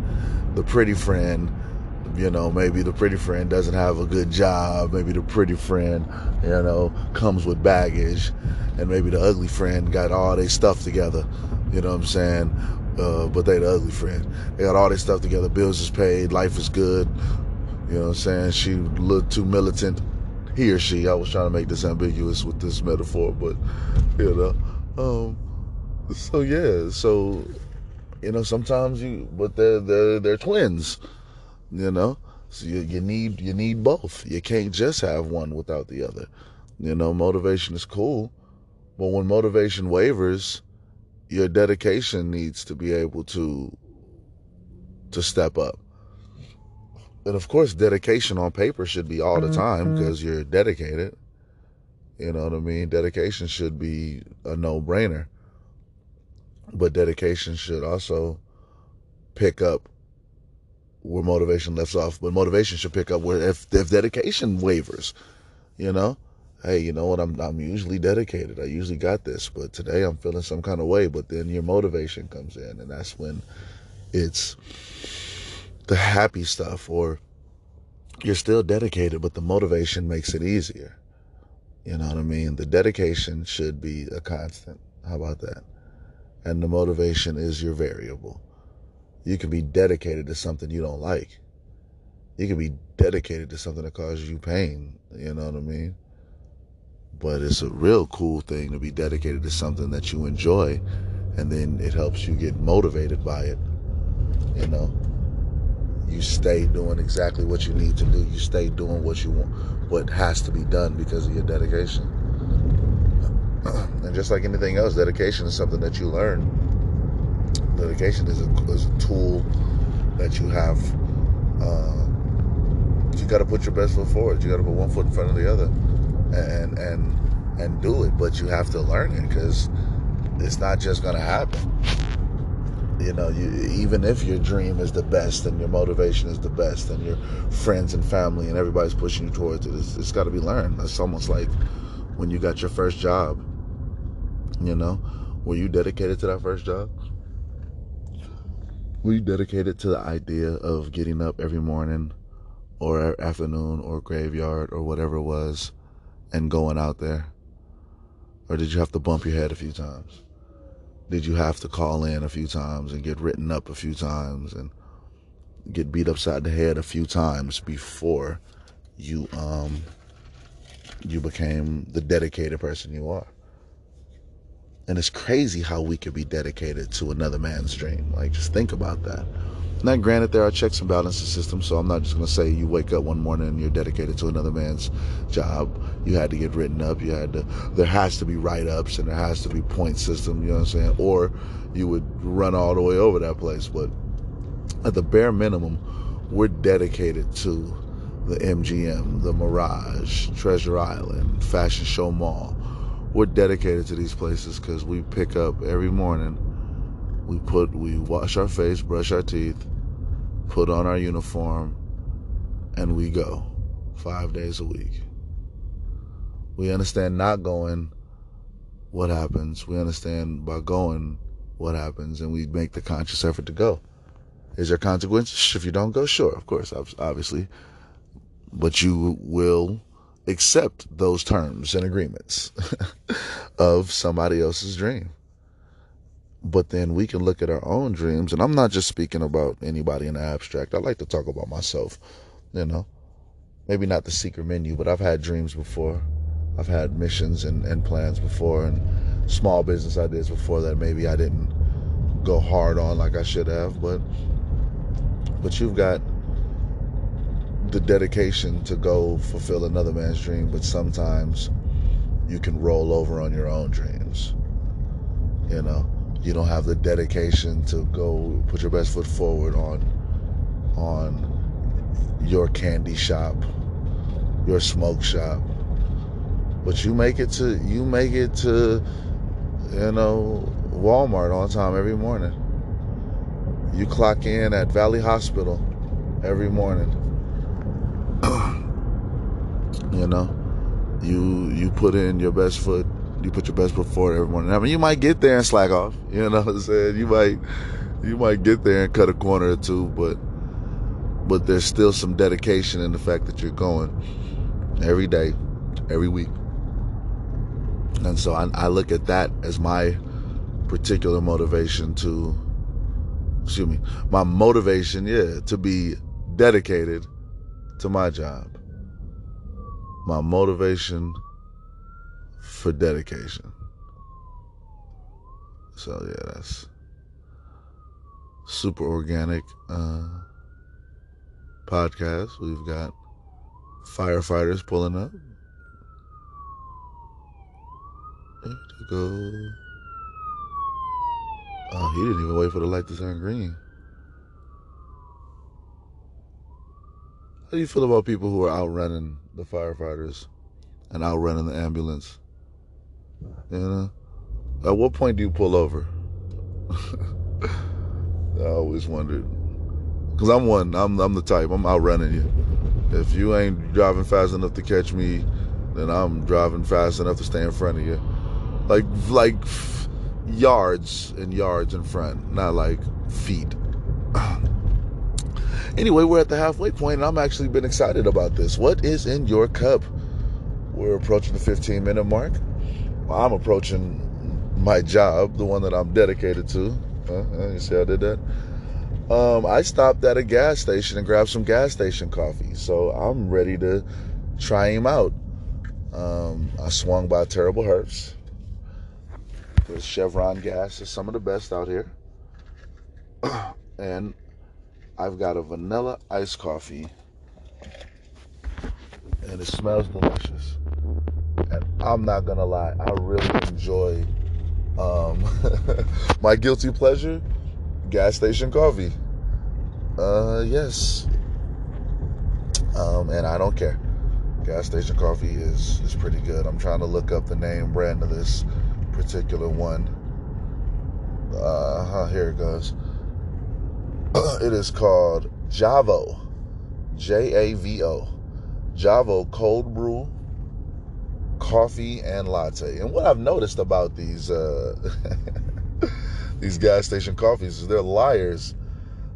the pretty friend you know, maybe the pretty friend doesn't have a good job. Maybe the pretty friend, you know, comes with baggage. And maybe the ugly friend got all their stuff together. You know what I'm saying? Uh, but they the ugly friend. They got all their stuff together. Bills is paid. Life is good. You know what I'm saying? She looked too militant. He or she. I was trying to make this ambiguous with this metaphor, but, you know. Um, so, yeah. So, you know, sometimes you, but they're, they're, they're twins you know? So you, you need you need both. You can't just have one without the other. You know motivation is cool but when motivation wavers your dedication needs to be able to to step up. And of course dedication on paper should be all the time mm-hmm. because you're dedicated. You know what i mean? Dedication should be a no-brainer but dedication should also pick up where motivation left off, but motivation should pick up where if if dedication wavers, You know, hey, you know what? I'm I'm usually dedicated. I usually got this, but today I'm feeling some kind of way. But then your motivation comes in, and that's when it's the happy stuff, or you're still dedicated, but the motivation makes it easier. You know what I mean? The dedication should be a constant. How about that? And the motivation is your variable. You can be dedicated to something you don't like. You can be dedicated to something that causes you pain. You know what I mean? But it's a real cool thing to be dedicated to something that you enjoy, and then it helps you get motivated by it. You know, you stay doing exactly what you need to do. You stay doing what you want, what has to be done because of your dedication. And just like anything else, dedication is something that you learn. Dedication is a, is a tool that you have. Uh, you got to put your best foot forward. You got to put one foot in front of the other and and and do it. But you have to learn it because it's not just gonna happen. You know, you, even if your dream is the best and your motivation is the best and your friends and family and everybody's pushing you towards it, it's, it's got to be learned. It's almost like when you got your first job. You know, were you dedicated to that first job? Were you dedicated to the idea of getting up every morning or afternoon or graveyard or whatever it was and going out there? Or did you have to bump your head a few times? Did you have to call in a few times and get written up a few times and get beat upside the head a few times before you um you became the dedicated person you are? And it's crazy how we could be dedicated to another man's dream. Like just think about that. Now, granted, there are checks and balances systems, so I'm not just going to say you wake up one morning and you're dedicated to another man's job. You had to get written up. You had to. There has to be write ups and there has to be point system. You know what I'm saying? Or you would run all the way over that place. But at the bare minimum, we're dedicated to the MGM, the Mirage, Treasure Island, Fashion Show Mall. We're dedicated to these places because we pick up every morning we put we wash our face, brush our teeth, put on our uniform, and we go five days a week. We understand not going what happens. We understand by going what happens, and we make the conscious effort to go. Is there consequences if you don't go? Sure, of course, obviously, but you will accept those terms and agreements of somebody else's dream. But then we can look at our own dreams and i'm not just speaking about anybody in the abstract. I like to talk about myself you know. Maybe not the secret menu but i've had dreams before. I've had missions and, and plans before and small business ideas before that maybe i didn't go hard on like i should have but but you've got the dedication to go fulfill another man's dream but sometimes you can roll over on your own dreams you know you don't have the dedication to go put your best foot forward on on your candy shop, your smoke shop. But you make it to you make it to you know Walmart on time every morning. You clock in at Valley Hospital every morning. You know, you you put in your best foot you put your best foot forward every morning. I mean, you might get there and slack off. You know what I'm saying? You might, you might get there and cut a corner or two, but, but there's still some dedication in the fact that you're going every day, every week. And so I, I look at that as my particular motivation to, excuse me, my motivation, yeah, to be dedicated to my job. My motivation for dedication. So yeah, that's super organic uh, podcast. We've got firefighters pulling up. There to go. Oh, he didn't even wait for the light to turn green. How do you feel about people who are outrunning the firefighters and outrunning the ambulance? You know, at what point do you pull over? I always wondered. Cause I'm one. I'm I'm the type. I'm outrunning you. If you ain't driving fast enough to catch me, then I'm driving fast enough to stay in front of you, like like yards and yards in front, not like feet. anyway, we're at the halfway point, and I'm actually been excited about this. What is in your cup? We're approaching the 15 minute mark. I'm approaching my job, the one that I'm dedicated to. Uh, you see I did that? Um, I stopped at a gas station and grabbed some gas station coffee. So I'm ready to try him out. Um, I swung by Terrible Herbst. The Chevron gas is some of the best out here. and I've got a vanilla iced coffee. And it smells delicious. And I'm not gonna lie, I really enjoy um, my guilty pleasure, gas station coffee. Uh, yes. Um, and I don't care. Gas station coffee is is pretty good. I'm trying to look up the name brand of this particular one. Uh, here it goes. it is called Javo, J A V O, Javo Cold Brew Coffee and Latte. And what I've noticed about these uh, these gas station coffees is they're liars.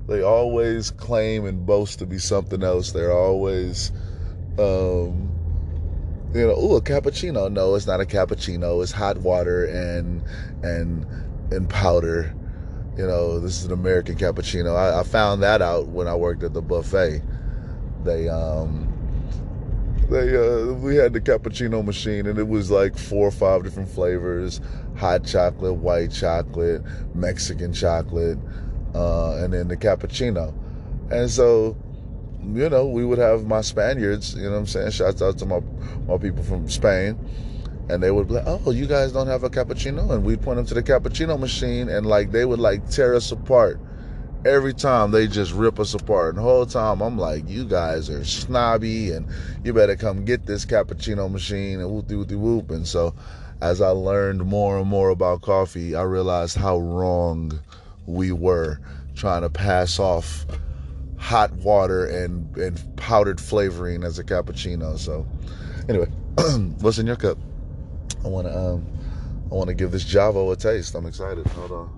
They always claim and boast to be something else. They're always um, you know, oh, a cappuccino. No, it's not a cappuccino. It's hot water and and and powder. You know, this is an American cappuccino. I, I found that out when I worked at the buffet. They um they uh we had the cappuccino machine and it was like four or five different flavors hot chocolate white chocolate mexican chocolate uh and then the cappuccino and so you know, we would have my Spaniards, you know what I'm saying? Shouts out to my, my people from Spain. And they would be like, oh, you guys don't have a cappuccino? And we'd point them to the cappuccino machine and like they would like tear us apart. Every time they just rip us apart. And the whole time I'm like, you guys are snobby and you better come get this cappuccino machine and whoop whoop whoop. And so as I learned more and more about coffee, I realized how wrong we were trying to pass off hot water and and powdered flavoring as a cappuccino. So anyway, what's in your cup? I want to um I want to give this Javo a taste. I'm excited. Hold on.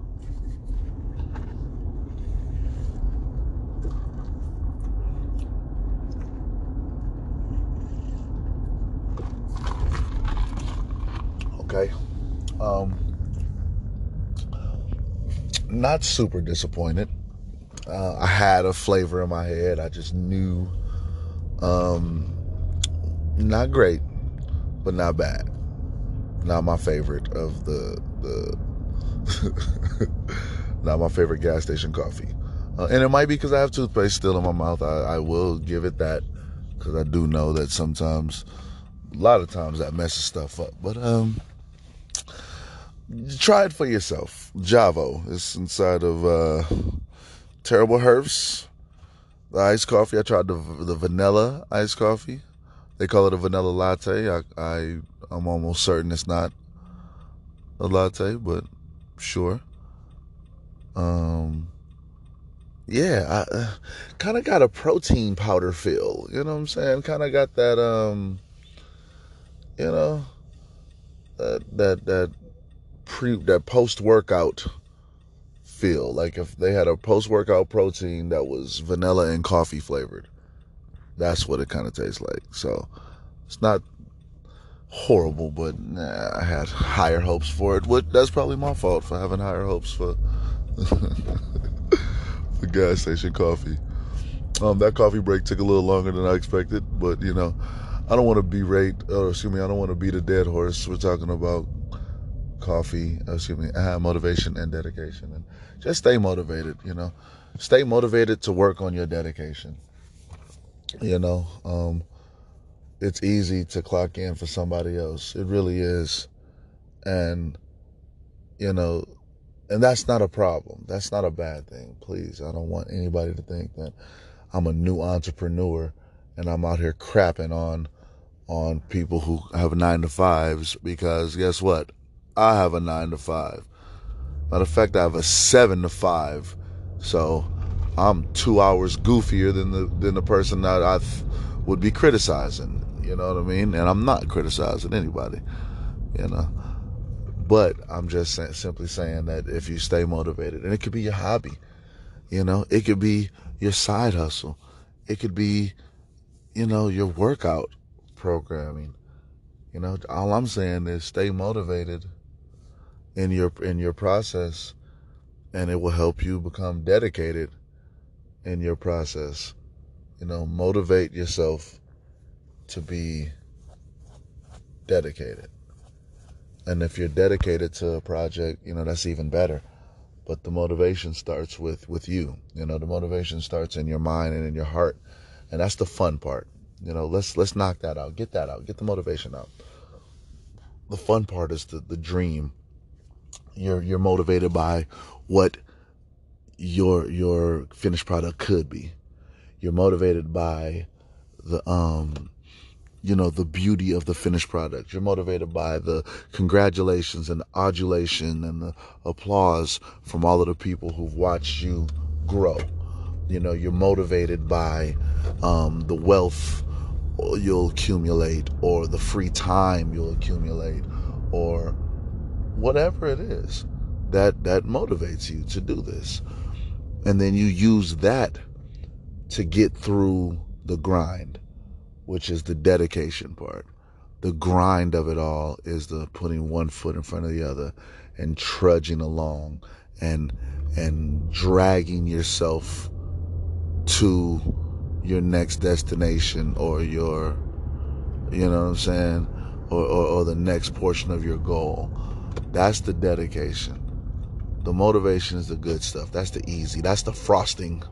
Okay. Um not super disappointed. Uh, I had a flavor in my head. I just knew, um, not great, but not bad. Not my favorite of the the. not my favorite gas station coffee, uh, and it might be because I have toothpaste still in my mouth. I, I will give it that because I do know that sometimes, a lot of times, that messes stuff up. But um, try it for yourself. Javo is inside of. Uh, Terrible Herbst. The iced coffee, I tried the the vanilla iced coffee. They call it a vanilla latte. I, I I'm almost certain it's not a latte, but sure. Um, yeah, I uh, kind of got a protein powder feel. You know what I'm saying? Kind of got that um, you know, that that that pre that post workout feel like if they had a post workout protein that was vanilla and coffee flavored. That's what it kind of tastes like. So it's not horrible, but nah, I had higher hopes for it. What that's probably my fault for having higher hopes for the gas station coffee. Um, that coffee break took a little longer than I expected, but you know, I don't want to berate, or excuse me, I don't want to beat a dead horse. We're talking about coffee, excuse me, uh, motivation and dedication. And just stay motivated, you know. Stay motivated to work on your dedication. You know, um, it's easy to clock in for somebody else. It really is. And, you know, and that's not a problem. That's not a bad thing. Please, I don't want anybody to think that I'm a new entrepreneur and I'm out here crapping on on people who have nine to fives because guess what? I have a nine to five. Matter of fact, I have a seven to five. So I'm two hours goofier than the than the person that I would be criticizing. You know what I mean? And I'm not criticizing anybody, you know. But I'm just simply saying that if you stay motivated, and it could be your hobby, you know, it could be your side hustle, it could be, you know, your workout programming. You know, all I'm saying is stay motivated in your in your process and it will help you become dedicated in your process. You know, motivate yourself to be dedicated. And if you're dedicated to a project, you know, that's even better. But the motivation starts with with you. You know, the motivation starts in your mind and in your heart. And that's the fun part. You know, let's let's knock that out. Get that out. Get the motivation out. The fun part is the the dream. You're you're motivated by what your your finished product could be. You're motivated by the um you know the beauty of the finished product. You're motivated by the congratulations and the adulation and the applause from all of the people who've watched you grow. You know, you're motivated by um, the wealth you'll accumulate or the free time you'll accumulate or whatever it is that that motivates you to do this and then you use that to get through the grind, which is the dedication part. The grind of it all is the putting one foot in front of the other and trudging along and and dragging yourself to your next destination or your you know what I'm saying or, or, or the next portion of your goal. That's the dedication. The motivation is the good stuff. That's the easy. That's the frosting.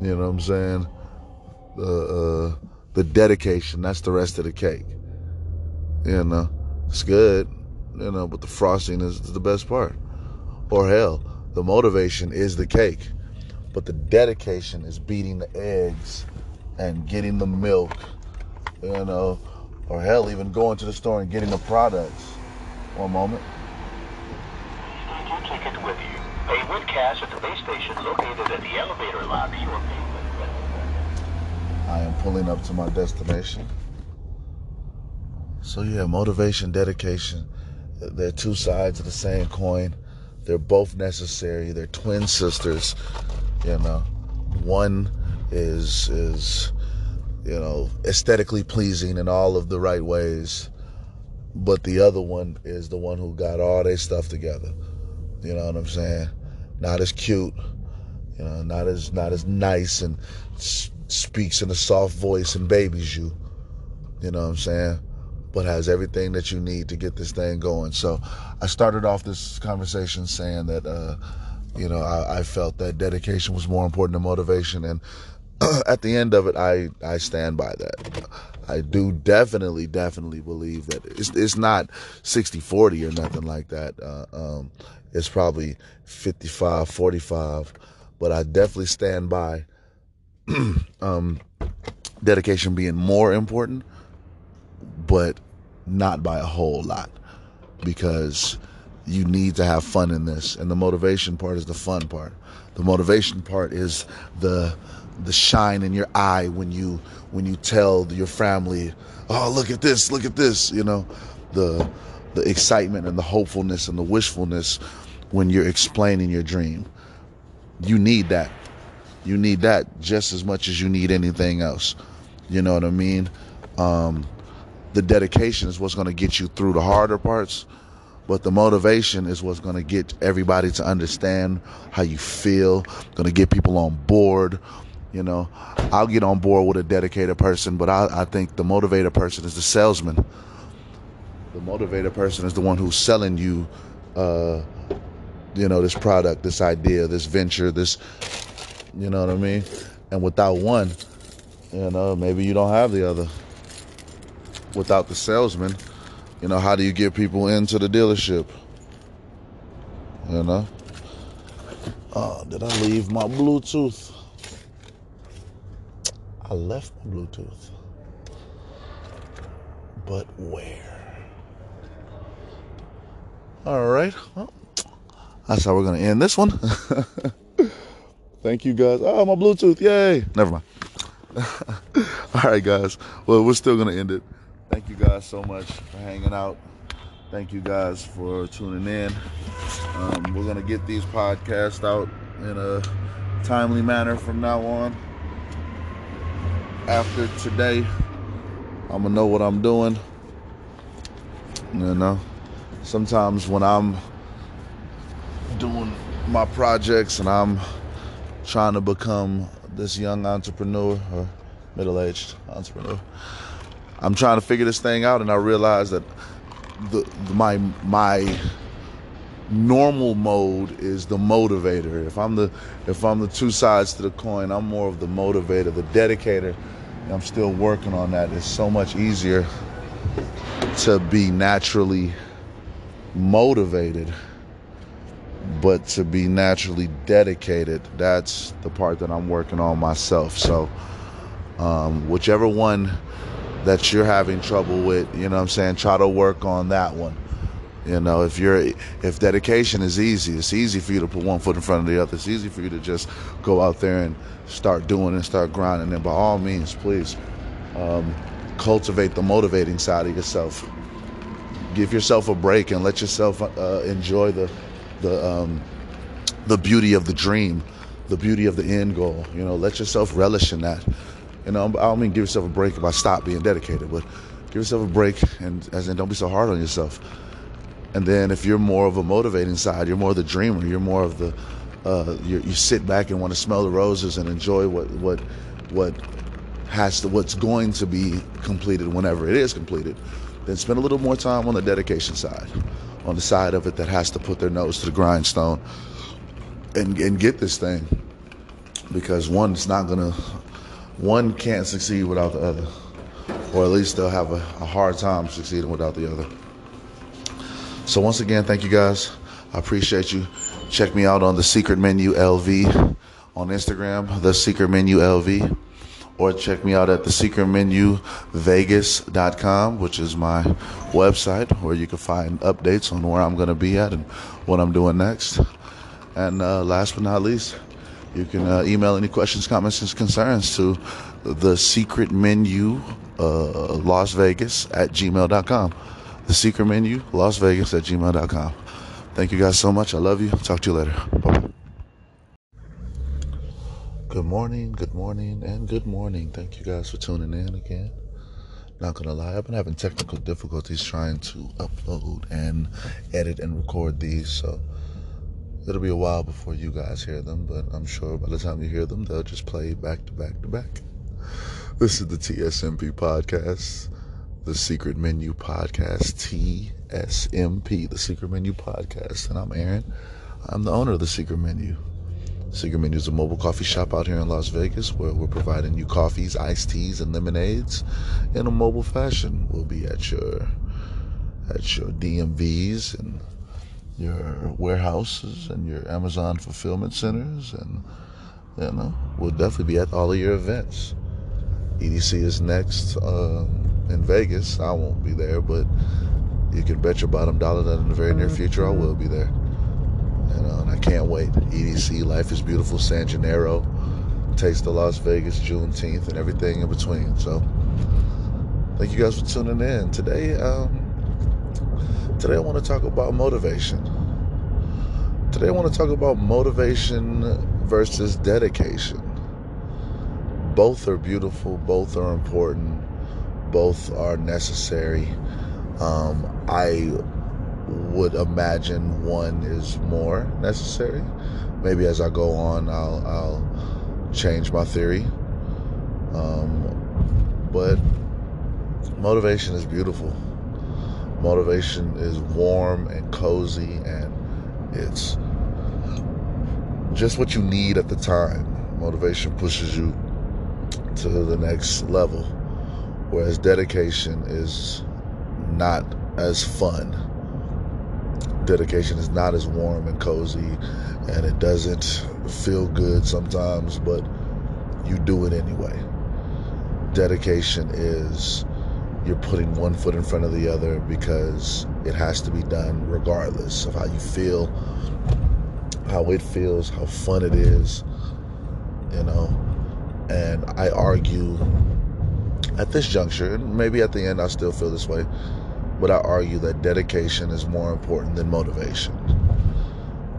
You know what I'm saying? The uh, the dedication. That's the rest of the cake. You know, it's good. You know, but the frosting is, the best part. Or hell, the motivation is the cake, but the dedication is beating the eggs and getting the milk. You know, or hell, even going to the store and getting the products. One moment ticket with you. With cash at the base station located at the elevator lobby I am pulling up to my destination. So yeah, motivation, dedication, they're two sides of the same coin. They're both necessary. They're twin sisters. You know, one is is you know aesthetically pleasing in all of the right ways, but the other one is the one who got all their stuff together. You know what I'm saying? Not as cute, you know, not as not as nice and speaks in a soft voice and babies you. You know what I'm saying? But has everything that you need to get this thing going. So I started off this conversation saying that, uh, you know, I, I felt that dedication was more important than motivation, and at the end of it, I I stand by that. I do definitely, definitely believe that it's it's not 60-40 or nothing like that. Uh, um, it's probably 55 45 but i definitely stand by um, dedication being more important but not by a whole lot because you need to have fun in this and the motivation part is the fun part the motivation part is the the shine in your eye when you when you tell your family oh look at this look at this you know the the excitement and the hopefulness and the wishfulness when you're explaining your dream. You need that. You need that just as much as you need anything else. You know what I mean? Um, the dedication is what's going to get you through the harder parts, but the motivation is what's going to get everybody to understand how you feel, going to get people on board. You know, I'll get on board with a dedicated person, but I, I think the motivated person is the salesman. The motivated person is the one who's selling you uh, you know, this product, this idea, this venture, this, you know what I mean? And without one, you know, maybe you don't have the other. Without the salesman, you know, how do you get people into the dealership? You know? Oh, did I leave my Bluetooth? I left my Bluetooth. But where? All right. Well, that's how we're gonna end this one. Thank you guys. Oh, my Bluetooth! Yay! Never mind. All right, guys. Well, we're still gonna end it. Thank you guys so much for hanging out. Thank you guys for tuning in. Um, we're gonna get these podcasts out in a timely manner from now on. After today, I'm gonna know what I'm doing. You know, sometimes when I'm doing my projects and I'm trying to become this young entrepreneur or middle-aged entrepreneur, I'm trying to figure this thing out, and I realize that the, the my my normal mode is the motivator. If I'm the if I'm the two sides to the coin, I'm more of the motivator, the dedicator. I'm still working on that. It's so much easier to be naturally motivated, but to be naturally dedicated, that's the part that I'm working on myself. So, um, whichever one that you're having trouble with, you know I'm saying, try to work on that one. You know, if you're if dedication is easy, it's easy for you to put one foot in front of the other. It's easy for you to just go out there and start doing and start grinding. And by all means, please um, cultivate the motivating side of yourself. Give yourself a break and let yourself uh, enjoy the the um, the beauty of the dream, the beauty of the end goal. You know, let yourself relish in that. You know, I don't mean give yourself a break I stop being dedicated, but give yourself a break and as in don't be so hard on yourself. And then if you're more of a motivating side, you're more of the dreamer. You're more of the uh, you sit back and want to smell the roses and enjoy what what what has to what's going to be completed whenever it is completed. Then spend a little more time on the dedication side, on the side of it that has to put their nose to the grindstone and and get this thing because one's not gonna one can't succeed without the other, or at least they'll have a, a hard time succeeding without the other. So once again, thank you guys. I appreciate you. Check me out on the Secret Menu LV on Instagram, the Secret Menu LV, or check me out at the Secret Menu Vegas.com, which is my website where you can find updates on where I'm going to be at and what I'm doing next. And uh, last but not least, you can uh, email any questions, comments, and concerns to the Secret Menu uh, Las Vegas at gmail.com the secret menu, Las Vegas at gmail.com. Thank you guys so much. I love you. Talk to you later. Bye Good morning, good morning, and good morning. Thank you guys for tuning in again. Not gonna lie, I've been having technical difficulties trying to upload and edit and record these, so it'll be a while before you guys hear them, but I'm sure by the time you hear them, they'll just play back to back to back. This is the TSMP podcast the Secret Menu Podcast, TSMP, the Secret Menu Podcast. And I'm Aaron. I'm the owner of the Secret Menu. Menu is a mobile coffee shop out here in Las Vegas where we're providing you coffees, iced teas, and lemonades in a mobile fashion. We'll be at your at your DMVs and your warehouses and your Amazon fulfillment centers, and you know we'll definitely be at all of your events. EDC is next. Um, in Vegas. I won't be there, but you can bet your bottom dollar that in the very near future I will be there. And, uh, I can't wait. EDC, Life is Beautiful, San Gennaro, Taste of Las Vegas, Juneteenth, and everything in between. So thank you guys for tuning in. Today, um, today I want to talk about motivation. Today I want to talk about motivation versus dedication. Both are beautiful, both are important both are necessary. Um, I would imagine one is more necessary. Maybe as I go on, I'll, I'll change my theory. Um, but motivation is beautiful. Motivation is warm and cozy, and it's just what you need at the time. Motivation pushes you to the next level whereas dedication is not as fun. Dedication is not as warm and cozy, and it doesn't feel good sometimes, but you do it anyway. Dedication is you're putting one foot in front of the other because it has to be done regardless of how you feel, how it feels, how fun it is. You know, And I argue at this juncture, and maybe at the end I still feel this way, but I argue that dedication is more important than motivation.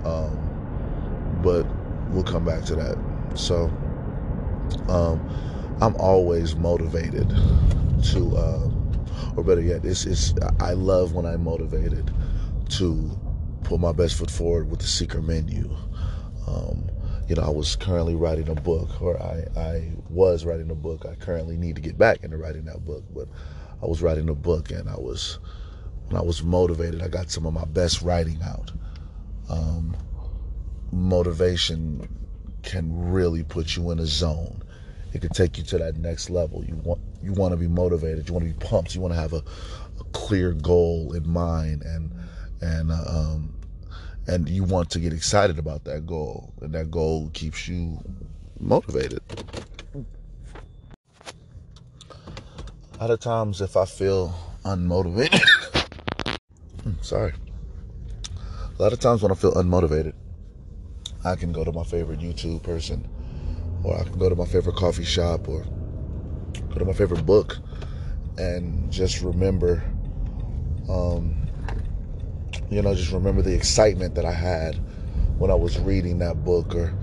Um, but we'll come back to that. So, um, I'm always motivated to, uh, or better yet, it's, it's, I love when I'm motivated to put my best foot forward with the secret menu. Um, you know, I was currently writing a book, or I, I was writing a book. I currently need to get back into writing that book, but I was writing a book and I was, when I was motivated, I got some of my best writing out. Um, motivation can really put you in a zone. It can take you to that next level. You want you want to be motivated. You want to be pumped. You want to have a, a clear goal in mind, and and uh, um, and you want to get excited about that goal, and that goal keeps you motivated. A lot of times, if I feel unmotivated, sorry. A lot of times when I feel unmotivated, I can go to my favorite YouTube person, or I can go to my favorite coffee shop, or go to my favorite book, and just remember, um, you know, just remember the excitement that I had when I was reading that book, or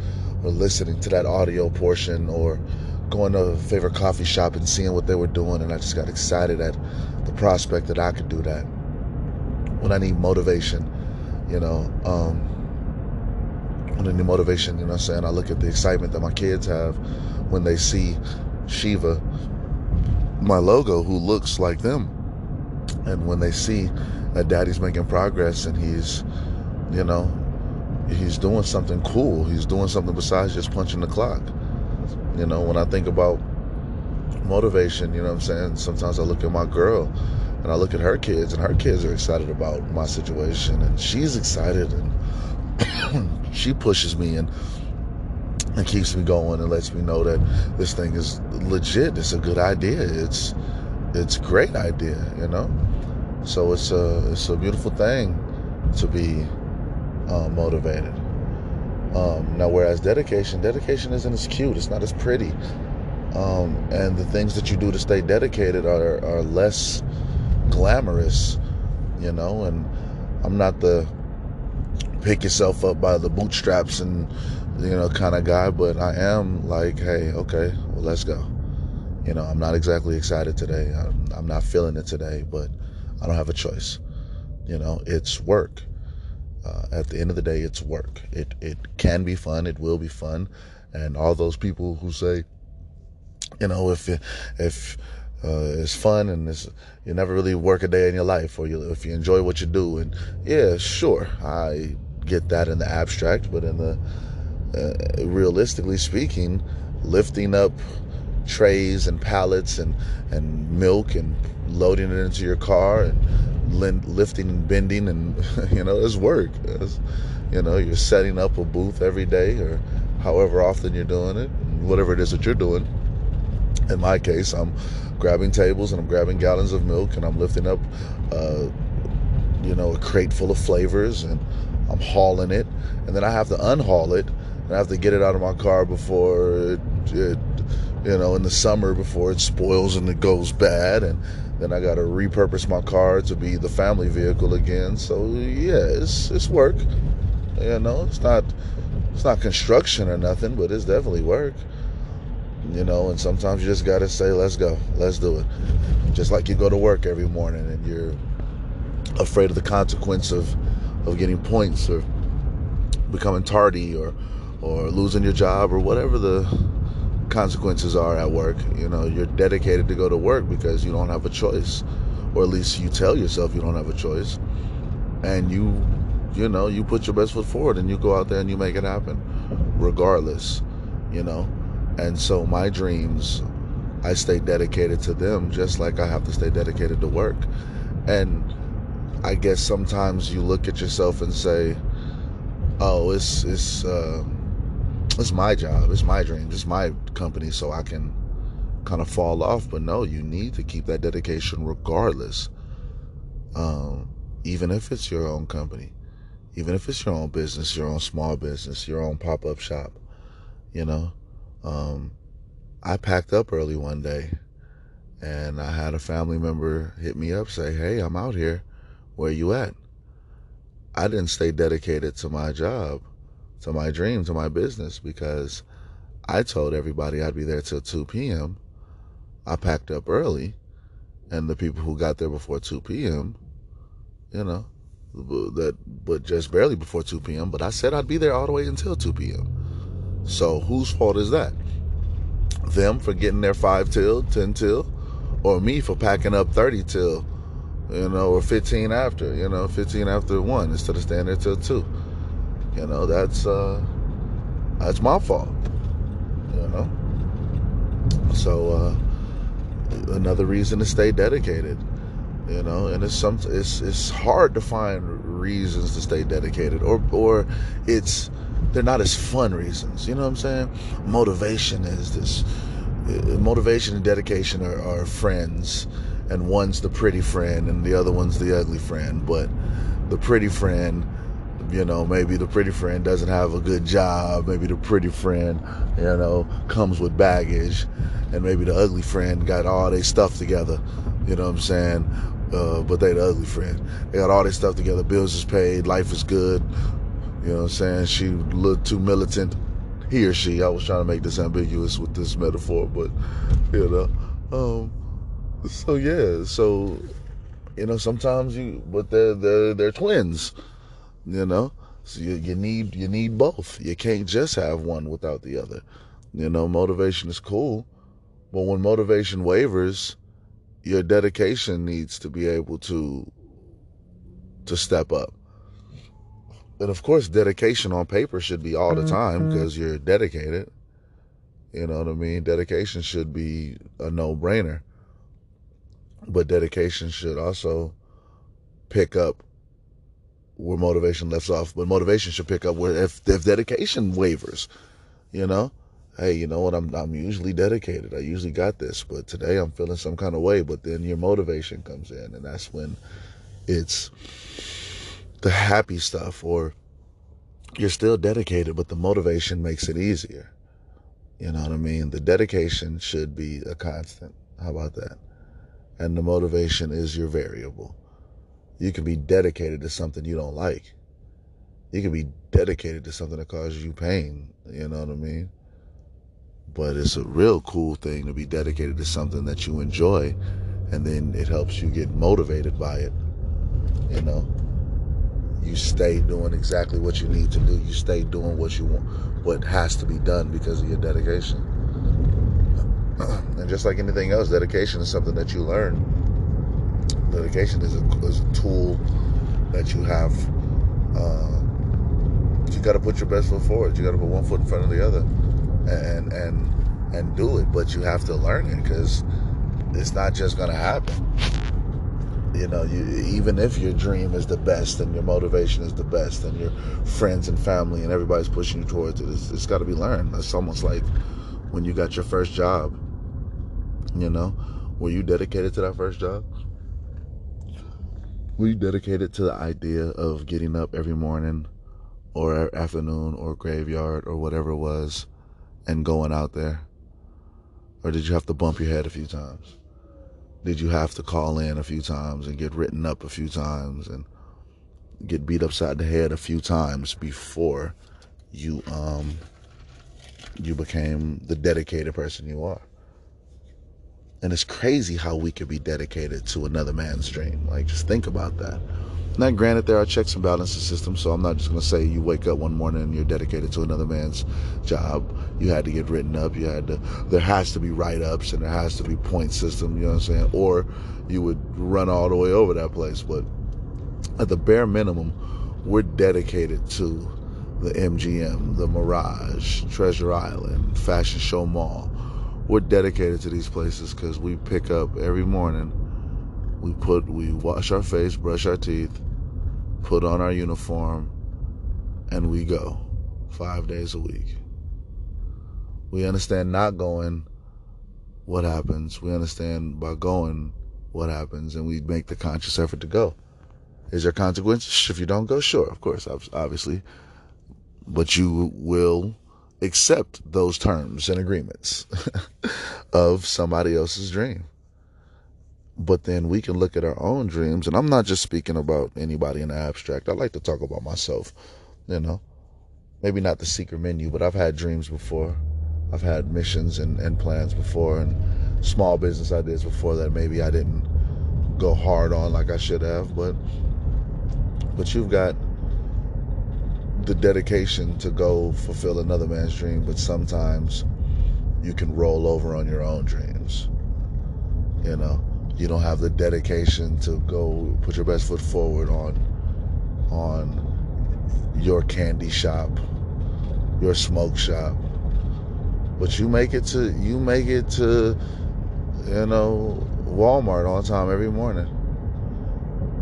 or listening to that audio portion, or going to a favorite coffee shop and seeing what they were doing, and I just got excited at the prospect that I could do that. When I need motivation, you know, um, when I need motivation, you know what I'm saying? I look at the excitement that my kids have when they see Shiva, my logo, who looks like them. And when they see that daddy's making progress and he's, you know, he's doing something cool. He's doing something besides just punching the clock. You know, when I think about motivation, you know what I'm saying? Sometimes I look at my girl and I look at her kids and her kids are excited about my situation and she's excited and she pushes me and and keeps me going and lets me know that this thing is legit. It's a good idea. It's it's a great idea, you know. So it's a it's a beautiful thing to be uh, motivated. Um, now, whereas dedication, dedication isn't as cute. It's not as pretty. Um, and the things that you do to stay dedicated are, are less glamorous, you know. And I'm not the pick yourself up by the bootstraps and you know kind of guy, but I am like, hey, okay, well, let's go. You know, I'm not exactly excited today. I'm, I'm not feeling it today, but I don't have a choice. You know, it's work. Uh, at the end of the day, it's work. It it can be fun. It will be fun, and all those people who say, you know, if if uh, it's fun and it's, you never really work a day in your life, or you if you enjoy what you do, and yeah, sure, I get that in the abstract, but in the uh, realistically speaking, lifting up trays and pallets and and milk and loading it into your car and lifting and bending and you know it's work. It's, you know you're setting up a booth every day or however often you're doing it whatever it is that you're doing. In my case i'm grabbing tables and i'm grabbing gallons of milk and i'm lifting up uh, you know a crate full of flavors and i'm hauling it. And then i have to unhaul it and i have to get it out of my car before it, it you know, in the summer before it spoils and it goes bad. And then I got to repurpose my car to be the family vehicle again. So yeah, it's it's work. You know, it's not it's not construction or nothing, but it's definitely work. You know, and sometimes you just got to say, let's go, let's do it. Just like you go to work every morning and you're afraid of the consequence of of getting points or becoming tardy or or losing your job or whatever the consequences are at work. You know, you're dedicated to go to work because you don't have a choice, or at least you tell yourself you don't have a choice, and you, you know, you put your best foot forward and you go out there and you make it happen, regardless. You know, and so my dreams, I stay dedicated to them just like I have to stay dedicated to work, and I guess sometimes you look at yourself and say, "Oh, it's it's." Uh, it's my job, it's my dream, it's my company, so I can kind of fall off. But no, you need to keep that dedication regardless. Um, even if it's your own company, even if it's your own business, your own small business, your own pop up shop, you know, um, I packed up early one day and I had a family member hit me up say, "Hey, I'm out here. Where you at?" I didn't stay dedicated to my job, to my dream, to my business because I told everybody I'd be there till 2 p.m. I packed up early, and the people who got there before 2 p.m., you know, that but just barely before 2 p.m. But I said I'd be there all the way until 2 p.m. So whose fault is that? Them for getting there five till, ten till, or me for packing up 30 till, you know, or 15 after, you know, 15 after one instead of staying there till two. You know, that's uh that's my fault. You know. So uh another reason to stay dedicated. You know, and it's some it's it's hard to find reasons to stay dedicated or or it's they're not as fun reasons. You know what I'm saying? Motivation is this motivation and dedication are, are friends and one's the pretty friend and the other one's the ugly friend but the pretty friend you know maybe the pretty friend doesn't have a good job maybe the pretty friend you know comes with baggage and maybe the ugly friend got all their stuff together you know what i'm saying? Uh, but they the ugly friend. They got all their stuff together bills is paid life is good you know what i'm saying? She looked too militant he or she. I was trying to make this ambiguous with this metaphor, but you know, um, so yeah, so you know, sometimes you, but they're they're they're twins, you know. So you, you need you need both. You can't just have one without the other. You know, motivation is cool, but when motivation wavers, your dedication needs to be able to to step up and of course, dedication on paper should be all the time because mm-hmm. you're dedicated. You know what I mean? Dedication should be a no brainer. But dedication should also pick up where motivation left off. But motivation should pick up where if if dedication wavers, you know, hey, you know what? I'm I'm usually dedicated. I usually got this, but today I'm feeling some kind of way. But then your motivation comes in, and that's when it's the happy stuff or you're still dedicated, but the motivation makes it easier. You know what I mean? The dedication should be a constant. How about that? And the motivation is your variable. You can be dedicated to something you don't like. You can be dedicated to something that causes you pain. You know what I mean? But it's a real cool thing to be dedicated to something that you enjoy and then it helps you get motivated by it. You know? you stay doing exactly what you need to do. You stay doing what you want, what has to be done because of your dedication. And just like anything else, dedication is something that you learn. Dedication is a, is a tool that you have. Uh, you got to put your best foot forward. You got to put one foot in front of the other, and and and do it. But you have to learn it because it's not just gonna happen you know you, even if your dream is the best and your motivation is the best and your friends and family and everybody's pushing you towards it it's, it's got to be learned it's almost like when you got your first job you know were you dedicated to that first job were you dedicated to the idea of getting up every morning or afternoon or graveyard or whatever it was and going out there? Or did you have to bump your head a few times? Did you have to call in a few times and get written up a few times and get beat upside the head a few times before you um you became the dedicated person you are and it's crazy how we could be dedicated to another man's dream like just think about that now, granted, there are checks and balances system, so I'm not just going to say you wake up one morning and you're dedicated to another man's job. You had to get written up. You had to. There has to be write-ups and there has to be point system. You know what I'm saying? Or you would run all the way over that place. But at the bare minimum, we're dedicated to the MGM, the Mirage, Treasure Island, Fashion Show Mall. We're dedicated to these places because we pick up every morning. We put, we wash our face, brush our teeth, put on our uniform, and we go five days a week. We understand not going, what happens. We understand by going, what happens, and we make the conscious effort to go. Is there consequences if you don't go? Sure, of course, obviously. But you will accept those terms and agreements of somebody else's dream. But then we can look at our own dreams, and I'm not just speaking about anybody in the abstract. I like to talk about myself, you know. Maybe not the secret menu, but I've had dreams before. I've had missions and, and plans before, and small business ideas before that maybe I didn't go hard on like I should have, but but you've got the dedication to go fulfill another man's dream, but sometimes you can roll over on your own dreams. You know, you don't have the dedication to go put your best foot forward on on your candy shop, your smoke shop. But you make it to you make it to you know Walmart on time every morning.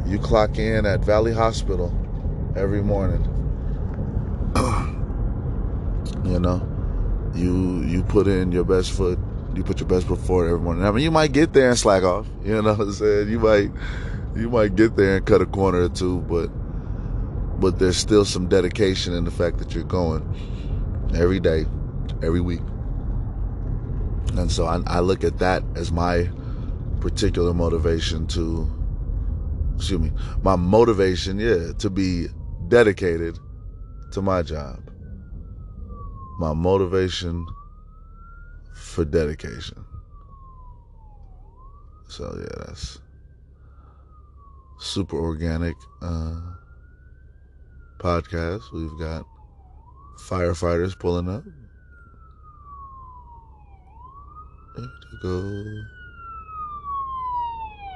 You clock in at Valley Hospital every morning. You know, you you put in your best foot. You put your best foot forward every morning. I mean, you might get there and slack off. You know what I'm saying? You might you might get there and cut a corner or two, but but there's still some dedication in the fact that you're going every day, every week. And so I, I look at that as my particular motivation to, excuse me, my motivation, yeah, to be dedicated to my job. My motivation for dedication. So yeah, that's super organic uh, podcast. We've got firefighters pulling up. There to go.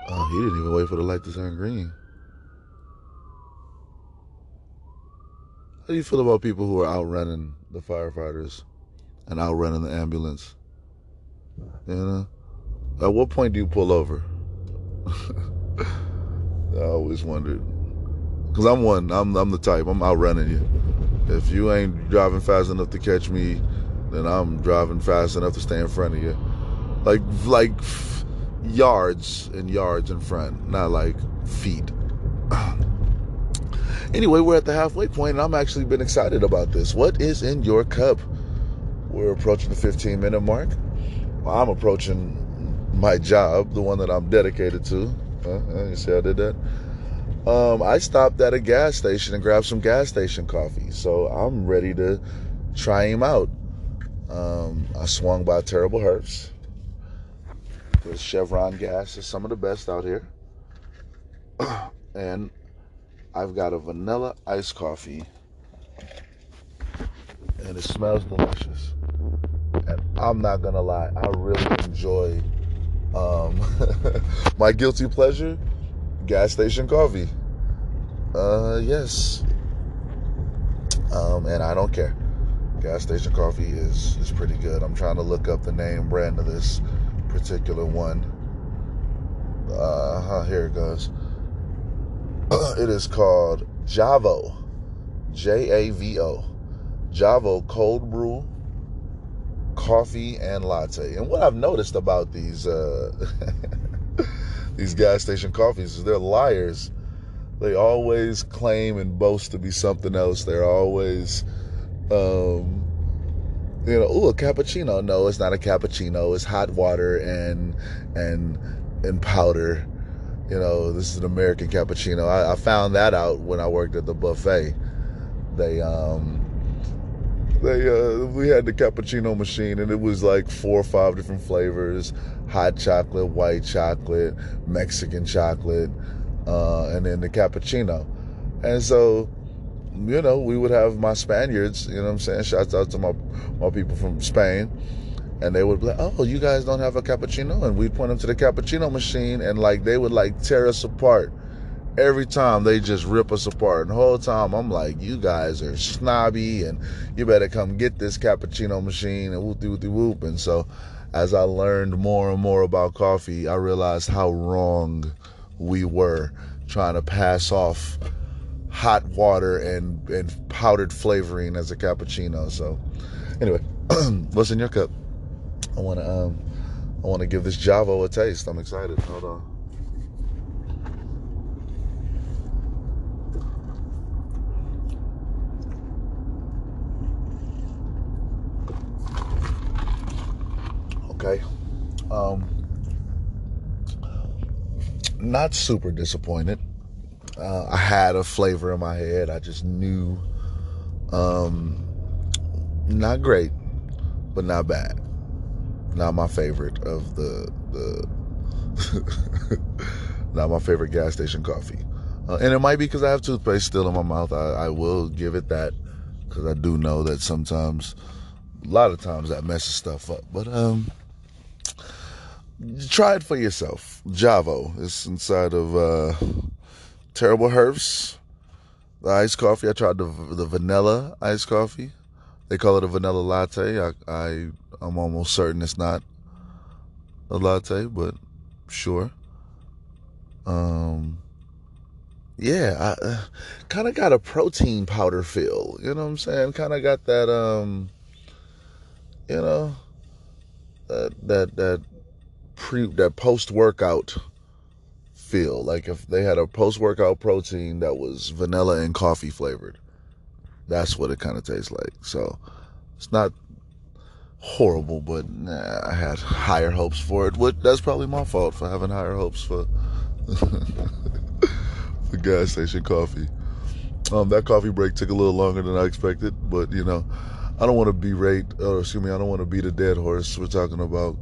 Oh, he didn't even wait for the light to turn green. How do you feel about people who are outrunning the firefighters and outrunning the ambulance? You know? At what point do you pull over? I always wondered. Cause I'm one. I'm I'm the type. I'm outrunning you. If you ain't driving fast enough to catch me, then I'm driving fast enough to stay in front of you. Like like yards and yards in front, not like feet. anyway, we're at the halfway point, and I'm actually been excited about this. What is in your cup? We're approaching the 15 minute mark. I'm approaching my job, the one that I'm dedicated to. Uh, you see, I did that. Um, I stopped at a gas station and grabbed some gas station coffee, so I'm ready to try him out. Um, I swung by Terrible Herbst because Chevron gas is some of the best out here. and I've got a vanilla iced coffee. And it smells delicious. And I'm not gonna lie, I really enjoy um, my guilty pleasure, gas station coffee. Uh yes. Um, and I don't care. Gas station coffee is is pretty good. I'm trying to look up the name brand of this particular one. Uh, here it goes. it is called Javo, J A V O, Javo cold brew coffee and latte. And what I've noticed about these uh, these gas station coffees is they're liars. They always claim and boast to be something else. They're always um, you know, oh, a cappuccino. No, it's not a cappuccino. It's hot water and and and powder. You know, this is an American cappuccino. I, I found that out when I worked at the buffet. They um they uh we had the cappuccino machine and it was like four or five different flavors hot chocolate white chocolate mexican chocolate uh and then the cappuccino and so you know, we would have my Spaniards, you know what I'm saying? Shouts out to my, my people from Spain. And they would be like, oh, you guys don't have a cappuccino? And we'd point them to the cappuccino machine and like they would like tear us apart. Every time they just rip us apart. And the whole time I'm like, you guys are snobby and you better come get this cappuccino machine and whoopty whoopty whoop. And so as I learned more and more about coffee, I realized how wrong we were trying to pass off hot water and and powdered flavoring as a cappuccino. So anyway, what's in your cup? I want to um I want to give this Javo a taste. I'm excited. Hold on. Okay. Um, not super disappointed. Uh, I had a flavor in my head. I just knew, um, not great, but not bad. Not my favorite of the the. not my favorite gas station coffee, uh, and it might be because I have toothpaste still in my mouth. I, I will give it that because I do know that sometimes, a lot of times, that messes stuff up. But um, try it for yourself. Javo is inside of uh, Terrible Herbst. The iced coffee. I tried the the vanilla iced coffee. They call it a vanilla latte. I, I I'm almost certain it's not a latte, but sure. Um, yeah, I uh, kind of got a protein powder feel. You know what I'm saying? Kind of got that um, you know, that that that pre that post workout feel. Like if they had a post workout protein that was vanilla and coffee flavored. That's what it kind of tastes like. So it's not horrible, but nah, I had higher hopes for it. What that's probably my fault for having higher hopes for for gas station coffee. Um, that coffee break took a little longer than I expected, but you know, I don't want to berate, or excuse me, I don't want to beat a dead horse. We're talking about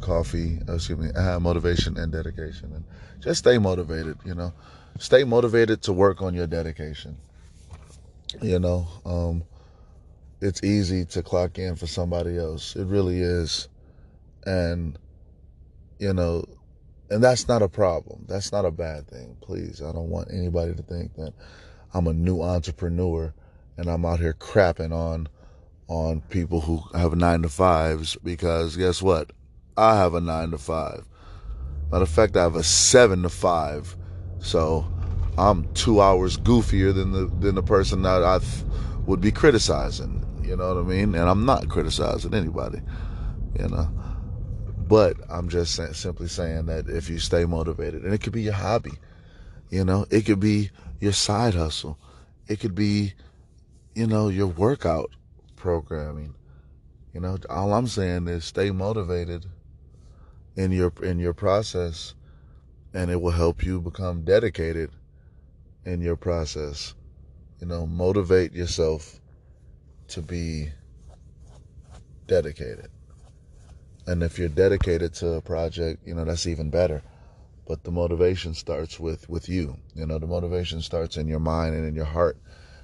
coffee, excuse me, uh, motivation and dedication, and just stay motivated. You know, stay motivated to work on your dedication. You know, um, it's easy to clock in for somebody else. It really is, and you know, and that's not a problem. That's not a bad thing. Please, I don't want anybody to think that I'm a new entrepreneur and I'm out here crapping on on people who have nine to fives because guess what? I have a nine to five. Matter of fact, I have a seven to five. So I'm two hours goofier than the than the person that I would be criticizing. You know what I mean? And I'm not criticizing anybody. You know, but I'm just simply saying that if you stay motivated, and it could be your hobby, you know, it could be your side hustle, it could be, you know, your workout programming. You know, all I'm saying is stay motivated in your in your process and it will help you become dedicated in your process. You know, motivate yourself to be dedicated. And if you're dedicated to a project, you know, that's even better. But the motivation starts with with you. You know, the motivation starts in your mind and in your heart.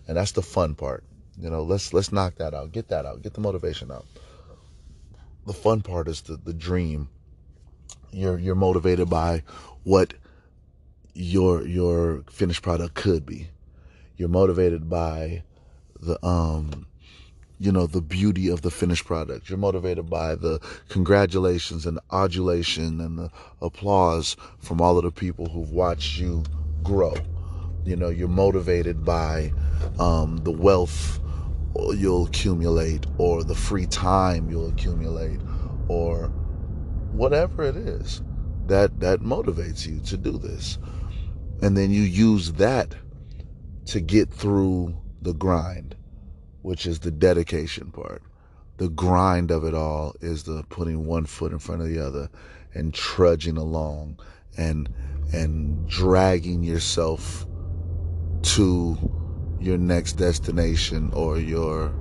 And that's the fun part. You know, let's let's knock that out. Get that out. Get the motivation out. The fun part is the, the dream. You're you're motivated by what your your finished product could be. You're motivated by the um you know the beauty of the finished product. You're motivated by the congratulations and the adulation and the applause from all of the people who've watched you grow. You know, you're motivated by um, the wealth you'll accumulate or the free time you'll accumulate or whatever it is that that motivates you to do this and then you use that to get through the grind which is the dedication part the grind of it all is the putting one foot in front of the other and trudging along and and dragging yourself to your next destination or your,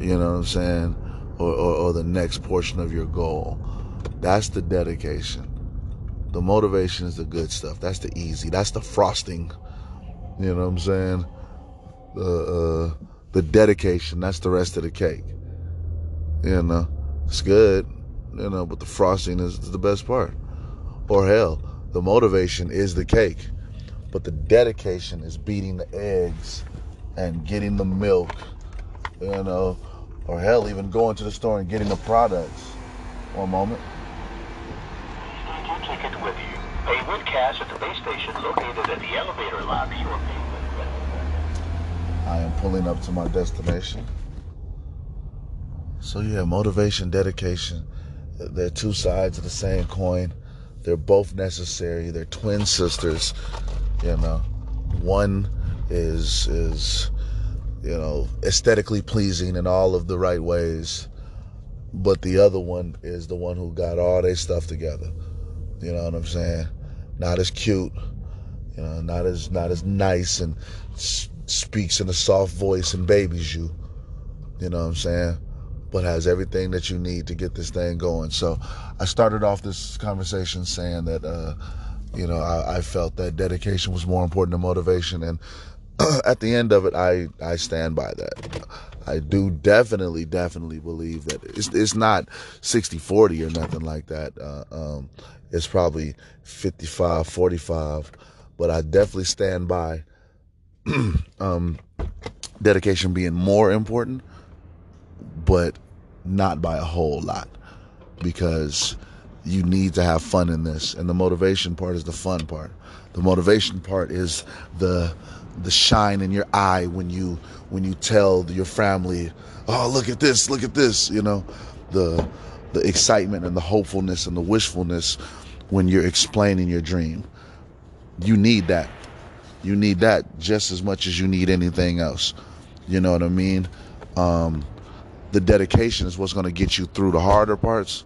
you know what I'm saying, or, or, or the next portion of your goal. That's the dedication. The motivation is the good stuff. That's the easy. That's the frosting. You know what I'm saying? The uh, the dedication. That's the rest of the cake. You know, it's good. You know, but the frosting is, the best part. Or hell, the motivation is the cake. But the dedication is beating the eggs and getting the milk, you know, or hell, even going to the store and getting the products. One moment. With you. With cash at the base station located at the elevator lobby I am pulling up to my destination. So yeah, motivation, dedication, they're two sides of the same coin. They're both necessary. They're twin sisters. You know, one is is you know aesthetically pleasing in all of the right ways, but the other one is the one who got all their stuff together. You know what I'm saying? Not as cute, you know, not as not as nice and speaks in a soft voice and babies you. You know what I'm saying? But has everything that you need to get this thing going. So I started off this conversation saying that, uh, you know, I, I felt that dedication was more important than motivation, and at the end of it, I I stand by that. I do definitely, definitely believe that it's it's not 60-40 or nothing like that. Uh, um, it's probably 55-45, but I definitely stand by um, dedication being more important, but not by a whole lot, because you need to have fun in this, and the motivation part is the fun part. The motivation part is the the shine in your eye when you when you tell your family, "Oh, look at this, look at this," you know, the the excitement and the hopefulness and the wishfulness when you're explaining your dream. You need that. You need that just as much as you need anything else. You know what I mean? Um, the dedication is what's going to get you through the harder parts,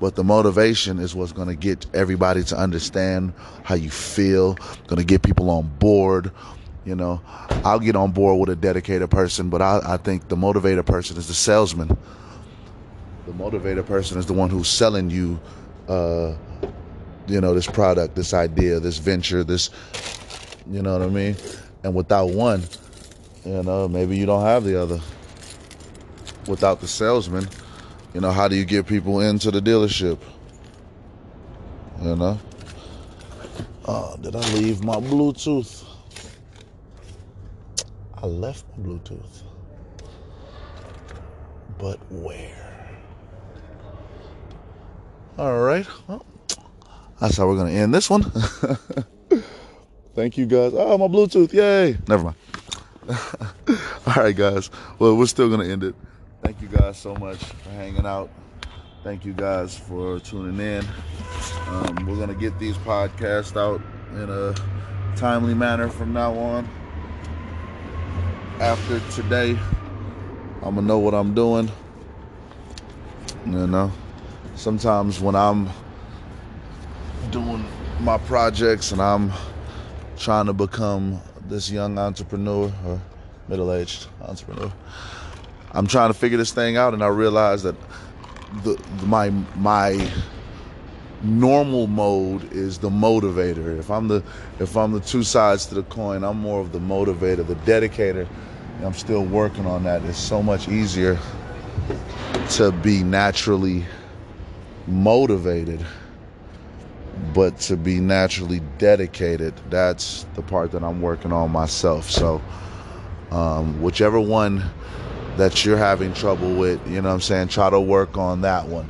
but the motivation is what's going to get everybody to understand how you feel, going to get people on board. You know, I'll get on board with a dedicated person, but I, I think the motivated person is the salesman. The motivated person is the one who's selling you, uh, you know, this product, this idea, this venture, this, you know what I mean? And without one, you know, maybe you don't have the other. Without the salesman, you know, how do you get people into the dealership? You know? Oh, did I leave my Bluetooth? I left my Bluetooth. But where? All right. Well, that's how we're going to end this one. Thank you guys. Oh, my Bluetooth. Yay. Never mind. All right, guys. Well, we're still going to end it. Thank you guys so much for hanging out. Thank you guys for tuning in. Um, we're going to get these podcasts out in a timely manner from now on. After today, I'm going to know what I'm doing. You know, sometimes when I'm doing my projects and I'm trying to become this young entrepreneur or middle-aged entrepreneur, I'm trying to figure this thing out, and I realize that the, the my my normal mode is the motivator. If I'm the if I'm the two sides to the coin, I'm more of the motivator, the dedicator. I'm still working on that. It's so much easier to be naturally motivated, but to be naturally dedicated. That's the part that I'm working on myself. So, um, whichever one that you're having trouble with, you know what I'm saying, try to work on that one.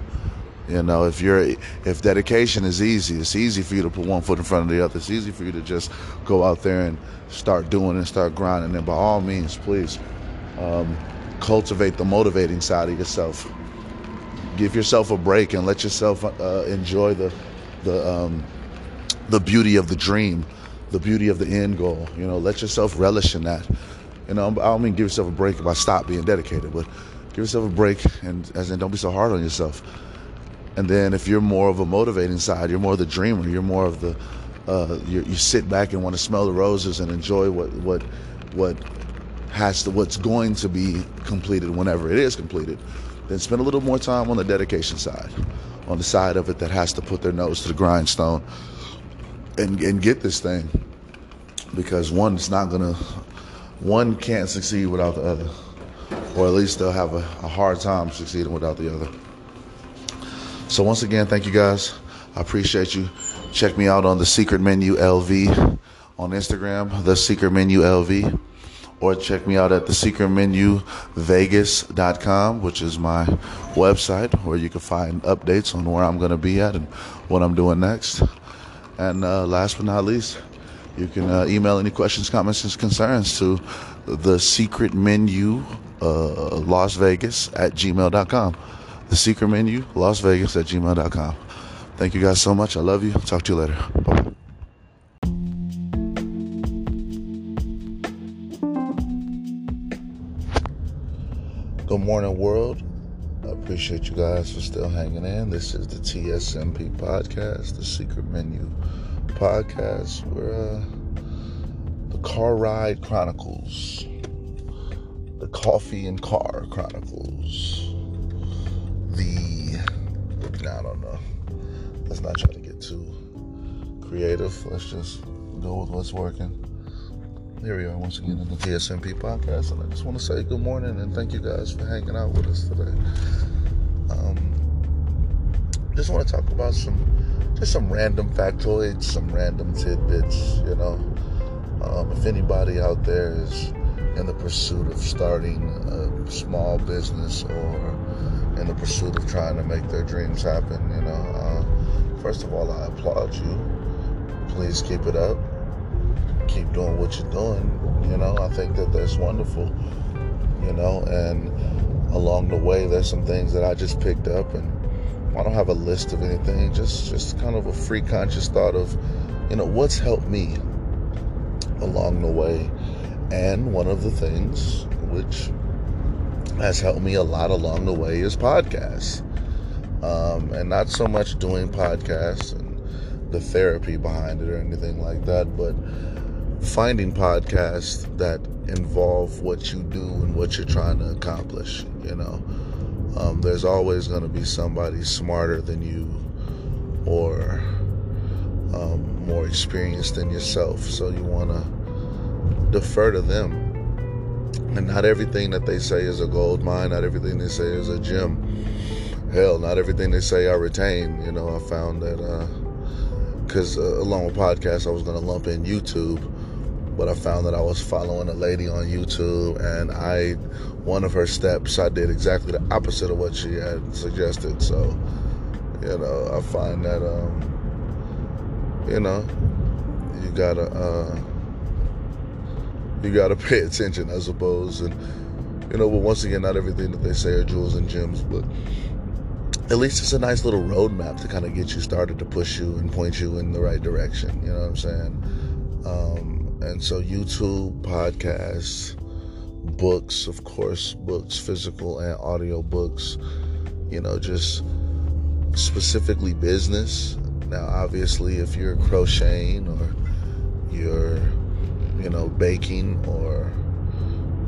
You know, if you're if dedication is easy, it's easy for you to put one foot in front of the other. It's easy for you to just go out there and start doing and start grinding. And by all means, please um, cultivate the motivating side of yourself. Give yourself a break and let yourself uh, enjoy the the um, the beauty of the dream, the beauty of the end goal. You know, let yourself relish in that. You know, I don't mean give yourself a break by stop being dedicated, but give yourself a break and as in don't be so hard on yourself. And then if you're more of a motivating side, you're more the dreamer. You're more of the uh, you sit back and want to smell the roses and enjoy what what what has to what's going to be completed whenever it is completed. Then spend a little more time on the dedication side, on the side of it that has to put their nose to the grindstone and and get this thing because one is not gonna one can't succeed without the other, or at least they'll have a, a hard time succeeding without the other. So once again, thank you guys. I appreciate you. Check me out on the Secret Menu LV on Instagram, the Secret Menu LV, or check me out at the Secret Menu Vegas.com, which is my website where you can find updates on where I'm going to be at and what I'm doing next. And uh, last but not least, you can uh, email any questions, comments, and concerns to the Secret Menu uh, Las Vegas at gmail.com the secret menu, Las Vegas at gmail.com. Thank you guys so much. I love you. Talk to you later. Bye. Good morning, world. I appreciate you guys for still hanging in. This is the TSMP podcast, the Secret Menu podcast. We're uh, the Car Ride Chronicles, the Coffee and Car Chronicles, the I don't know. Let's not try to get too creative. Let's just go with what's working. Here we are once again in the TSMP podcast, and I just want to say good morning and thank you guys for hanging out with us today. Um, just want to talk about some, just some random factoids, some random tidbits. You know, um, if anybody out there is in the pursuit of starting a small business or in the pursuit of trying to make their dreams happen, you know, uh, first of all, I applaud you. Please keep it up keep doing what you're doing. You know, I think that that's wonderful. You know, and along the way, there's some things that I just picked up, and I don't have a list of anything. Just, just kind of a free conscious thought of, you know, what's helped me along the way. And one of the things which has helped me a lot along the way is podcasts. Um, and not so much doing podcasts and the therapy behind it or anything like that, but finding podcasts that involve what you do and what you're trying to accomplish. You know, um, there's always going to be somebody smarter than you or um, more experienced than yourself. So you want to defer to them. And not everything that they say is a gold mine. Not everything they say is a gem. Hell, not everything they say I retain. You know, I found that because uh, uh, along with podcasts, I was going to lump in YouTube but I found that I was following a lady on YouTube, and I, one of her steps, I did exactly the opposite of what she had suggested. So, you know, I find that, um, you know, you gotta, uh, you gotta pay attention, I suppose, and you know, but once again, not everything that they say are jewels and gems, but at least it's a nice little roadmap to kind of get you started to push you and point you in the right direction. You know what I'm saying? Um, and so, YouTube, podcasts, books, of course, books, physical and audio books, you know, just specifically business. Now, obviously, if you're crocheting or you're, you know, baking or,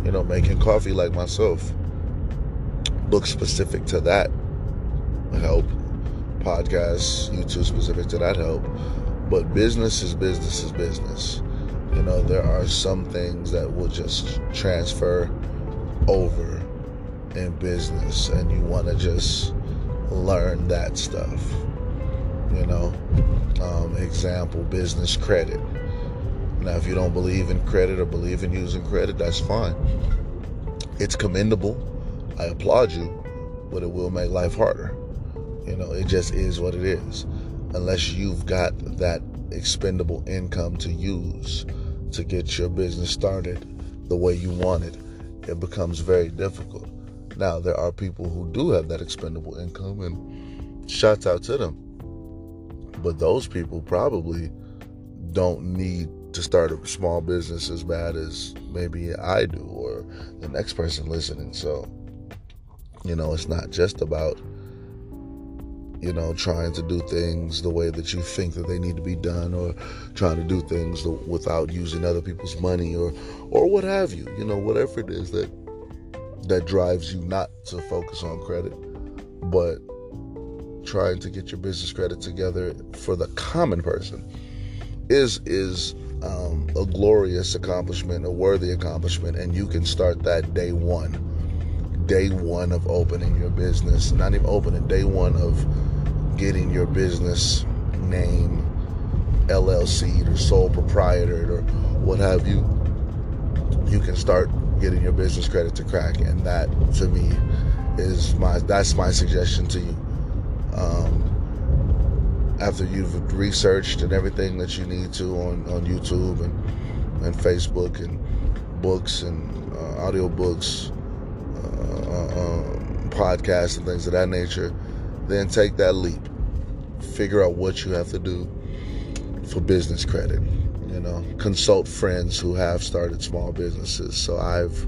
you know, making coffee like myself, books specific to that help. Podcasts, YouTube specific to that help. But business is business is business. You know, there are some things that will just transfer over in business, and you want to just learn that stuff. You know, um, example, business credit. Now, if you don't believe in credit or believe in using credit, that's fine. It's commendable. I applaud you, but it will make life harder. You know, it just is what it is. Unless you've got that expendable income to use to get your business started the way you want it, it becomes very difficult. Now, there are people who do have that expendable income, and shouts out to them. But those people probably don't need to start a small business as bad as maybe I do or the next person listening. So, you know, it's not just about you know, trying to do things the way that you think that they need to be done, or trying to do things without using other people's money, or or what have you. You know, whatever it is that that drives you not to focus on credit, but trying to get your business credit together for the common person is is um, a glorious accomplishment, a worthy accomplishment, and you can start that day one day one of opening your business, not even opening, day one of getting your business name LLC or sole proprietor or what have you, you can start getting your business credit to crack. And that to me is my that's my suggestion to you. Um, after you've researched and everything that you need to on, on YouTube and, and Facebook and books and uh, audio books um, podcasts and things of that nature, then take that leap. Figure out what you have to do for business credit. You know, consult friends who have started small businesses. So I've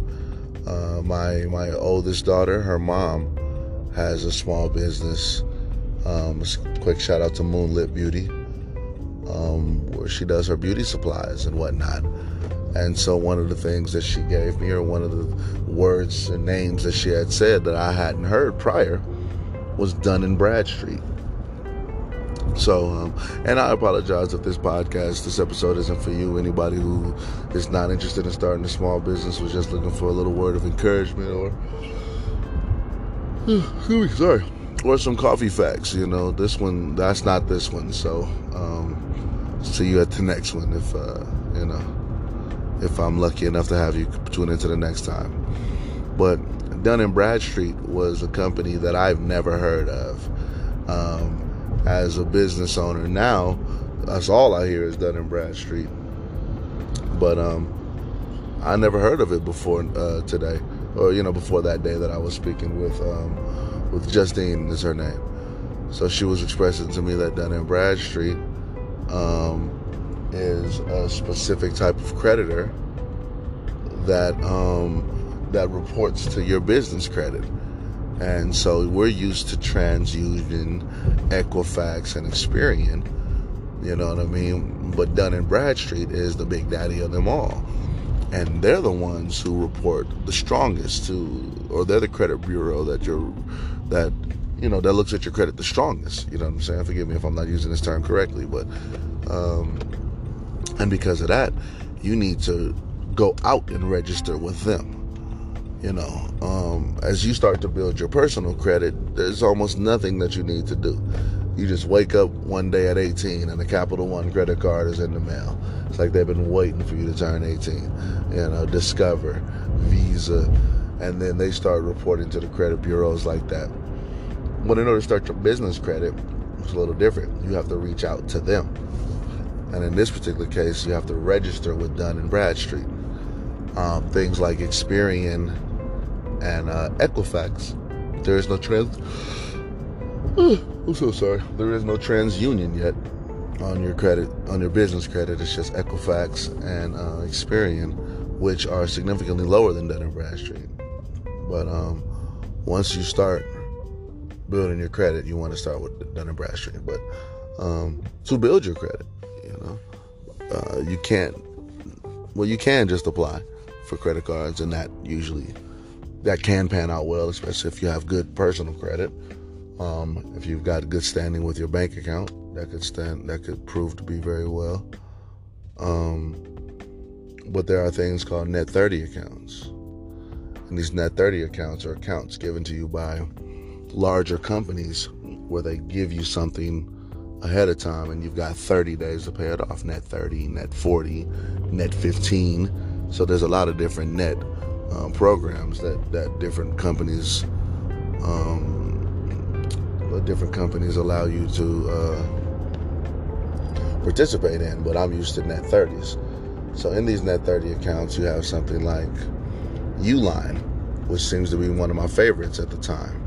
uh, my my oldest daughter, her mom has a small business. Um, quick shout out to Moonlit Beauty, um, where she does her beauty supplies and whatnot. And so, one of the things that she gave me, or one of the words and names that she had said that I hadn't heard prior, was Dun and Bradstreet. So, um, and I apologize if this podcast, this episode isn't for you. Anybody who is not interested in starting a small business was just looking for a little word of encouragement or, sorry, or some coffee facts. You know, this one, that's not this one. So, um, see you at the next one if, uh, you know, if I'm lucky enough to have you tune into the next time. But Dun and Bradstreet was a company that I've never heard of. Um, as a business owner now, that's all I hear is Dun and Bradstreet. But um, I never heard of it before uh, today, or you know, before that day that I was speaking with um, with Justine is her name. So she was expressing to me that Dun and Bradstreet um, is a specific type of creditor that um, that reports to your business credit. And so we're used to TransUnion, Equifax, and Experian. You know what I mean? But Dun and Bradstreet is the big daddy of them all. And they're the ones who report the strongest to, or they're the credit bureau that you're, that, you know, that looks at your credit the strongest. You know what I'm saying? Forgive me if I'm not using this term correctly, but, um, and because of that, you need to go out and register with them. You know um, as you start to build your personal credit there's almost nothing that you need to do. You just wake up one day at 18 and a capital one credit card is in the mail. It's like they've been waiting for you to turn 18 you know discover visa and then they start reporting to the credit bureaus like that. But in order to start your business credit it's a little different. You have to reach out to them and in this particular case you have to register with dun and bradstreet um, things like experian and uh, Equifax. There is no trans. I'm so sorry. There is no TransUnion yet on your credit, on your business credit. It's just Equifax and uh, Experian, which are significantly lower than Dun and Bradstreet. But um, once you start building your credit, you want to start with Dun and Bradstreet. But um, to build your credit, you know, uh, you can't. Well, you can just apply for credit cards, and that usually that can pan out well, especially if you have good personal credit. Um, if you've got good standing with your bank account, that could stand that could prove to be very well. Um, but there are things called net 30 accounts. And these net 30 accounts are accounts given to you by larger companies where they give you something ahead of time and you've got 30 days to pay it off net 30 net 40 net 15 so there's a lot of different net um, programs that that different companies um, different companies allow you to uh, participate in. But I'm used to net 30s. So in these net 30 accounts, you have something like Uline, which seems to be one of my favorites at the time.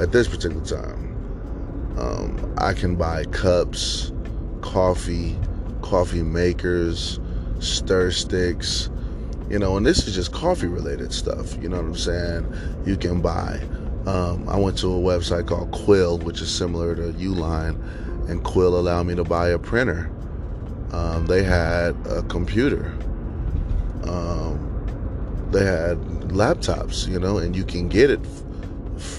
At this particular time, um, I can buy cups, coffee, coffee makers, stir sticks, you know, and this is just coffee related stuff. You know what I'm saying? You can buy. Um, I went to a website called Quill, which is similar to Uline, and Quill allowed me to buy a printer. Um, they had a computer. Um, they had laptops, you know, and you can get it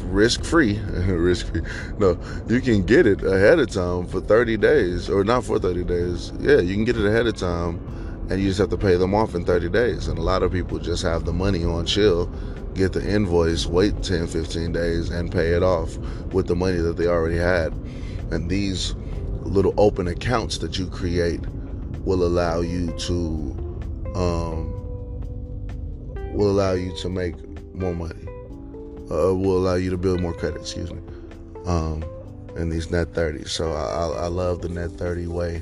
risk free. risk free. No, you can get it ahead of time for 30 days, or not for 30 days. Yeah, you can get it ahead of time and you just have to pay them off in 30 days. And a lot of people just have the money on chill, get the invoice, wait 10, 15 days, and pay it off with the money that they already had. And these little open accounts that you create will allow you to um, will allow you to make more money. Uh, will allow you to build more credit. Excuse me. Um, in these net 30s. So I, I love the net 30 way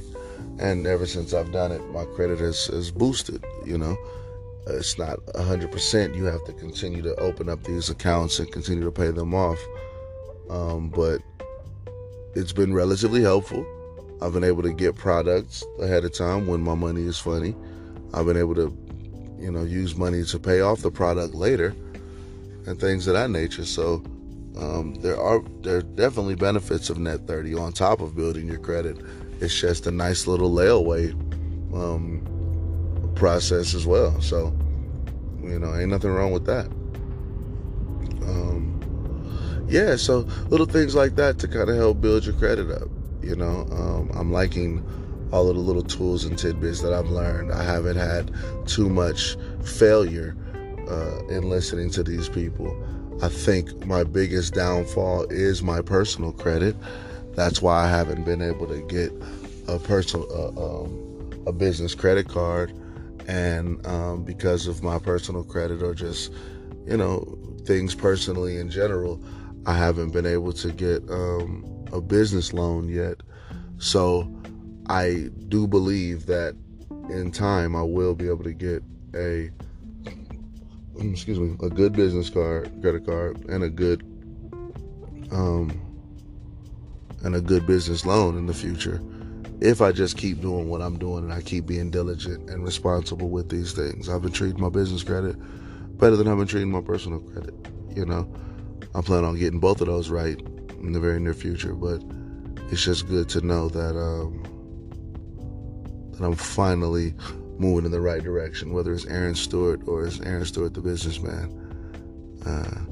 and ever since I've done it, my credit has, has boosted. You know, it's not 100%. You have to continue to open up these accounts and continue to pay them off. Um, but it's been relatively helpful. I've been able to get products ahead of time when my money is funny. I've been able to, you know, use money to pay off the product later and things of that nature. So um, there are there are definitely benefits of Net 30 on top of building your credit. It's just a nice little layaway um, process as well. So you know, ain't nothing wrong with that. Um, yeah, so little things like that to kind of help build your credit up. You know, um, I'm liking all of the little tools and tidbits that I've learned. I haven't had too much failure uh, in listening to these people. I think my biggest downfall is my personal credit. That's why I haven't been able to get a personal uh, um, a business credit card, and um, because of my personal credit or just you know things personally in general, I haven't been able to get um, a business loan yet. So I do believe that in time I will be able to get a Mm, excuse me, a good business card, credit card, and a good um and a good business loan in the future if I just keep doing what I'm doing and I keep being diligent and responsible with these things. I've been treating my business credit better than I've been treating my personal credit, you know. I plan on getting both of those right in the very near future, but it's just good to know that um that I'm finally moving in the right direction, whether it's Aaron Stewart or it's Aaron Stewart, the businessman. Uh,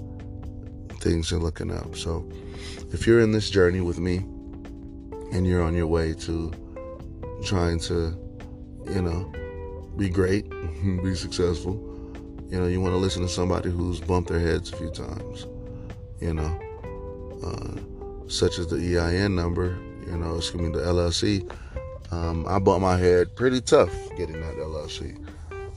things are looking up. So if you're in this journey with me and you're on your way to trying to, you know, be great, be successful, you know, you want to listen to somebody who's bumped their heads a few times, you know, uh, such as the EIN number, you know, excuse me, the LLC um, I bumped my head pretty tough getting that LLC.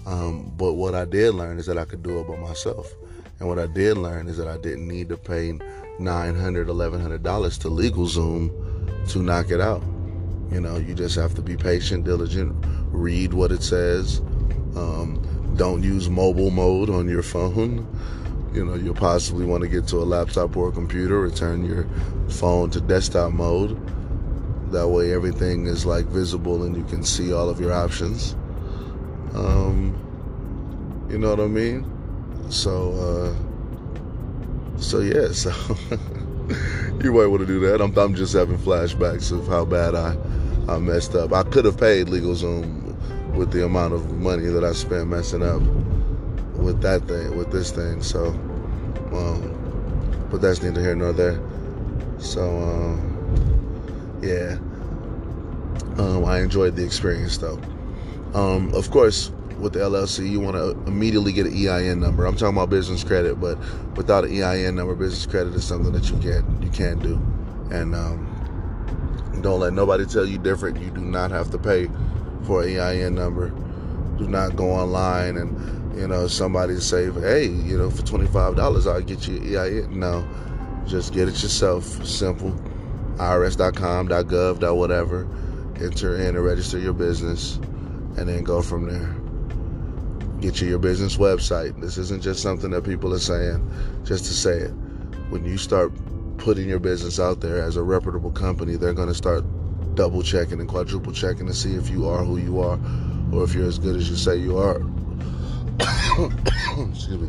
Um, but what I did learn is that I could do it by myself. And what I did learn is that I didn't need to pay $900, $1,100 to LegalZoom to knock it out. You know, you just have to be patient, diligent, read what it says. Um, don't use mobile mode on your phone. You know, you'll possibly want to get to a laptop or a computer, return your phone to desktop mode that way, everything is like visible and you can see all of your options. Um, you know what I mean? So, uh, so yeah, so you might want to do that. I'm, I'm just having flashbacks of how bad I, I messed up. I could have paid LegalZoom with the amount of money that I spent messing up with that thing, with this thing. So, um, but that's neither here nor there. So, um, yeah. Um, I enjoyed the experience though. Um, of course, with the LLC, you want to immediately get an EIN number. I'm talking about business credit, but without an EIN number, business credit is something that you can you can do. And um, don't let nobody tell you different. You do not have to pay for an EIN number. Do not go online and you know somebody say, hey, you know, for twenty five dollars I'll get you EIN. No, just get it yourself. Simple irs.com.gov. whatever. Enter in and register your business, and then go from there. Get you your business website. This isn't just something that people are saying just to say it. When you start putting your business out there as a reputable company, they're going to start double checking and quadruple checking to see if you are who you are or if you're as good as you say you are. Excuse me.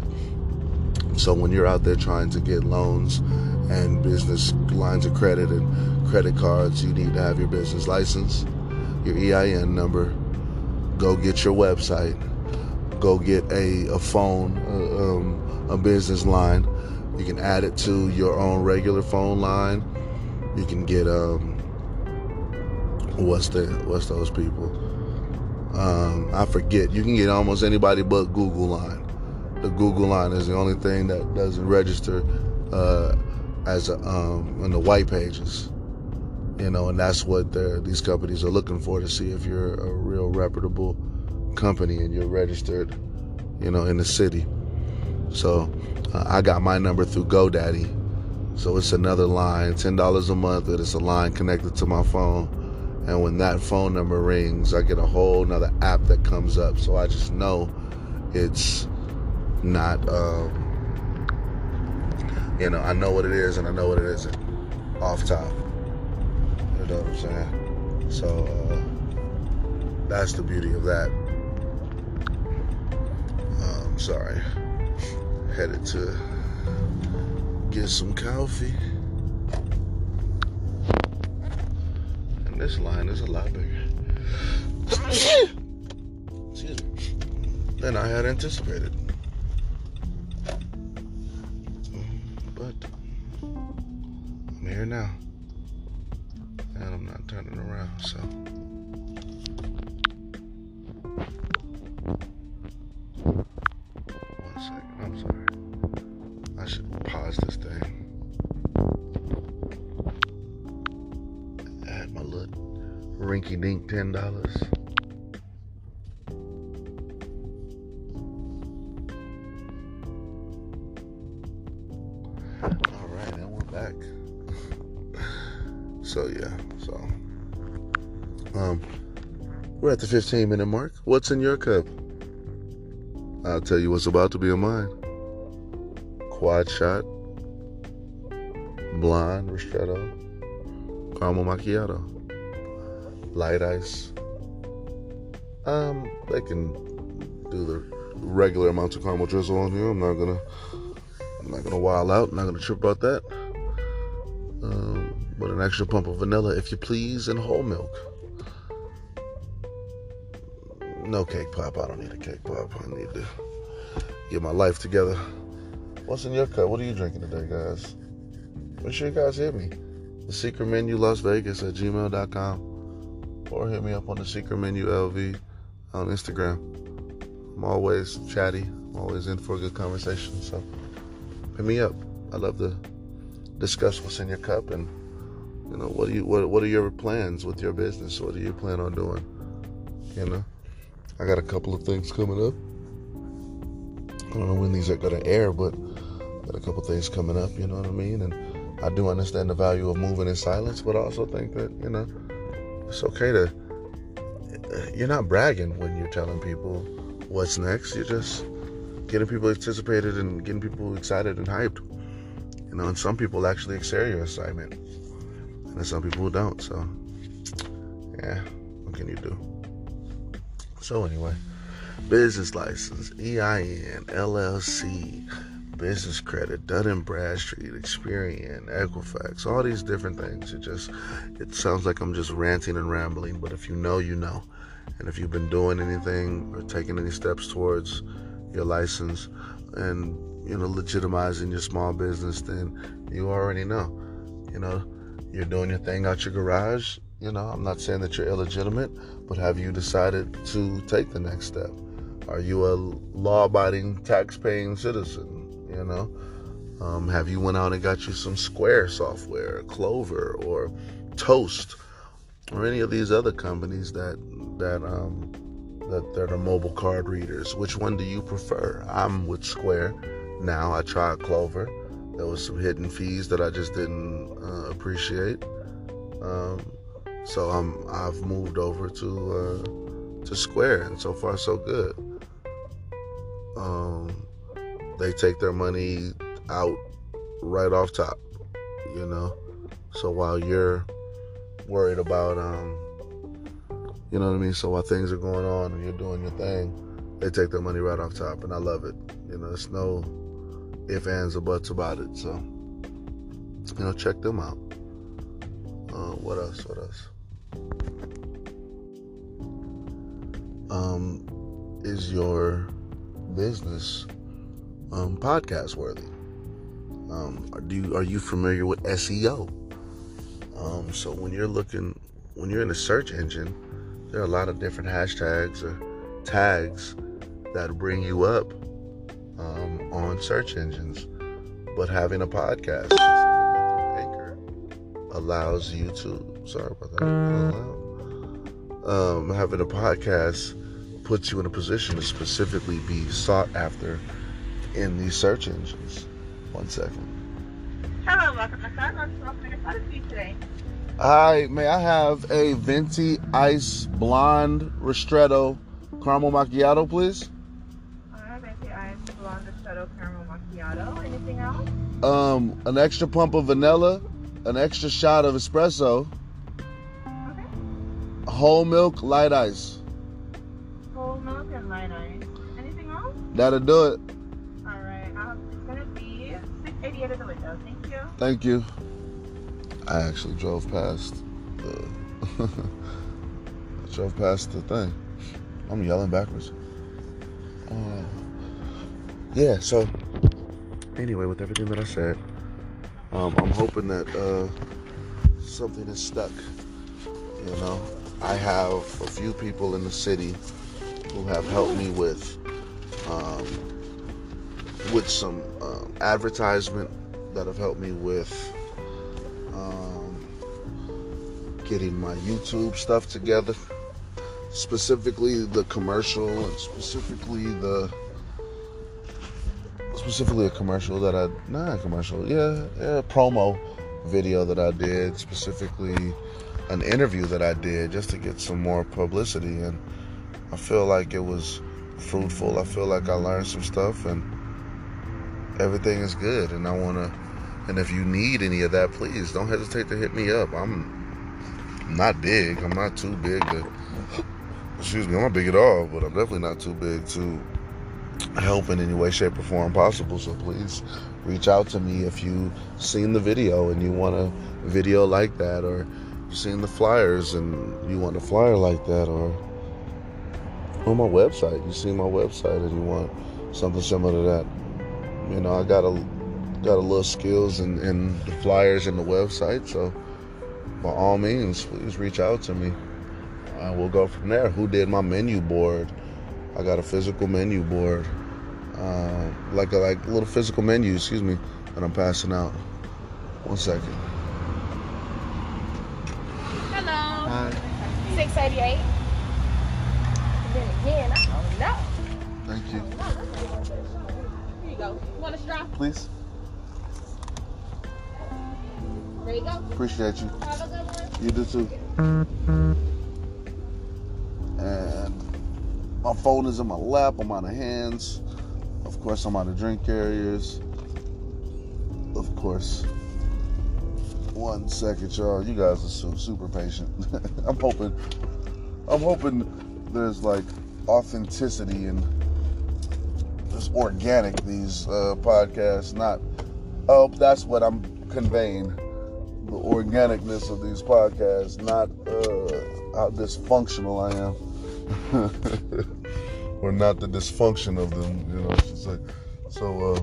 So when you're out there trying to get loans and business lines of credit and credit cards, you need to have your business license, your EIN number. Go get your website. Go get a, a phone, a, um, a business line. You can add it to your own regular phone line. You can get um, what's the what's those people? Um, I forget. You can get almost anybody but Google line. The Google line is the only thing that doesn't register uh, as a, um, in the white pages. You know, and that's what these companies are looking for to see if you're a real reputable company and you're registered, you know, in the city. So uh, I got my number through GoDaddy. So it's another line, $10 a month, but it's a line connected to my phone. And when that phone number rings, I get a whole nother app that comes up. So I just know it's not. Um, you know, I know what it is and I know what it isn't off top. You know what I'm saying? So uh, that's the beauty of that. I'm um, sorry. Headed to get some coffee. And this line is a lot bigger. Excuse me. Than I had anticipated. here now. And I'm not turning around, so. One second, I'm sorry. I should pause this thing. I had my little rinky dink $10. We're at the 15 minute mark. What's in your cup? I'll tell you what's about to be in mine. Quad shot, blonde ristretto, caramel macchiato, light ice. Um, they can do the regular amounts of caramel drizzle on here. I'm not gonna, I'm not gonna wild out. I'm not gonna trip about that. Um, but an extra pump of vanilla, if you please, and whole milk. No cake pop. I don't need a cake pop. I need to get my life together. What's in your cup? What are you drinking today, guys? Make sure you guys hit me. The secret menu Las Vegas at gmail.com or hit me up on the secret menu LV on Instagram. I'm always chatty. I'm always in for a good conversation. So hit me up. I love to discuss what's in your cup and you know what do you what what are your plans with your business? What do you plan on doing? You know, I got a couple of things coming up. I don't know when these are gonna air, but I got a couple things coming up. You know what I mean? And I do understand the value of moving in silence, but I also think that you know it's okay to. You're not bragging when you're telling people what's next. You're just getting people anticipated and getting people excited and hyped. You know, and some people actually excel your assignment, and some people don't. So, yeah, what can you do? So anyway, business license, EIN, LLC, business credit, Dun & Bradstreet, Experian, Equifax, all these different things. It just, it sounds like I'm just ranting and rambling, but if you know, you know. And if you've been doing anything or taking any steps towards your license and, you know, legitimizing your small business, then you already know. You know, you're doing your thing out your garage. You know, I'm not saying that you're illegitimate, but have you decided to take the next step? Are you a law-abiding, tax-paying citizen? You know, um, have you went out and got you some Square software, Clover, or Toast, or any of these other companies that that um, that the mobile card readers? Which one do you prefer? I'm with Square now. I tried Clover. There was some hidden fees that I just didn't uh, appreciate. Um, so I'm I've moved over to uh, to Square, and so far so good. Um, they take their money out right off top, you know. So while you're worried about, um, you know what I mean. So while things are going on and you're doing your thing, they take their money right off top, and I love it. You know, it's no if ands or buts about it. So you know, check them out. Uh, what else? What else? Um, is your business um, podcast worthy? Um, are, do you, are you familiar with SEO? Um, so when you're looking, when you're in a search engine, there are a lot of different hashtags or tags that bring you up um, on search engines. But having a podcast, Anchor, allows you to. Sorry about that. Um, having a podcast puts you in a position to specifically be sought after in these search engines. One second. Hello, welcome to Starbucks. Welcome to Starbucks for you today. Hi, may I have a venti ice blonde ristretto caramel macchiato, please? Alright, thank you. I have blonde ristretto caramel macchiato. Anything else? Um, an extra pump of vanilla, an extra shot of espresso. Whole milk, light ice. Whole milk and light ice. Anything else? That'll do it. Alright, um, it's gonna be 88 in the window. Thank you. Thank you. I actually drove past the. I drove past the thing. I'm yelling backwards. Uh, yeah. So anyway, with everything that I said, um, I'm hoping that uh, something is stuck. You know, I have a few people in the city who have helped me with um, with some um, advertisement that have helped me with um, getting my YouTube stuff together. Specifically, the commercial and specifically the specifically a commercial that I not a commercial, yeah, yeah, promo video that I did specifically an interview that I did just to get some more publicity and I feel like it was fruitful. I feel like I learned some stuff and everything is good and I want to and if you need any of that, please don't hesitate to hit me up. I'm not big. I'm not too big to excuse me, I'm not big at all, but I'm definitely not too big to help in any way, shape, or form possible. So please reach out to me if you've seen the video and you want a video like that, or you've seen the flyers and you want a flyer like that, or on my website, you see my website and you want something similar to that. You know, I got a got a little skills in, in the flyers and the website, so by all means, please reach out to me. And we'll go from there. Who did my menu board? I got a physical menu board, uh, like a like little physical menu, excuse me, that I'm passing out. One second. Hello. 688. Then again, I don't know. Thank you. Here you go. You want a straw? Please. There you go. Appreciate you. Have a good one. You do too. And my phone is in my lap. I'm out of hands. Of course, I'm out of drink carriers. Of course. One second, y'all. You guys are so super patient. I'm hoping. I'm hoping there's like authenticity and there's organic these uh, podcasts. Not. Oh, that's what I'm conveying the organicness of these podcasts, not uh, how dysfunctional I am, or not the dysfunction of them. You know, say. So uh,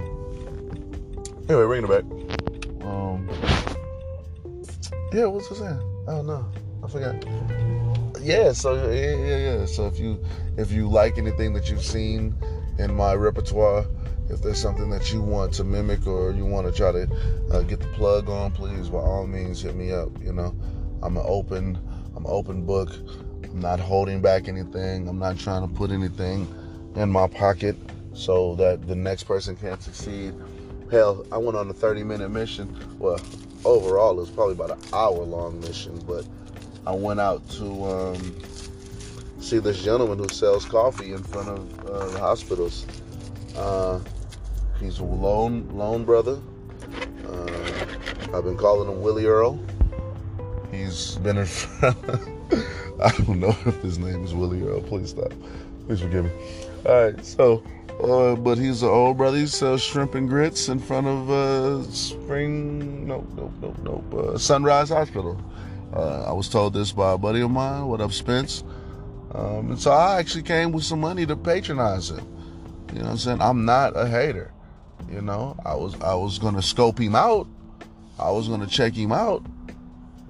anyway, bringing it back. Yeah, what's was saying? I don't. I forgot. Yeah, so yeah, yeah, yeah. So if you if you like anything that you've seen in my repertoire, if there's something that you want to mimic or you want to try to uh, get the plug on, please by all means hit me up. You know, I'm an open, I'm an open book. I'm not holding back anything. I'm not trying to put anything in my pocket so that the next person can't succeed. Hell, I went on a 30 minute mission. Well, overall it was probably about an hour long mission, but I went out to um, see this gentleman who sells coffee in front of uh, the hospitals. Uh, he's a lone lone brother. Uh, I've been calling him Willie Earl. He's been in front. I don't know if his name is Willie Earl. Please stop. Please forgive me. All right, so, uh, but he's an old brother. He sells shrimp and grits in front of uh, Spring. Nope, nope, nope, nope. Uh, Sunrise Hospital. Uh, I was told this by a buddy of mine. What up, Spence? Um, and so I actually came with some money to patronize him. You know what I'm saying? I'm not a hater. You know, I was I was gonna scope him out. I was gonna check him out.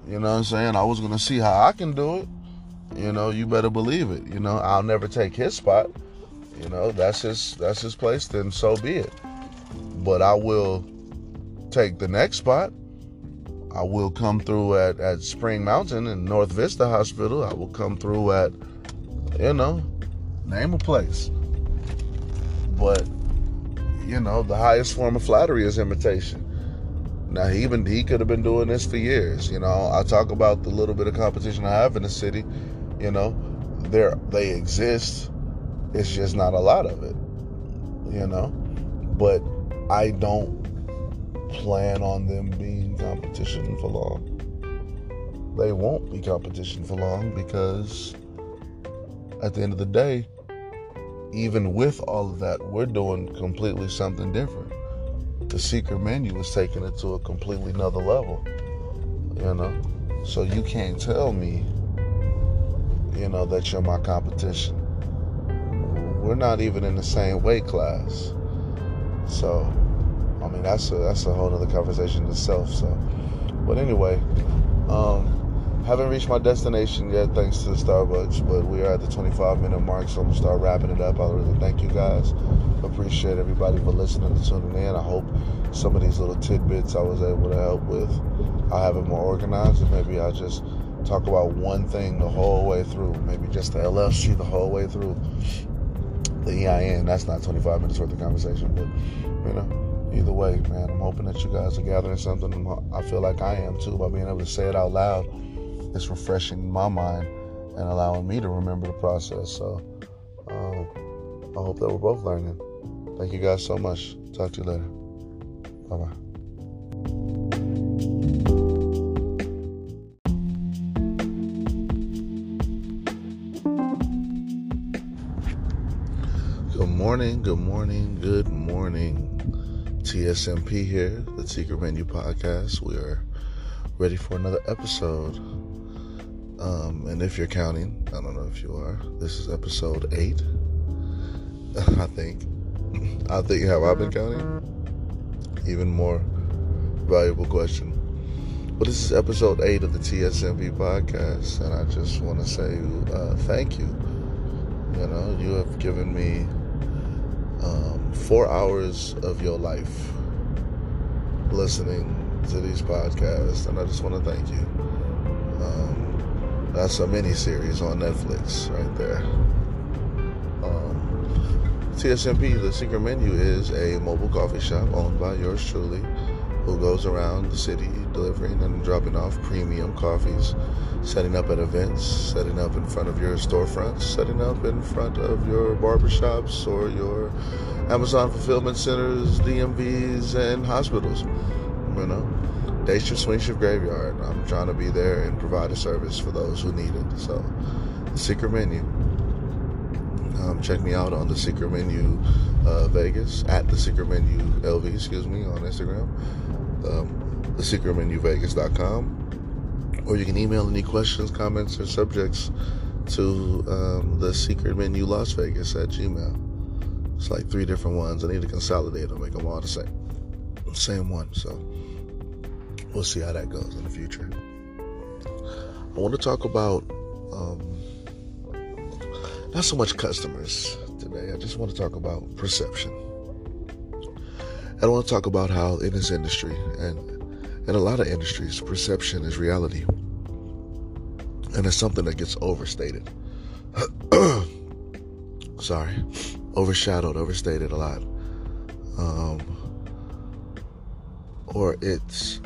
You know what I'm saying? I was gonna see how I can do it. You know, you better believe it. You know, I'll never take his spot. You know, that's his that's his place, then so be it. But I will take the next spot. I will come through at, at Spring Mountain and North Vista Hospital. I will come through at, you know, name a place. But, you know, the highest form of flattery is imitation. Now he even he could have been doing this for years. You know, I talk about the little bit of competition I have in the city. You know, there they exist. It's just not a lot of it. You know, but I don't plan on them being competition for long. They won't be competition for long because at the end of the day, even with all of that, we're doing completely something different. the secret menu is taking it to a completely another level. You know? So you can't tell me, you know, that you're my competition. We're not even in the same weight class. So, I mean, that's a, that's a whole other conversation itself. So, but anyway, um, haven't reached my destination yet, thanks to the Starbucks, but we are at the 25 minute mark, so I'm gonna start wrapping it up. I really thank you guys. Appreciate everybody for listening and tuning in. I hope some of these little tidbits I was able to help with. I'll have it more organized, and maybe I'll just talk about one thing the whole way through. Maybe just the LLC the whole way through. The EIN, that's not 25 minutes worth of conversation, but you know, either way, man, I'm hoping that you guys are gathering something. I feel like I am too by being able to say it out loud it's refreshing my mind and allowing me to remember the process. So um, I hope that we're both learning. Thank you guys so much. Talk to you later. Bye bye. Morning, good morning, good morning. TSMP here, the Secret Menu Podcast. We are ready for another episode. Um, and if you're counting, I don't know if you are, this is episode eight. I think. I think, have I been counting? Even more valuable question. But this is episode eight of the TSMP podcast, and I just want to say uh, thank you. You know, you have given me um, four hours of your life listening to these podcasts, and I just want to thank you. Um, that's a mini series on Netflix right there. Um, TSMP, the secret menu, is a mobile coffee shop owned by yours truly, who goes around the city delivering and dropping off premium coffees, setting up at events, setting up in front of your storefronts, setting up in front of your barbershops or your Amazon fulfillment centers, DMVs, and hospitals. You know, day shift, swing shift, graveyard. I'm trying to be there and provide a service for those who need it. So, the secret menu. Um, check me out on the secret menu uh, Vegas at the secret menu LV, excuse me, on Instagram. Um, the secret menu Vegas.com. Or you can email any questions, comments, or subjects to um, the secret menu Las Vegas at Gmail. It's like three different ones. I need to consolidate them, make them all the same, same one. So we'll see how that goes in the future. I want to talk about um, not so much customers today. I just want to talk about perception. I don't want to talk about how in this industry and in a lot of industries, perception is reality, and it's something that gets overstated. Sorry, overshadowed, overstated a lot, um, or it's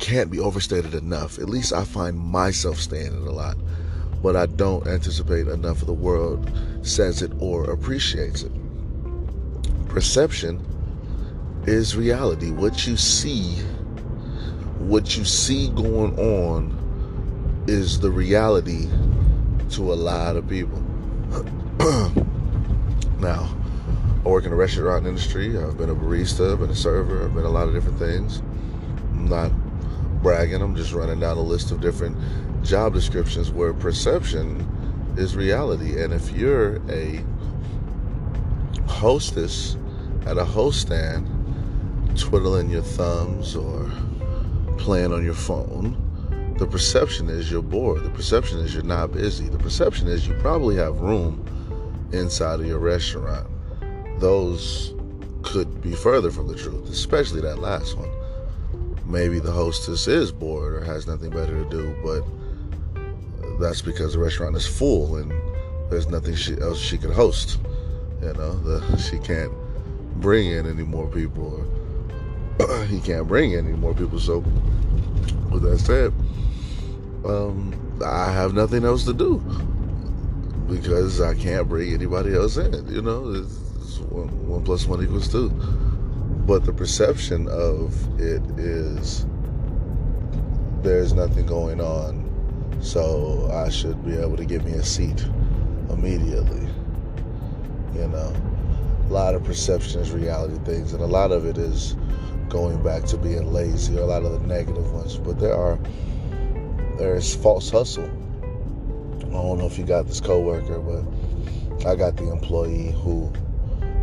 can't be overstated enough. At least I find myself saying it a lot, but I don't anticipate enough of the world says it or appreciates it. Perception is reality. What you see, what you see going on is the reality to a lot of people. now, I work in the restaurant industry. I've been a barista, I've been a server, I've been a lot of different things. I'm not bragging. I'm just running down a list of different job descriptions where perception is reality. And if you're a hostess at a host stand, twiddling your thumbs or playing on your phone, the perception is you're bored. The perception is you're not busy. The perception is you probably have room inside of your restaurant. Those could be further from the truth, especially that last one maybe the hostess is bored or has nothing better to do, but that's because the restaurant is full and there's nothing she, else she could host. You know, the, she can't bring in any more people. Or he can't bring in any more people. So, with that said, um, I have nothing else to do because I can't bring anybody else in. You know, it's, it's one, one plus one equals two but the perception of it is there's nothing going on, so I should be able to get me a seat immediately. You know, a lot of perception is reality things, and a lot of it is going back to being lazy, or a lot of the negative ones. But there are there's false hustle. I don't know if you got this coworker, but I got the employee who,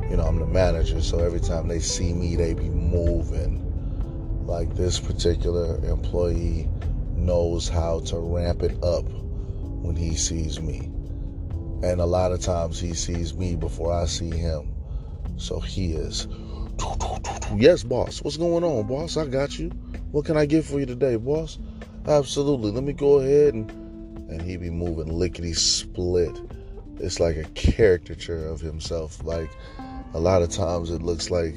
you know, I'm the manager, so every time they see me, they be moving. Like this particular employee knows how to ramp it up when he sees me. And a lot of times he sees me before I see him. So he is, yes, boss. What's going on, boss? I got you. What can I get for you today, boss? Absolutely. Let me go ahead and and he be moving lickety split. It's like a caricature of himself. Like a lot of times it looks like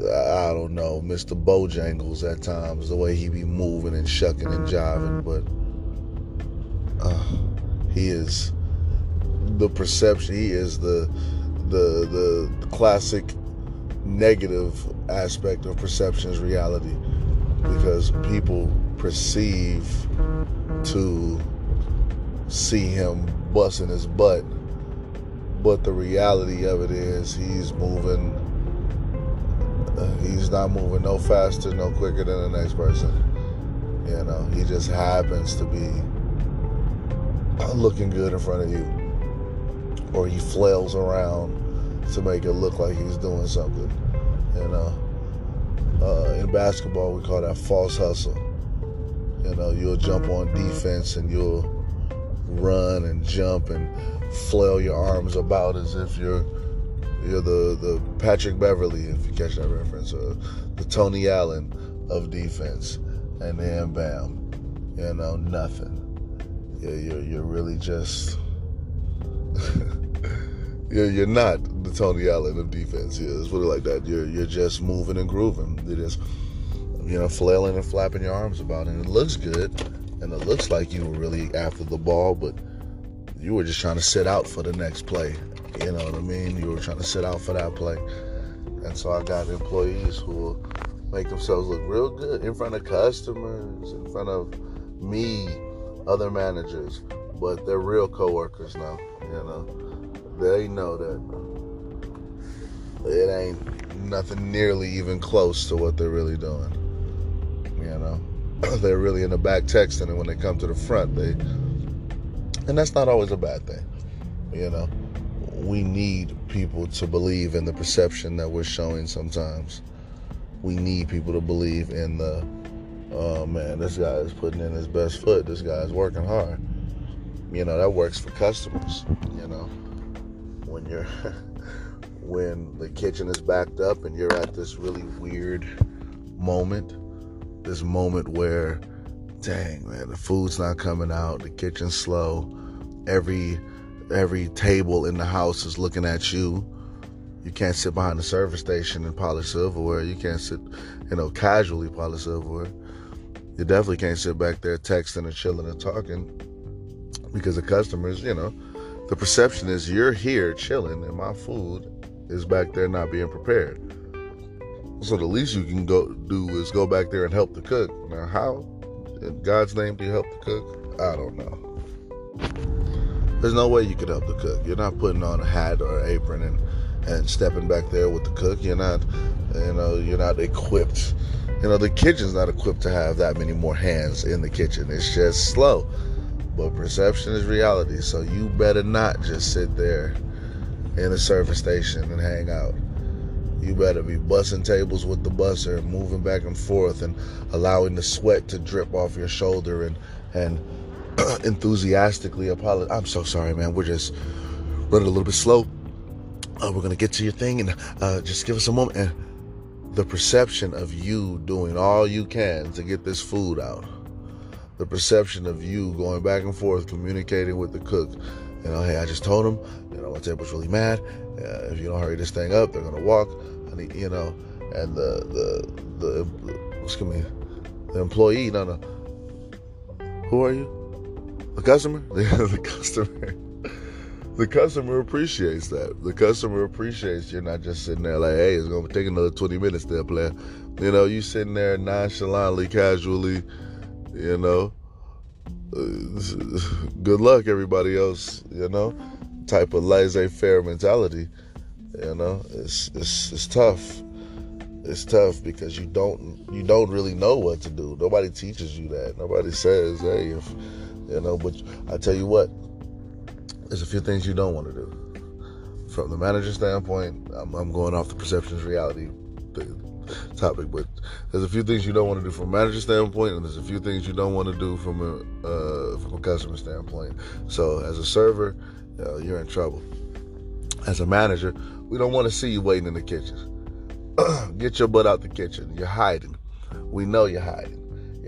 I don't know, Mr. Bojangles at times, the way he be moving and shucking and jiving, but uh, he is the perception. He is the the the classic negative aspect of perception is reality because people perceive to see him busting his butt but the reality of it is he's moving he's not moving no faster no quicker than the next person you know he just happens to be looking good in front of you or he flails around to make it look like he's doing something. You know, uh, in basketball we call that false hustle. You know, you'll jump on defense and you'll run and jump and flail your arms about as if you're you're the the Patrick Beverley, if you catch that reference, or the Tony Allen of defense, and then bam, you know, nothing. You're you're, you're really just. you're, you're not the Tony Allen of defense. Yeah, let's put it like that. You're you're just moving and grooving. You're just you know flailing and flapping your arms about, and it looks good, and it looks like you were really after the ball, but you were just trying to sit out for the next play. You know what I mean? You were trying to sit out for that play, and so I got employees who make themselves look real good in front of customers, in front of me, other managers, but they're real coworkers now. You know they know that it ain't nothing nearly even close to what they're really doing. You know, they're really in the back texting, and when they come to the front, they, and that's not always a bad thing. You know, we need people to believe in the perception that we're showing sometimes. We need people to believe in the, oh man, this guy is putting in his best foot. This guy is working hard. You know, that works for customers, you know when you're when the kitchen is backed up and you're at this really weird moment this moment where dang man the food's not coming out the kitchen's slow every every table in the house is looking at you you can't sit behind the service station and polish silverware you can't sit you know casually polish silverware you definitely can't sit back there texting and chilling and talking because the customers you know the perception is you're here chilling and my food is back there not being prepared. So the least you can go do is go back there and help the cook. Now, how in God's name do you help the cook? I don't know. There's no way you could help the cook. You're not putting on a hat or apron and and stepping back there with the cook. You're not, you know, you're not equipped. You know, the kitchen's not equipped to have that many more hands in the kitchen. It's just slow. But perception is reality, so you better not just sit there in the service station and hang out. You better be bussing tables with the busser moving back and forth and allowing the sweat to drip off your shoulder and and enthusiastically apologize. I'm so sorry, man. We're just running a little bit slow. Uh, we're gonna get to your thing and uh, just give us a moment. And the perception of you doing all you can to get this food out the perception of you going back and forth communicating with the cook. You know, hey, I just told him, you know, my table's really mad. Uh, if you don't hurry this thing up, they're gonna walk. I need, you know, and the the the excuse me, the employee. No, no. Who are you? The customer. the customer. The customer appreciates that. The customer appreciates you're not just sitting there like, hey, it's gonna take another 20 minutes there, player. You know, you sitting there nonchalantly, casually you know uh, good luck everybody else you know type of laissez-faire mentality You know, it's it's it's tough. It's tough because you don't you don't really know what to do. Nobody teaches you that. Nobody says, "Hey, if you know." But I tell you what, there's a few things you don't want to do. From the manager standpoint, I'm, I'm going off the perceptions reality topic, but there's a few things you don't want to do from a manager standpoint, and there's a few things you don't want to do from a uh, from a customer standpoint. So, as a server, uh, you're in trouble. As a manager, we don't want to see you waiting in the kitchen. Get your butt out the kitchen. You're hiding. We know you're hiding.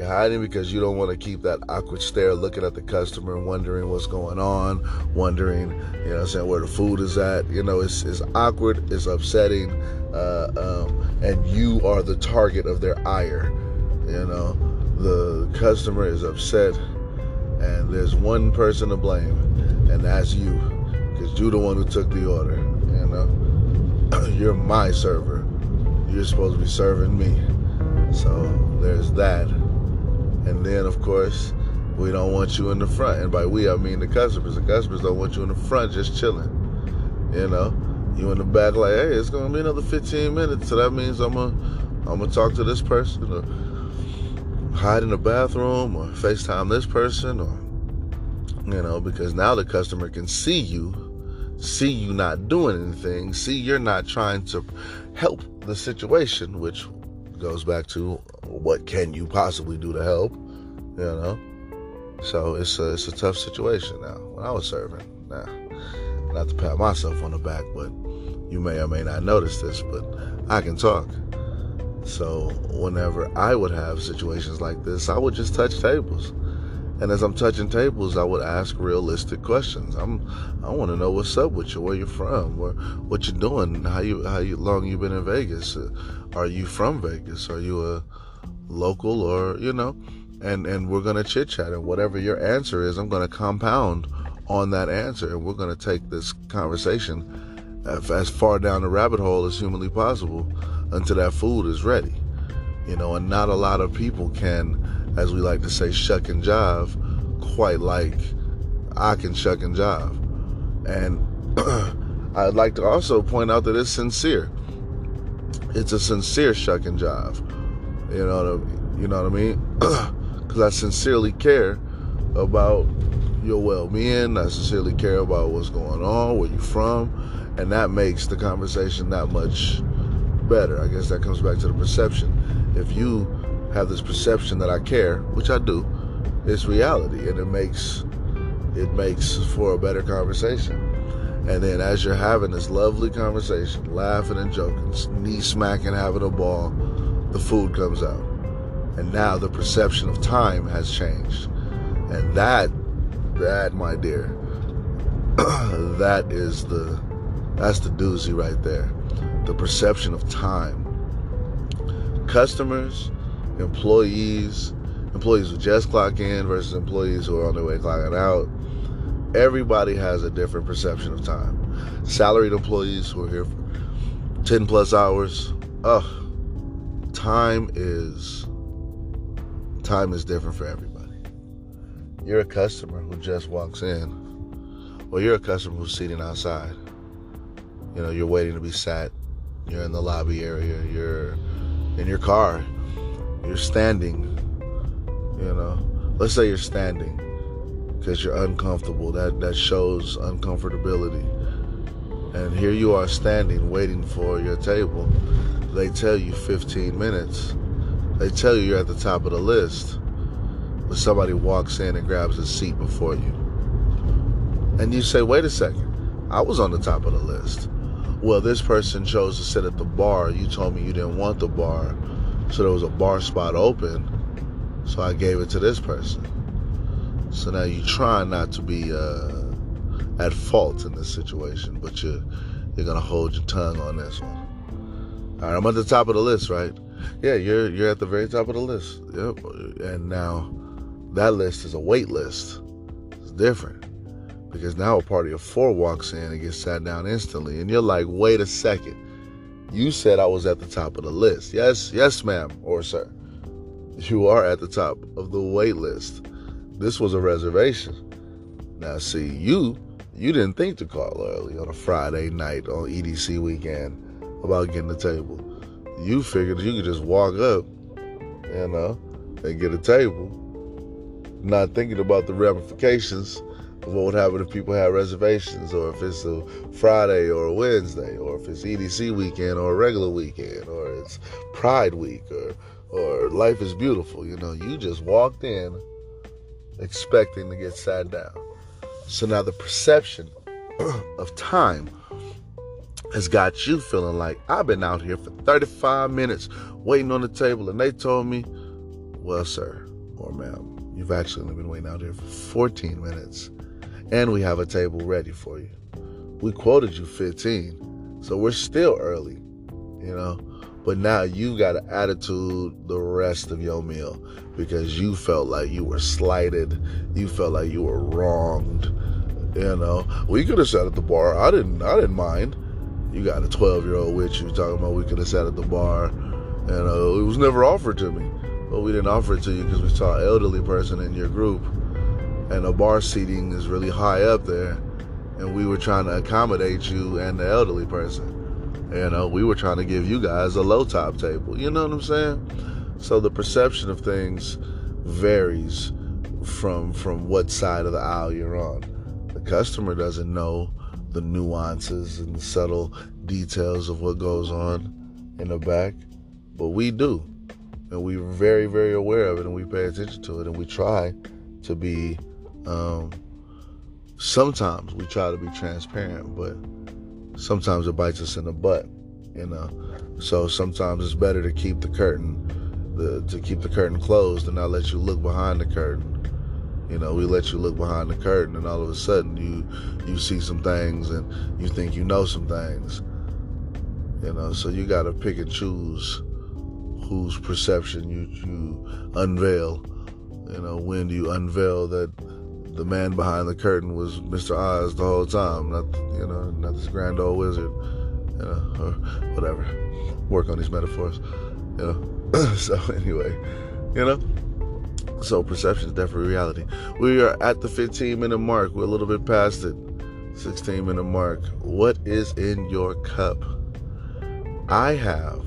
You're hiding because you don't want to keep that awkward stare looking at the customer, wondering what's going on, wondering, you know saying, where the food is at. You know, it's, it's awkward, it's upsetting, uh, um, and you are the target of their ire. You know, the customer is upset, and there's one person to blame, and that's you, because you're the one who took the order. You know, you're my server. You're supposed to be serving me. So there's that. Course, we don't want you in the front. And by we, I mean the customers. The customers don't want you in the front just chilling. You know, you in the back like, hey, it's gonna be another 15 minutes, so that means I'm gonna, I'm gonna talk to this person, or hide in the bathroom, or FaceTime this person, or you know, because now the customer can see you, see you not doing anything, see you're not trying to help the situation, which goes back to what can you possibly do to help, you know. So it's a it's a tough situation now. When I was serving, now, not to pat myself on the back, but you may or may not notice this, but I can talk. So whenever I would have situations like this, I would just touch tables. And as I'm touching tables, I would ask realistic questions. I'm, I want to know what's up with you, where you're from, where, what you're doing, how you, how you, long you been in Vegas. Uh, are you from Vegas? Are you a local or you know? And and we're gonna chit chat, and whatever your answer is, I'm gonna compound on that answer, and we're gonna take this conversation as far down the rabbit hole as humanly possible until that food is ready. You know, and not a lot of people can, as we like to say, shuck and jive quite like I can shuck and jive. And I'd like to also point out that it's sincere. It's a sincere shuck and jive. You know you know what I mean? Because I sincerely care about your well-being. I sincerely care about what's going on, where you're from, and that makes the conversation that much better. I guess that comes back to the perception. If you have this perception that I care, which I do, it's reality, and it makes it makes for a better conversation. And then as you're having this lovely conversation, laughing and joking, knee smacking, having a ball, the food comes out. And now the perception of time has changed. And that, that, my dear, that is the, that's the doozy right there. The perception of time. Customers, employees, employees who just clock in versus employees who are on their way clocking out. Everybody has a different perception of time. Salaried employees who are here for 10 plus hours, ugh, time is time is different for everybody. You're a customer who just walks in, or you're a customer who's sitting outside. You know, you're waiting to be sat. You're in the lobby area. You're in your car. You're standing. You know, let's say you're standing because you're uncomfortable. That that shows uncomfortability. And here you are standing, waiting for your table they tell you 15 minutes. They tell you you're at the top of the list. But somebody walks in and grabs a seat before you. And you say, wait a second, I was on the top of the list. Well, this person chose to sit at the bar. You told me you didn't want the bar. So there was a bar spot open. So I gave it to this person. So now you try not to be uh, at fault in this situation, but you're, you're going to hold your tongue on this one. All right, I'm at the top of the list, right? Yeah, you're you're at the very top of the list. Yep. And now that list is a wait list. It's different. Because now a party of four walks in and gets sat down instantly. And you're like, wait a second. You said I was at the top of the list. Yes, yes, ma'am or sir. You are at the top of the wait list. This was a reservation. Now see, you You didn't think to call early on a Friday night on EDC weekend about getting a table. You figured you could just walk up, you uh, know, and get a table, not thinking about the ramifications of what would happen if people had reservations, or if it's a Friday or a Wednesday, or if it's EDC weekend or a regular weekend, or it's Pride Week, or or Life is Beautiful. You know, you just walked in expecting to get sat down. So now the perception of time has got you feeling like I've been out here for 35 minutes waiting on the table, and they told me, well, sir or ma'am, you've actually only been waiting out here for 14 minutes, and we have a table ready for you. We quoted you 15, so we're still early, you know. But now you got an attitude the rest of your meal because you felt like you were slighted, you felt like you were wronged. You know, we could have sat at the bar. I didn't. I didn't mind. You got a 12 year old with you talking about we could have sat at the bar, and uh, it was never offered to me. But we didn't offer it to you because we saw an elderly person in your group, and the bar seating is really high up there, and we were trying to accommodate you and the elderly person. You know, we were trying to give you guys a low top table. You know what I'm saying? So the perception of things varies from from what side of the aisle you're on. The customer doesn't know the nuances and the subtle details of what goes on in the back, but we do. And we're very, very aware of it and we pay attention to it and we try to be um, sometimes we try to be transparent, but sometimes it bites us in the butt, you know. So sometimes it's better to keep the curtain, the, to keep the curtain closed and not let you look behind the curtain. You know, we let you look behind the curtain, and all of a sudden you you see some things, and you think you know some things. You know, so you got to pick and choose whose perception you you unveil. You know, when do you unveil that the man behind the curtain was Mr. Oz the whole time, not you know, not this grand old wizard, you know, or whatever. Work on these metaphors, you know. so anyway, you know. So perception is definitely reality. We are at the 15 minute mark. We're a little bit past it. 16 minute mark. What is in your cup? I have.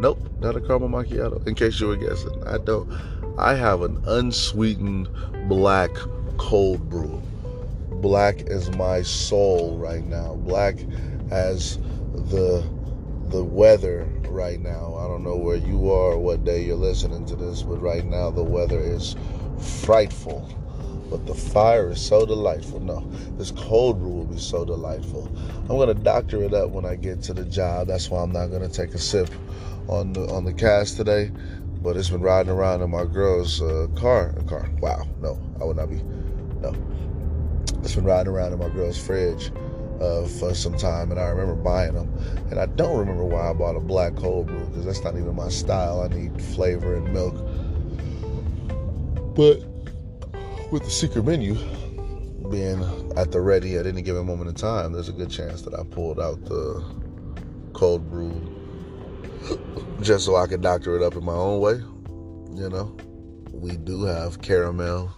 Nope, not a caramel macchiato. In case you were guessing, I don't. I have an unsweetened black cold brew. Black is my soul right now. Black as the the weather right now. I don't know where you are or what day you're listening to this, but right now the weather is frightful. But the fire is so delightful. No, this cold brew will be so delightful. I'm gonna doctor it up when I get to the job. That's why I'm not gonna take a sip on the on the cast today. But it's been riding around in my girl's uh, car. Car. Wow. No, I would not be. No. It's been riding around in my girl's fridge uh, for some time, and I remember buying them. And I don't remember why I bought a black cold brew because that's not even my style. I need flavor and milk. But with the secret menu being at the ready at any given moment in time, there's a good chance that I pulled out the cold brew just so I could doctor it up in my own way. You know, we do have caramel.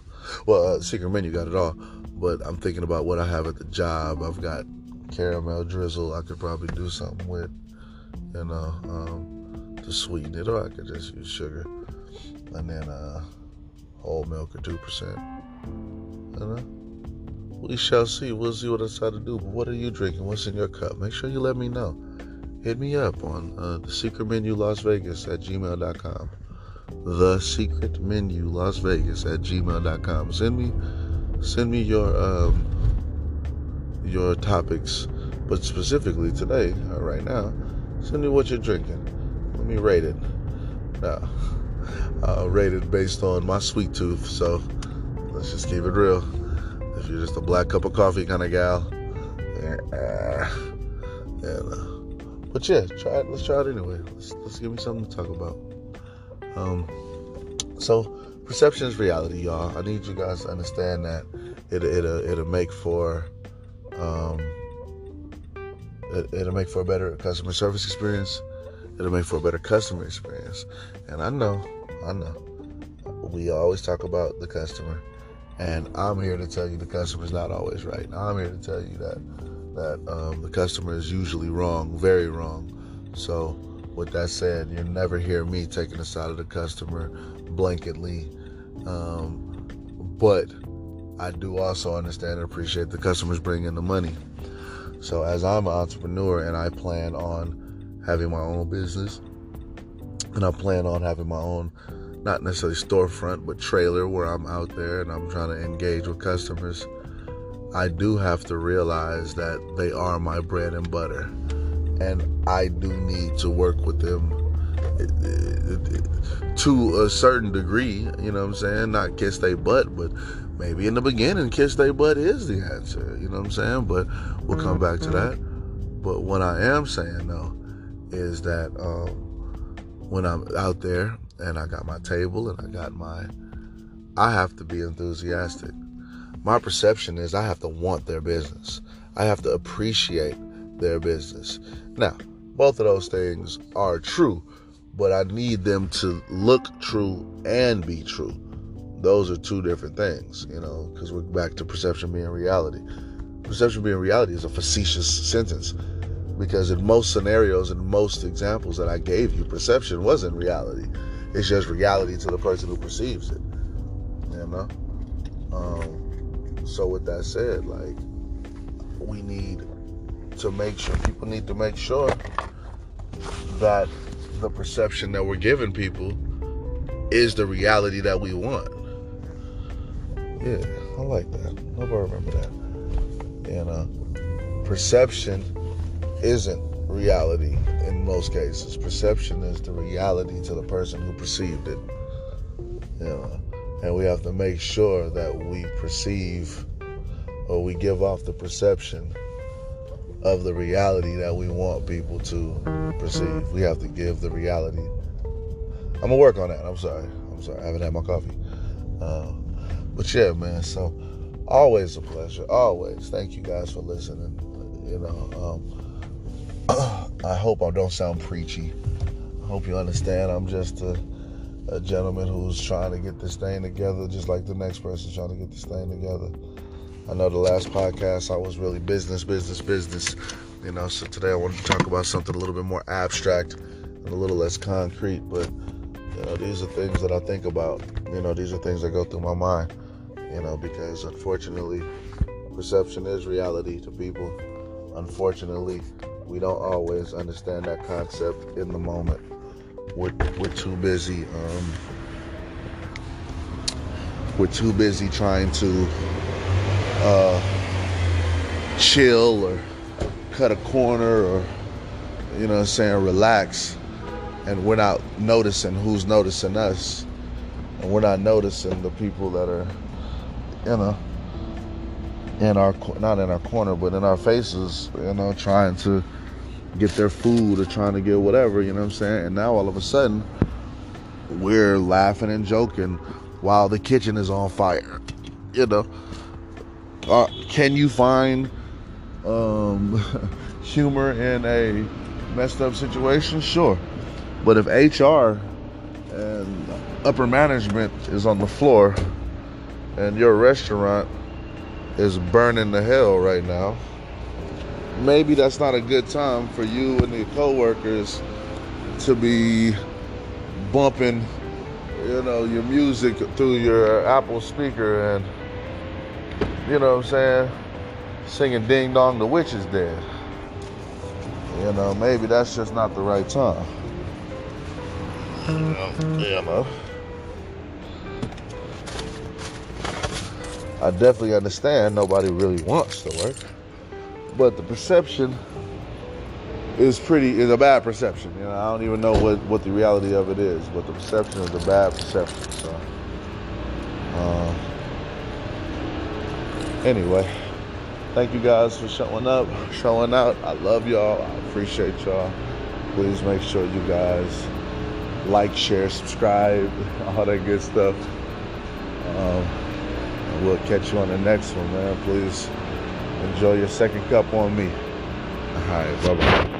Well, uh, secret menu got it all, but I'm thinking about what I have at the job. I've got caramel drizzle. I could probably do something with, you know, um, to sweeten it, or I could just use sugar, and then uh, whole milk or two percent. You know, we shall see. We'll see what I decide to do. But what are you drinking? What's in your cup? Make sure you let me know hit me up on uh, the secret menu las vegas at gmail.com the secret menu las vegas at gmail.com send me send me your um, your topics but specifically today uh, right now send me what you're drinking let me rate it now rate it based on my sweet tooth so let's just keep it real if you're just a black cup of coffee kind of gal yeah, and, uh, but yeah, try it. Let's try it anyway. Let's, let's give me something to talk about. Um, so perception is reality, y'all. I need you guys to understand that it it'll it'll make for um it, it'll make for a better customer service experience. It'll make for a better customer experience. And I know, I know, we always talk about the customer, And I'm here to tell you the customer's not always right. I'm here to tell you that that um, the customer is usually wrong, very wrong. So, with that said, you'll never hear me taking the side of the customer blanketly. Um, but I do also understand and appreciate the customers bringing the money. So, as I'm an entrepreneur and I plan on having my own business, and I plan on having my own, not necessarily storefront, but trailer where I'm out there and I'm trying to engage with customers I do have to realize that they are my bread and butter. And I do need to work with them to a certain degree, you know what I'm saying? Not kiss their butt, but maybe in the beginning, kiss their butt is the answer, you know what I'm saying? But we'll come back to that. But what I am saying though is that um, when I'm out there and I got my table and I got my, I have to be enthusiastic my perception is I have to want their business. I have to appreciate their business. Now, both of those things are true, but I need them to look true and be true. Those are two different things, you know, because we're back to perception being reality. Perception being reality is a facetious sentence because in most scenarios, and most examples that I gave you, perception wasn't reality. It's just reality to the person who perceives it. You know? Um, so with that said, like we need to make sure people need to make sure that the perception that we're giving people is the reality that we want. Yeah, I like that. Nobody remember that. You uh, know, perception isn't reality in most cases. Perception is the reality to the person who perceived it. You know, and we have to make sure that we perceive or we give off the perception of the reality that we want people to perceive. We have to give the reality. I'm gonna work on that. I'm sorry. I'm sorry. I haven't had my coffee. Uh, but yeah, man. So always a pleasure. Always. Thank you guys for listening. You know, um, I hope I don't sound preachy. I hope you understand. I'm just a a gentleman who's trying to get this thing together, just like the next person trying to get this thing together. I know the last podcast I was really business, business, business. You know, so today I wanted to talk about something a little bit more abstract and a little less concrete. But you know, these are things that I think about. You know, these are things that go through my mind. You know, because unfortunately, perception is reality to people. Unfortunately, we don't always understand that concept in the moment we're, we're too busy um, we're too busy trying to uh, chill or cut a corner or you know I'm saying relax and we're not noticing who's noticing us and we're not noticing the people that are you know in our not in our corner but in our faces you know trying to get their food or trying to get whatever, you know what I'm saying? And now all of a sudden, we're laughing and joking while the kitchen is on fire. You know, uh, can you find um, humor in a messed up situation? Sure, but if HR and upper management is on the floor and your restaurant is burning the hell right now maybe that's not a good time for you and your coworkers to be bumping, you know, your music through your Apple speaker and, you know what I'm saying, singing Ding Dong, the Witch is Dead. You know, maybe that's just not the right time. You know. I definitely understand nobody really wants to work but the perception is pretty is a bad perception. You know, I don't even know what what the reality of it is, but the perception is a bad perception. So, uh, anyway, thank you guys for showing up, showing out. I love y'all. I appreciate y'all. Please make sure you guys like, share, subscribe, all that good stuff. Um, we'll catch you on the next one, man. Please Enjoy your second cup on me. All right, bye bye.